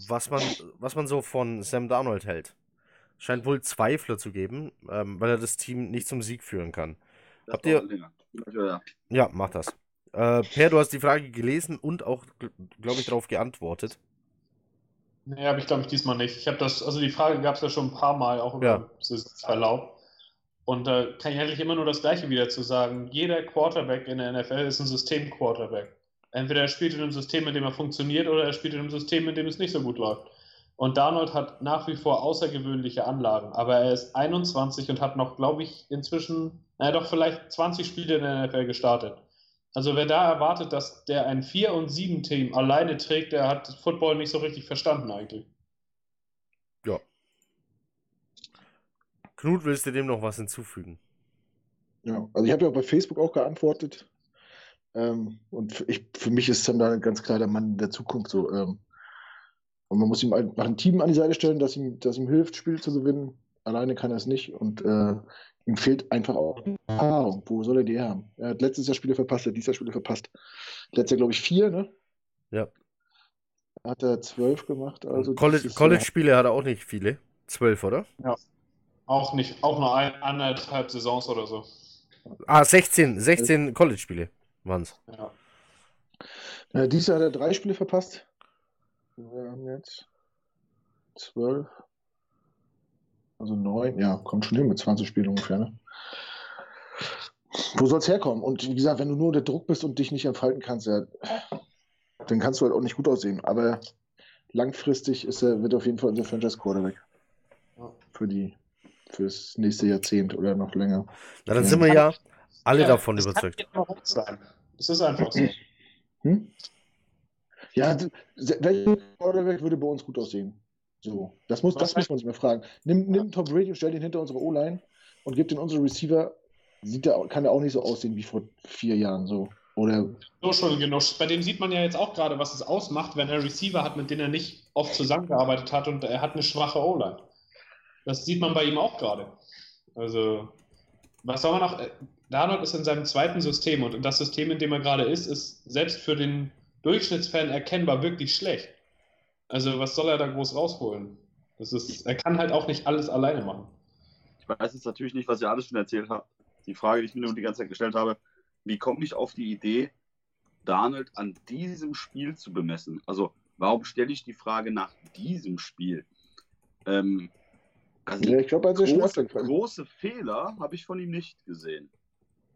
Speaker 2: was man, was man so von Sam Darnold hält. Scheint wohl Zweifler zu geben, ähm, weil er das Team nicht zum Sieg führen kann.
Speaker 3: Das
Speaker 2: Habt ihr-.
Speaker 3: Ja,
Speaker 2: Ja, mach das. Äh, per, du hast die Frage gelesen und auch, glaube ich, darauf geantwortet.
Speaker 4: Nee, habe ich glaube ich diesmal nicht. Ich habe das, also die Frage gab es ja schon ein paar Mal, auch über
Speaker 2: Ja.
Speaker 4: Saisonverlauf. Und da kann ich eigentlich immer nur das Gleiche wieder zu sagen. Jeder Quarterback in der NFL ist ein System-Quarterback. Entweder er spielt in einem System, in dem er funktioniert, oder er spielt in einem System, in dem es nicht so gut läuft. Und Darnold hat nach wie vor außergewöhnliche Anlagen, aber er ist 21 und hat noch, glaube ich, inzwischen, naja, doch vielleicht 20 Spiele in der NFL gestartet. Also wer da erwartet, dass der ein 4- und 7-Team alleine trägt, der hat Football nicht so richtig verstanden eigentlich.
Speaker 2: Ja. Knut, willst du dem noch was hinzufügen?
Speaker 1: Ja, also ich habe ja bei Facebook auch geantwortet. Ähm, und für, ich, für mich ist Sam da ein ganz klar der Mann der Zukunft. So, ähm, und man muss ihm einfach ein Team an die Seite stellen, das ihm, das ihm hilft, Spiele zu gewinnen. Alleine kann er es nicht. Und äh, ihm fehlt einfach auch Erfahrung. Wo soll er die haben? Er hat letztes Jahr Spiele verpasst, er hat dieses Jahr Spiele verpasst. Letztes Jahr, glaube ich, vier, ne?
Speaker 2: Ja.
Speaker 1: Hat er zwölf gemacht. Also
Speaker 2: College- College-Spiele hat er auch nicht viele. Zwölf, oder?
Speaker 4: Auch nicht, auch nur ein, anderthalb Saisons oder so.
Speaker 2: Ah, 16, 16 College-Spiele waren's.
Speaker 4: Ja.
Speaker 1: Äh, dieses Jahr hat er drei Spiele verpasst. Wir haben jetzt zwölf. Also neun. Ja, kommt schon hin mit 20 Spielen ungefähr. Ne? Wo soll es herkommen? Und wie gesagt, wenn du nur unter Druck bist und dich nicht entfalten kannst, ja, dann kannst du halt auch nicht gut aussehen. Aber langfristig ist er, wird auf jeden Fall unser Franchise Quarterback.
Speaker 4: Ja.
Speaker 1: Für die, fürs nächste Jahrzehnt oder noch länger.
Speaker 2: Na, dann
Speaker 1: Ja.
Speaker 2: sind wir ja alle
Speaker 4: Ja,
Speaker 2: davon
Speaker 4: das
Speaker 2: überzeugt.
Speaker 4: Kann immer sein. Das ist einfach so.
Speaker 1: Hm? Ja, d- se- welcher Quarterback würde bei uns gut aussehen? So, das muss, das müssen wir uns mal fragen. Nimm, nimm Tom Brady und stell den hinter unsere O-Line und gib den unsere Receiver. Sieht der, kann der auch nicht so aussehen wie vor vier Jahren so. Oder
Speaker 4: So schon genug. Bei dem sieht man ja jetzt auch gerade, was es ausmacht, wenn er Receiver hat, mit denen er nicht oft zusammengearbeitet hat und er hat eine schwache O-Line. Das sieht man bei ihm auch gerade. Also, was soll man noch? Darnold ist in seinem zweiten System und das System, in dem er gerade ist, ist selbst für den Durchschnittsfan erkennbar wirklich schlecht. Also, was soll er da groß rausholen? Das ist, er kann halt auch nicht alles alleine machen.
Speaker 3: Ich weiß jetzt natürlich nicht, was ihr alles schon erzählt habt. Die Frage, die ich mir nur die ganze Zeit gestellt habe, wie komme ich auf die Idee, Darnold an diesem Spiel zu bemessen? Also, warum stelle ich die Frage nach diesem Spiel? Ähm, also,
Speaker 1: ja, ich glaube, als er
Speaker 3: große, große Fehler habe ich von ihm nicht gesehen.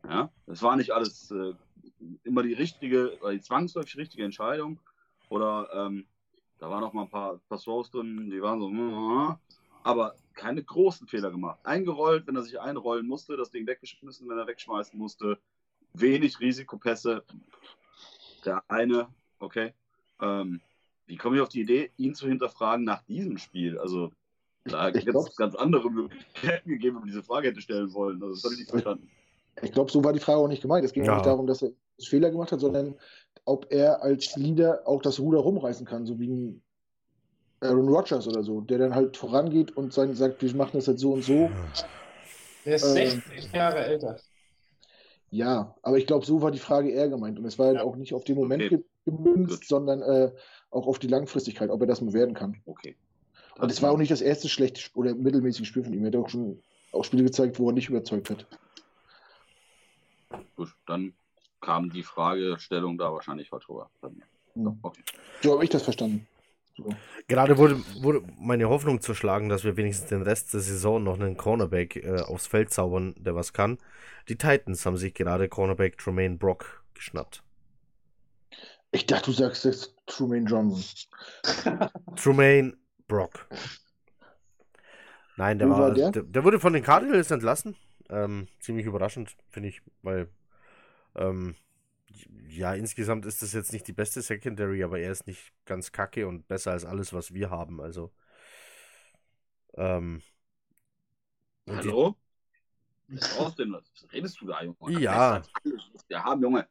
Speaker 3: Ja, das war nicht alles äh, immer die richtige, die zwangsläufig richtige Entscheidung. Oder ähm, da waren noch mal ein paar, paar Throws drin, die waren so, mm, aber keine großen Fehler gemacht. Eingerollt, wenn er sich einrollen musste, das Ding weggeschmissen, wenn er wegschmeißen musste. Wenig Risikopässe. Der eine, okay. Ähm, wie komme ich auf die Idee, ihn zu hinterfragen nach diesem Spiel? Also, da hätte es ganz andere Möglichkeiten gegeben, wenn man diese Frage hätte stellen wollen. Also, das habe ich nicht verstanden.
Speaker 1: Ich glaube, so war die Frage auch nicht gemeint. Es ging
Speaker 2: Ja.
Speaker 1: nicht darum, dass er Fehler gemacht hat, sondern ob er als Leader auch das Ruder rumreißen kann, so wie ein Aaron Rodgers oder so, der dann halt vorangeht und sein, sagt, wir machen das jetzt so und so.
Speaker 4: Der ist
Speaker 1: Ähm,
Speaker 4: 60 Jahre älter.
Speaker 1: Ja, aber ich glaube, so war die Frage eher gemeint. Und es war halt
Speaker 4: Ja.
Speaker 1: auch nicht auf den Moment
Speaker 3: Okay.
Speaker 1: ge- gemünzt, sondern äh, auch auf die Langfristigkeit, ob er das mal werden kann.
Speaker 3: Okay.
Speaker 1: Und es war auch nicht das erste schlechte oder mittelmäßige Spiel von ihm. Er hat auch schon auch Spiele gezeigt, wo er nicht überzeugt hat.
Speaker 3: Gut, dann kam die Fragestellung da wahrscheinlich falsch rüber. bei mir.
Speaker 1: Hm.
Speaker 3: Okay.
Speaker 1: So habe ich das verstanden. So.
Speaker 2: Gerade wurde, wurde meine Hoffnung zerschlagen, dass wir wenigstens den Rest der Saison noch einen Cornerback äh, aufs Feld zaubern, der was kann. Die Titans haben sich gerade Cornerback Tremaine Brock geschnappt.
Speaker 1: Ich dachte, du sagst jetzt Truman Johnson. <laughs> <laughs>
Speaker 2: Tremaine Brock. Nein, der war,
Speaker 1: war der?
Speaker 2: der? der wurde von den Cardinals entlassen. Ähm, ziemlich überraschend, finde ich, weil ähm, ja, insgesamt ist das jetzt nicht die beste Secondary, aber er ist nicht ganz kacke und besser als alles, was wir haben. Also Ähm, und die-
Speaker 3: Hallo? Austin, was redest du da, Junge?
Speaker 2: Ja.
Speaker 3: Wir haben, Junge.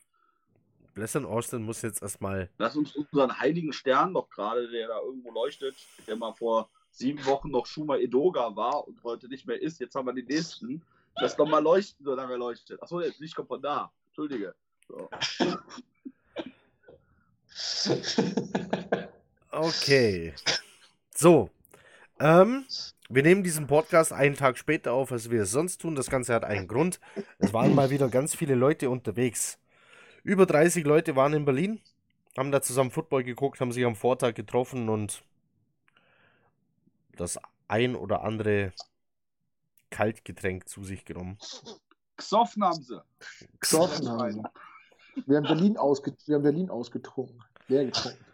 Speaker 2: Blessing Austin muss jetzt erstmal.
Speaker 3: Lass uns unseren heiligen Stern doch gerade, der da irgendwo leuchtet, der mal vor sieben Wochen noch Schuma Edoga war und heute nicht mehr ist. Jetzt haben wir den nächsten. Lass doch mal leuchten, solange er leuchtet. Achso, jetzt Licht kommt von da. Entschuldige. So. <laughs>
Speaker 2: Okay. So. Ähm, wir nehmen diesen Podcast einen Tag später auf, als wir es sonst tun. Das Ganze hat einen Grund. Es waren mal wieder ganz viele Leute unterwegs. Über 30 Leute waren in Berlin, haben da zusammen Football geguckt, haben sich am Vortag getroffen und das ein oder andere Kaltgetränk zu sich genommen.
Speaker 3: Gesoffen haben sie.
Speaker 1: Gesoffen haben sie. Wir haben Berlin, ausge wir haben Berlin ausgetrunken. Leer getrunken.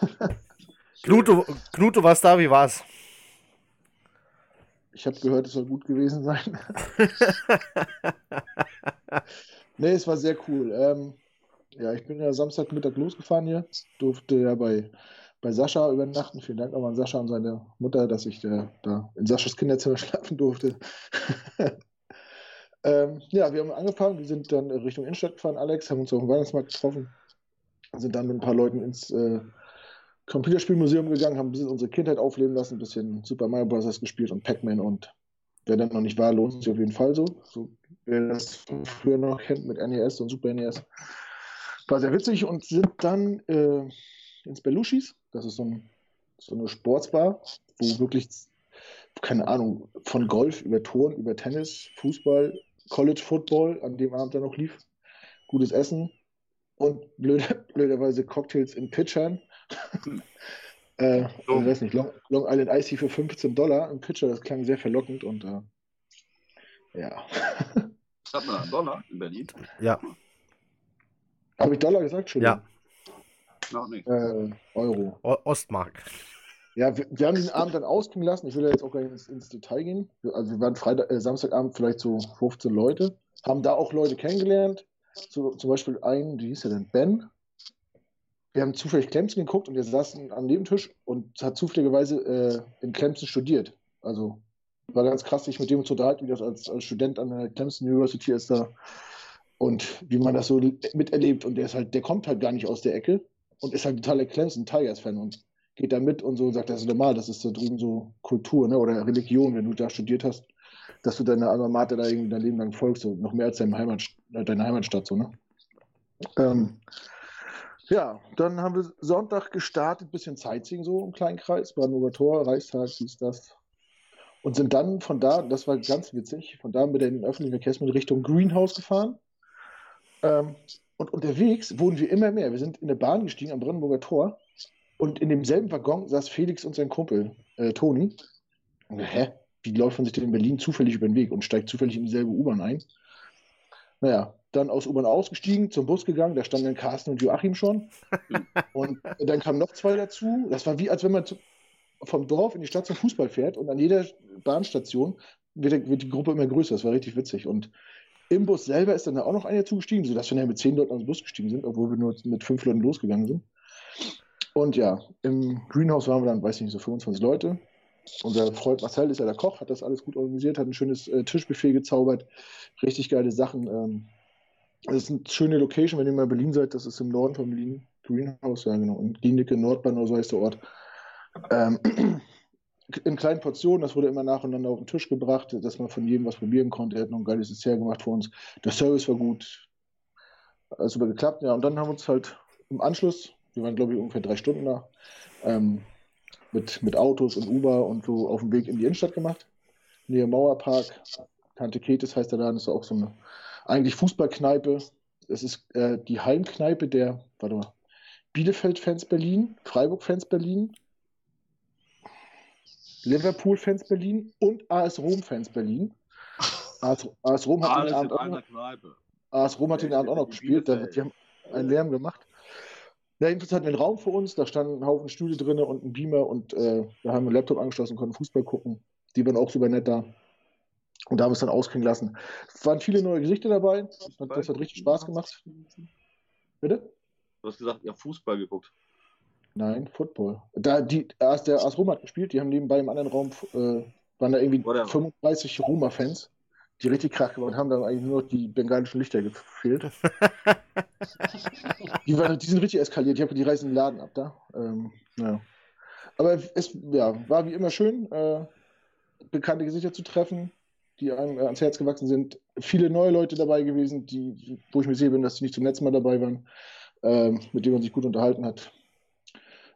Speaker 1: <laughs>
Speaker 2: Knuto, Knuto, was da? Wie war's?
Speaker 1: Ich habe gehört, es soll gut gewesen sein. <laughs> nee, es war sehr cool. Ähm, ja, ich bin ja Samstagmittag losgefahren hier. Durfte ja bei, bei Sascha übernachten. Vielen Dank nochmal an Sascha und seine Mutter, dass ich äh, da in Saschas Kinderzimmer <laughs> schlafen durfte. <laughs> ähm, ja, wir haben angefangen. Wir sind dann Richtung Innenstadt gefahren, Alex, haben uns auf dem Weihnachtsmarkt getroffen. Sind dann mit ein paar Leuten ins äh, Computerspielmuseum gegangen, haben ein bisschen unsere Kindheit aufleben lassen, ein bisschen Super Mario Bros. gespielt und Pac-Man und wer dann noch nicht war, lohnt sich auf jeden Fall so. so wer das früher noch kennt mit NES und Super NES. War sehr witzig und sind dann äh, ins Belushis. Das ist so, ein, so eine Sportsbar, wo wirklich, keine Ahnung, von Golf über Turn, über Tennis, Fußball, College Football an dem Abend dann noch lief. Gutes Essen und blöde, <laughs> blöderweise Cocktails in Pitchern. <laughs> äh,
Speaker 3: So.
Speaker 1: ich weiß nicht, Long, Long Island Icy für 15 Dollar im Pitcher, das klang sehr verlockend und äh, ja.
Speaker 3: Was hat man da? Einen Dollar in Berlin?
Speaker 2: Ja,
Speaker 1: Habe ich Dollar gesagt? Entschuldigung.
Speaker 3: Noch nicht.
Speaker 1: Äh, Euro.
Speaker 2: O Ostmark.
Speaker 1: Ja, wir, wir haben diesen Abend dann ausklingen lassen. Ich will ja jetzt auch gar nicht ins, ins Detail gehen. Also wir waren Freitag, äh, Samstagabend vielleicht so 15 Leute. Haben da auch Leute kennengelernt. So, zum Beispiel einen, wie hieß der denn? Ben. Wir haben zufällig Clemson geguckt und der saß am Nebentisch und hat zufälligerweise äh, in Clemson studiert. Also war ganz krass, sich mit dem zu unterhalten, wie das als, als Student an der Clemson University ist da und wie man das so miterlebt. Und der ist halt, der kommt halt gar nicht aus der Ecke und ist halt totaler Clemson Tigers-Fan und geht da mit und so sagt, das ist normal, das ist da drüben so Kultur ne? oder Religion, wenn du da studiert hast, dass du deiner Alma Mater da irgendwie dein Leben lang folgst, so, noch mehr als deinem Heimat, äh, deiner Heimatstadt. So, ne? ähm, ja, dann haben wir Sonntag gestartet, bisschen Sightseeing so im kleinen Kreis, Brandenburger Tor, Reichstag, dies, das. Und sind dann von da, das war ganz witzig, von da mit den öffentlichen Verkehrsmitteln Richtung Greenhouse gefahren. Ähm, und unterwegs wurden wir immer mehr. Wir sind in der Bahn gestiegen am Brandenburger Tor und in demselben Waggon saß Felix und sein Kumpel, äh, Toni. Und hä? Wie läuft man sich denn in Berlin zufällig über den Weg und steigt zufällig in dieselbe U-Bahn ein? Naja, dann aus U-Bahn ausgestiegen, zum Bus gegangen, da standen Carsten und Joachim schon. und dann kamen noch zwei dazu. Das war wie, als wenn man vom Dorf in die Stadt zum Fußball fährt und an jeder Bahnstation wird, wird die Gruppe immer größer. Das war richtig witzig. Und im Bus selber ist dann da auch noch einer zugestiegen, sodass wir dann mit zehn Leuten aus dem Bus gestiegen sind, obwohl wir nur mit fünf Leuten losgegangen sind. Und ja, im Greenhouse waren wir dann, weiß ich nicht, so 25 Leute. Unser Freund Marcel ist ja der Koch, hat das alles gut organisiert, hat ein schönes äh, Tischbuffet gezaubert, richtig geile Sachen. Ähm, das ist eine schöne Location, wenn ihr mal in Berlin seid, das ist im Norden von Berlin, Greenhouse, ja genau, in Klinicke, Nordbahn oder so heißt der Ort. Ähm, in kleinen Portionen, das wurde immer nacheinander auf den Tisch gebracht, dass man von jedem was probieren konnte. Er hat noch ein geiles Dessert gemacht für uns. Der Service war gut. Alles super geklappt, ja. Und dann haben wir uns halt im Anschluss, wir waren glaube ich ungefähr drei Stunden da, ähm, mit, mit Autos und Uber und so auf dem Weg in die Innenstadt gemacht. Nähe Mauerpark. Tante Ketes heißt der Laden, ist auch so eine eigentlich Fußballkneipe. Es ist äh, die Heimkneipe der, warte mal, Bielefeld-Fans Berlin, Freiburg-Fans Berlin, Liverpool-Fans Berlin und AS Rom-Fans Berlin. AS, AS Rom hat den Abend auch noch,
Speaker 3: Kneipe.
Speaker 1: AS Rom hat den Abend auch noch gespielt. Da, die haben einen Lärm gemacht. Ja, jedenfalls hatten wir einen Raum für uns, da standen ein Haufen Stühle drin und ein Beamer und äh, da haben wir einen Laptop angeschlossen und konnten Fußball gucken. Die waren auch super nett da. Und da haben wir es dann ausklingen lassen. Es waren viele neue Gesichter dabei. Das hat, das hat richtig Spaß gemacht. Bitte?
Speaker 3: Du hast gesagt, ihr habt Fußball geguckt.
Speaker 1: Nein, Football. Da, die, erst der AS Rom hat gespielt, die haben nebenbei im anderen Raum äh, waren da irgendwie
Speaker 3: Whatever.
Speaker 1: 35 Roma-Fans, die richtig Krach gemacht haben, da haben eigentlich nur noch die bengalischen Lichter gefehlt. <laughs> Die, waren, die sind richtig eskaliert, die, haben- die reißen den Laden ab da. Ähm, ja. Aber es ja, war wie immer schön, äh, bekannte Gesichter zu treffen, die einem äh, ans Herz gewachsen sind. Viele neue Leute dabei gewesen, die, wo ich mir sicher bin, dass die nicht zum letzten Mal dabei waren, ähm, mit denen man sich gut unterhalten hat.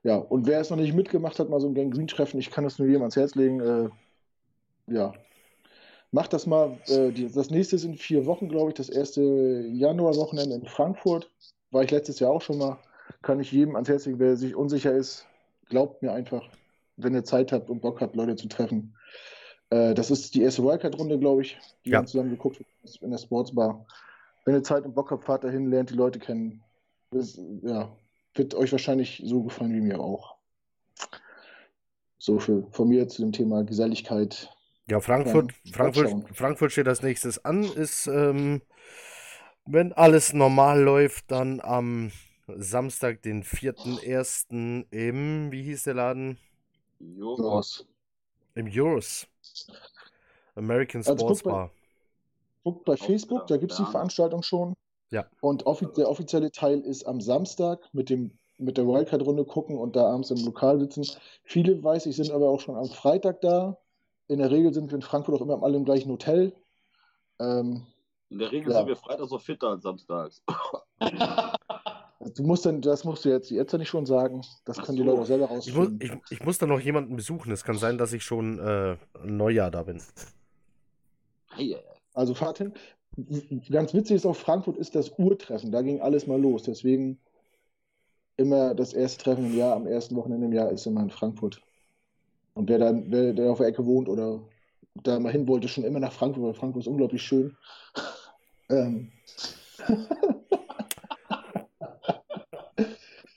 Speaker 1: Ja, und wer es noch nicht mitgemacht hat, mal so ein Gang Green Treffen, ich kann das nur jedem ans Herz legen. Äh, ja, macht das mal. Äh, die, das nächste ist in vier Wochen, glaube ich, das erste Januarwochenende in Frankfurt. War ich letztes Jahr auch schon mal. Kann ich jedem ans Herz legen, wer sich unsicher ist, glaubt mir einfach, wenn ihr Zeit habt und Bock habt, Leute zu treffen. Äh, das ist die erste Wildcard-Runde, glaube ich, die
Speaker 2: Ja.
Speaker 1: wir zusammen geguckt haben in der Sportsbar. Wenn ihr Zeit und Bock habt, fahrt dahin, lernt die Leute kennen. Das, ja, wird euch wahrscheinlich so gefallen wie mir auch. So viel von mir zu dem Thema Geselligkeit.
Speaker 2: Ja, Frankfurt, Frankfurt. Frankfurt steht als nächstes an. Ist, ähm, wenn alles normal läuft, dann am Samstag, den 4.1. im, wie hieß der Laden?
Speaker 3: Jogos.
Speaker 2: Im Euros. American
Speaker 1: Also
Speaker 2: Sports
Speaker 1: guck mal-
Speaker 2: Bar.
Speaker 1: Guckt bei Facebook, da gibt es die. Veranstaltung schon.
Speaker 2: Ja.
Speaker 1: Und offi der offizielle Teil ist am Samstag mit dem mit der Wildcard-Runde gucken und da abends im Lokal sitzen. Viele, weiß ich, sind aber auch schon am Freitag da. In der Regel sind wir in Frankfurt auch immer alle im gleichen Hotel. Ähm,
Speaker 3: In der Regel
Speaker 1: Ja.
Speaker 3: sind wir freitags so fitter als samstags. <laughs>
Speaker 1: du musst dann, das musst du jetzt, jetzt ja nicht schon sagen. Das
Speaker 3: Ach
Speaker 1: können die
Speaker 3: so.
Speaker 1: Leute auch selber
Speaker 2: Ich muss,
Speaker 1: rausfinden.
Speaker 2: ich, ich muss da noch jemanden besuchen. Es kann sein, dass ich schon äh, ein Neujahr da bin.
Speaker 1: Also fahrt hin. Ganz witzig ist auch, Frankfurt ist das Urtreffen. Da ging alles mal los. Deswegen immer das erste Treffen im Jahr, am ersten Wochenende im Jahr ist immer in Frankfurt. Und wer, dann, wer der auf der Ecke wohnt oder da mal hin wollte, schon immer nach Frankfurt, weil Frankfurt ist unglaublich schön. <laughs> ähm, <laughs>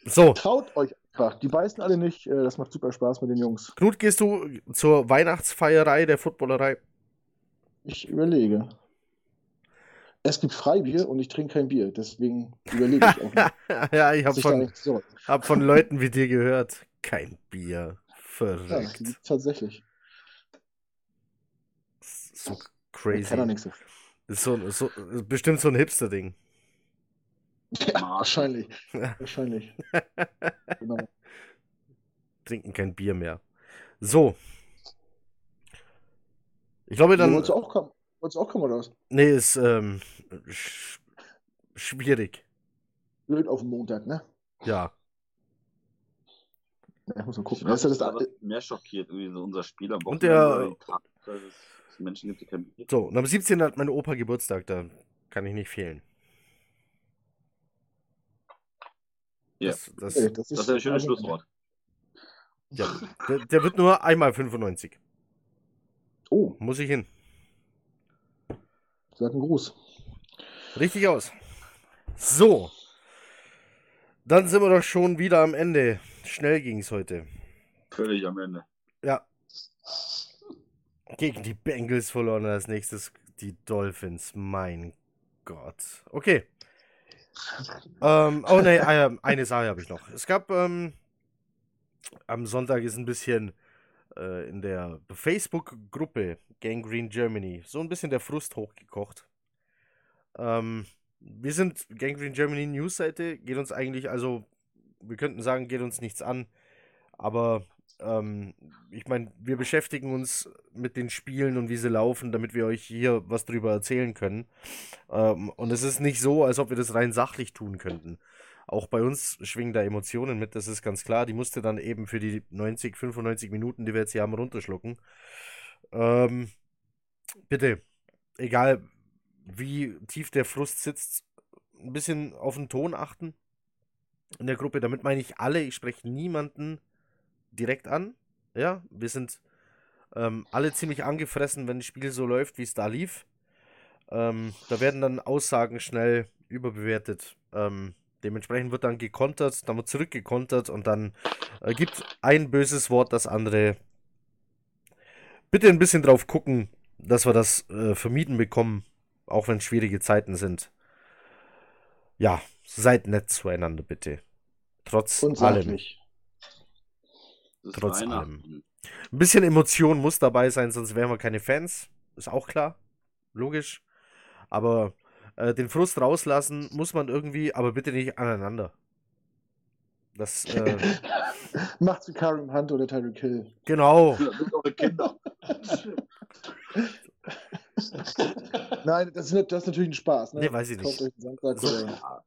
Speaker 2: So,
Speaker 1: traut euch einfach. Die beißen alle nicht. Äh, Das macht super Spaß mit den Jungs.
Speaker 2: Knut, gehst du zur Weihnachtsfeierei der Footballerei?
Speaker 1: Ich überlege. Es gibt Freibier und ich trinke kein Bier. Deswegen überlege ich auch noch. <laughs>
Speaker 2: ja, ich habe
Speaker 1: ich
Speaker 2: von, hab von Leuten wie dir gehört. Kein Bier.
Speaker 1: Ja,
Speaker 2: Verrückt.
Speaker 1: tatsächlich.
Speaker 2: So
Speaker 1: Ich
Speaker 2: crazy.
Speaker 1: kann doch nichts dafür.
Speaker 2: Das ist so, so, ist bestimmt so ein Hipster-Ding. <laughs>
Speaker 1: Ja, wahrscheinlich. Wahrscheinlich. <laughs> genau.
Speaker 2: Trinken kein Bier mehr. So. Ich glaube
Speaker 1: Du
Speaker 2: dann.
Speaker 1: wolltest du auch kommen? Wolltest auch kommen oder was?
Speaker 2: Nee, ist ähm, sch schwierig.
Speaker 1: Blöd auf den Montag, ne?
Speaker 2: Ja.
Speaker 1: Ja, muss man
Speaker 3: Ich
Speaker 1: gucken.
Speaker 3: weiß
Speaker 1: Das ist das,
Speaker 3: mehr schockiert, irgendwie so unser Spiel am
Speaker 2: Und der-
Speaker 3: Menschen gibt, die kein Bier
Speaker 2: So, und am 17. hat mein Opa Geburtstag, da kann ich nicht fehlen.
Speaker 3: Ja.
Speaker 2: Das, das,
Speaker 1: nee, das
Speaker 3: Das ist ein schönes Schlusswort.
Speaker 2: ja, der, der wird nur einmal 95.
Speaker 1: Oh,
Speaker 2: Muss ich hin.
Speaker 1: sag einen Gruß.
Speaker 2: Richtig aus. So. Dann sind wir doch schon wieder am Ende. Schnell ging es heute.
Speaker 3: Völlig am Ende.
Speaker 2: Ja. Gegen die Bengals verloren als nächstes die Dolphins. Mein Gott. Okay. Ähm, oh ne, äh, eine Sache habe ich noch. Es gab ähm, am Sonntag ist ein bisschen äh, in der Facebook-Gruppe Gangrene Germany so ein bisschen der Frust hochgekocht. Ähm, wir sind Gangrene Germany News-Seite, geht uns eigentlich, also wir könnten sagen, geht uns nichts an, aber ähm, ich meine, wir beschäftigen uns mit den Spielen und wie sie laufen, damit wir euch hier was drüber erzählen können. Ähm, und es ist nicht so, als ob wir das rein sachlich tun könnten. Auch bei uns schwingen da Emotionen mit, das ist ganz klar. Die musste dann eben für die 90, 95 Minuten, die wir jetzt hier haben, runterschlucken. Ähm, bitte, egal wie tief der Frust sitzt, ein bisschen auf den Ton achten in der Gruppe. Damit meine ich alle, ich spreche niemanden direkt an. Ja, wir sind ähm, alle ziemlich angefressen, wenn das Spiel so läuft, wie es da lief. Ähm, da werden dann Aussagen schnell überbewertet. Ähm, dementsprechend wird dann gekontert, dann wird zurückgekontert und dann äh, gibt ein böses Wort das andere. Bitte ein bisschen drauf gucken, dass wir das äh, vermieden bekommen, auch wenn es schwierige Zeiten sind. Ja, seid nett zueinander, bitte. Trotz
Speaker 1: Und
Speaker 2: allem. Trotz
Speaker 3: Weihnachten.
Speaker 2: Ein bisschen Emotion muss dabei sein, sonst wären wir keine Fans. Ist auch klar. Logisch. Aber äh, den Frust rauslassen muss man irgendwie, aber bitte nicht aneinander. Das, äh, <laughs>
Speaker 1: Macht's wie Karim Hunt oder Tyreek Hill.
Speaker 2: genau.
Speaker 3: Das sind eure Kinder. <laughs> <laughs>
Speaker 1: Nein, das ist, das ist natürlich ein Spaß. Ne?
Speaker 2: Nee, weiß ich nicht.
Speaker 1: einen
Speaker 2: So.
Speaker 1: oder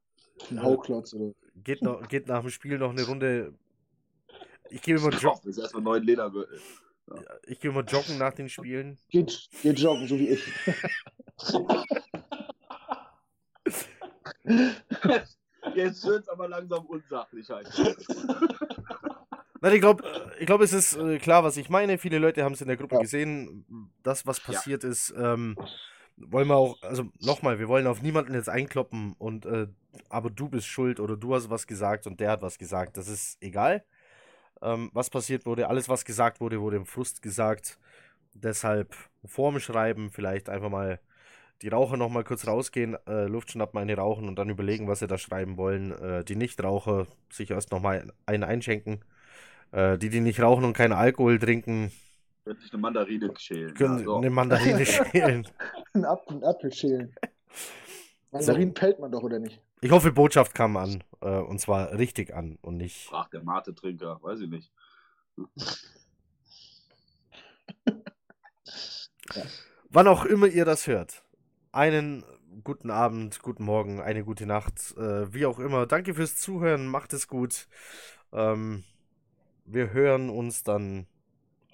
Speaker 1: einen Hauklotz. Oder.
Speaker 2: Geht, noch, geht nach dem Spiel noch eine Runde. Ich gehe immer,
Speaker 3: Ich
Speaker 2: jo
Speaker 3: kaufe jetzt erstmal neuen Ledergürtel.
Speaker 2: ich geh immer joggen nach den Spielen.
Speaker 1: Geht, geht joggen, so wie ich. <laughs>
Speaker 3: Jetzt wird es aber langsam unsachlich halt. <laughs>
Speaker 2: Nein, ich glaube, ich glaub, es ist äh, klar, was ich meine. Viele Leute haben es in der Gruppe
Speaker 1: Ja.
Speaker 2: gesehen. Das, was passiert ist, ähm, wollen wir auch, also nochmal, wir wollen auf niemanden jetzt einkloppen und äh, aber du bist schuld oder du hast was gesagt und der hat was gesagt. Das ist egal. Ähm, was passiert wurde, alles, was gesagt wurde, wurde im Frust gesagt. Deshalb vorm Schreiben vielleicht einfach mal die Raucher nochmal kurz rausgehen, äh, Luft schnappen, eine rauchen und dann überlegen, was sie da schreiben wollen. Äh, die Nichtraucher sich erst nochmal einen einschenken. Äh, die, die nicht rauchen und keinen Alkohol trinken,
Speaker 3: Könnte ich eine Mandarine schälen.
Speaker 2: können
Speaker 3: Ja, so.
Speaker 2: eine Mandarine <laughs> schälen.
Speaker 1: Einen Apfel, einen Apfel schälen. Mandarinen pellt man doch, oder nicht?
Speaker 2: Ich hoffe, Botschaft kam an. Äh, und zwar richtig an und nicht.
Speaker 3: Fragt der Mate-Trinker, weiß ich nicht. <laughs>
Speaker 2: Wann auch immer ihr das hört. Einen guten Abend, guten Morgen, eine gute Nacht, äh, wie auch immer. Danke fürs Zuhören, macht es gut. Ähm, wir hören uns dann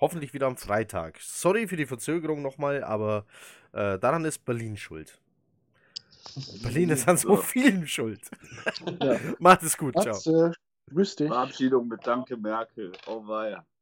Speaker 2: hoffentlich wieder am Freitag. Sorry für die Verzögerung nochmal, aber äh, daran ist Berlin schuld. Berlin ist an so vielen schuld.
Speaker 1: Ja. <laughs>
Speaker 2: Macht es gut, ciao.
Speaker 1: Grüß dich.
Speaker 3: Verabschiedung mit Danke Merkel. Oh weia.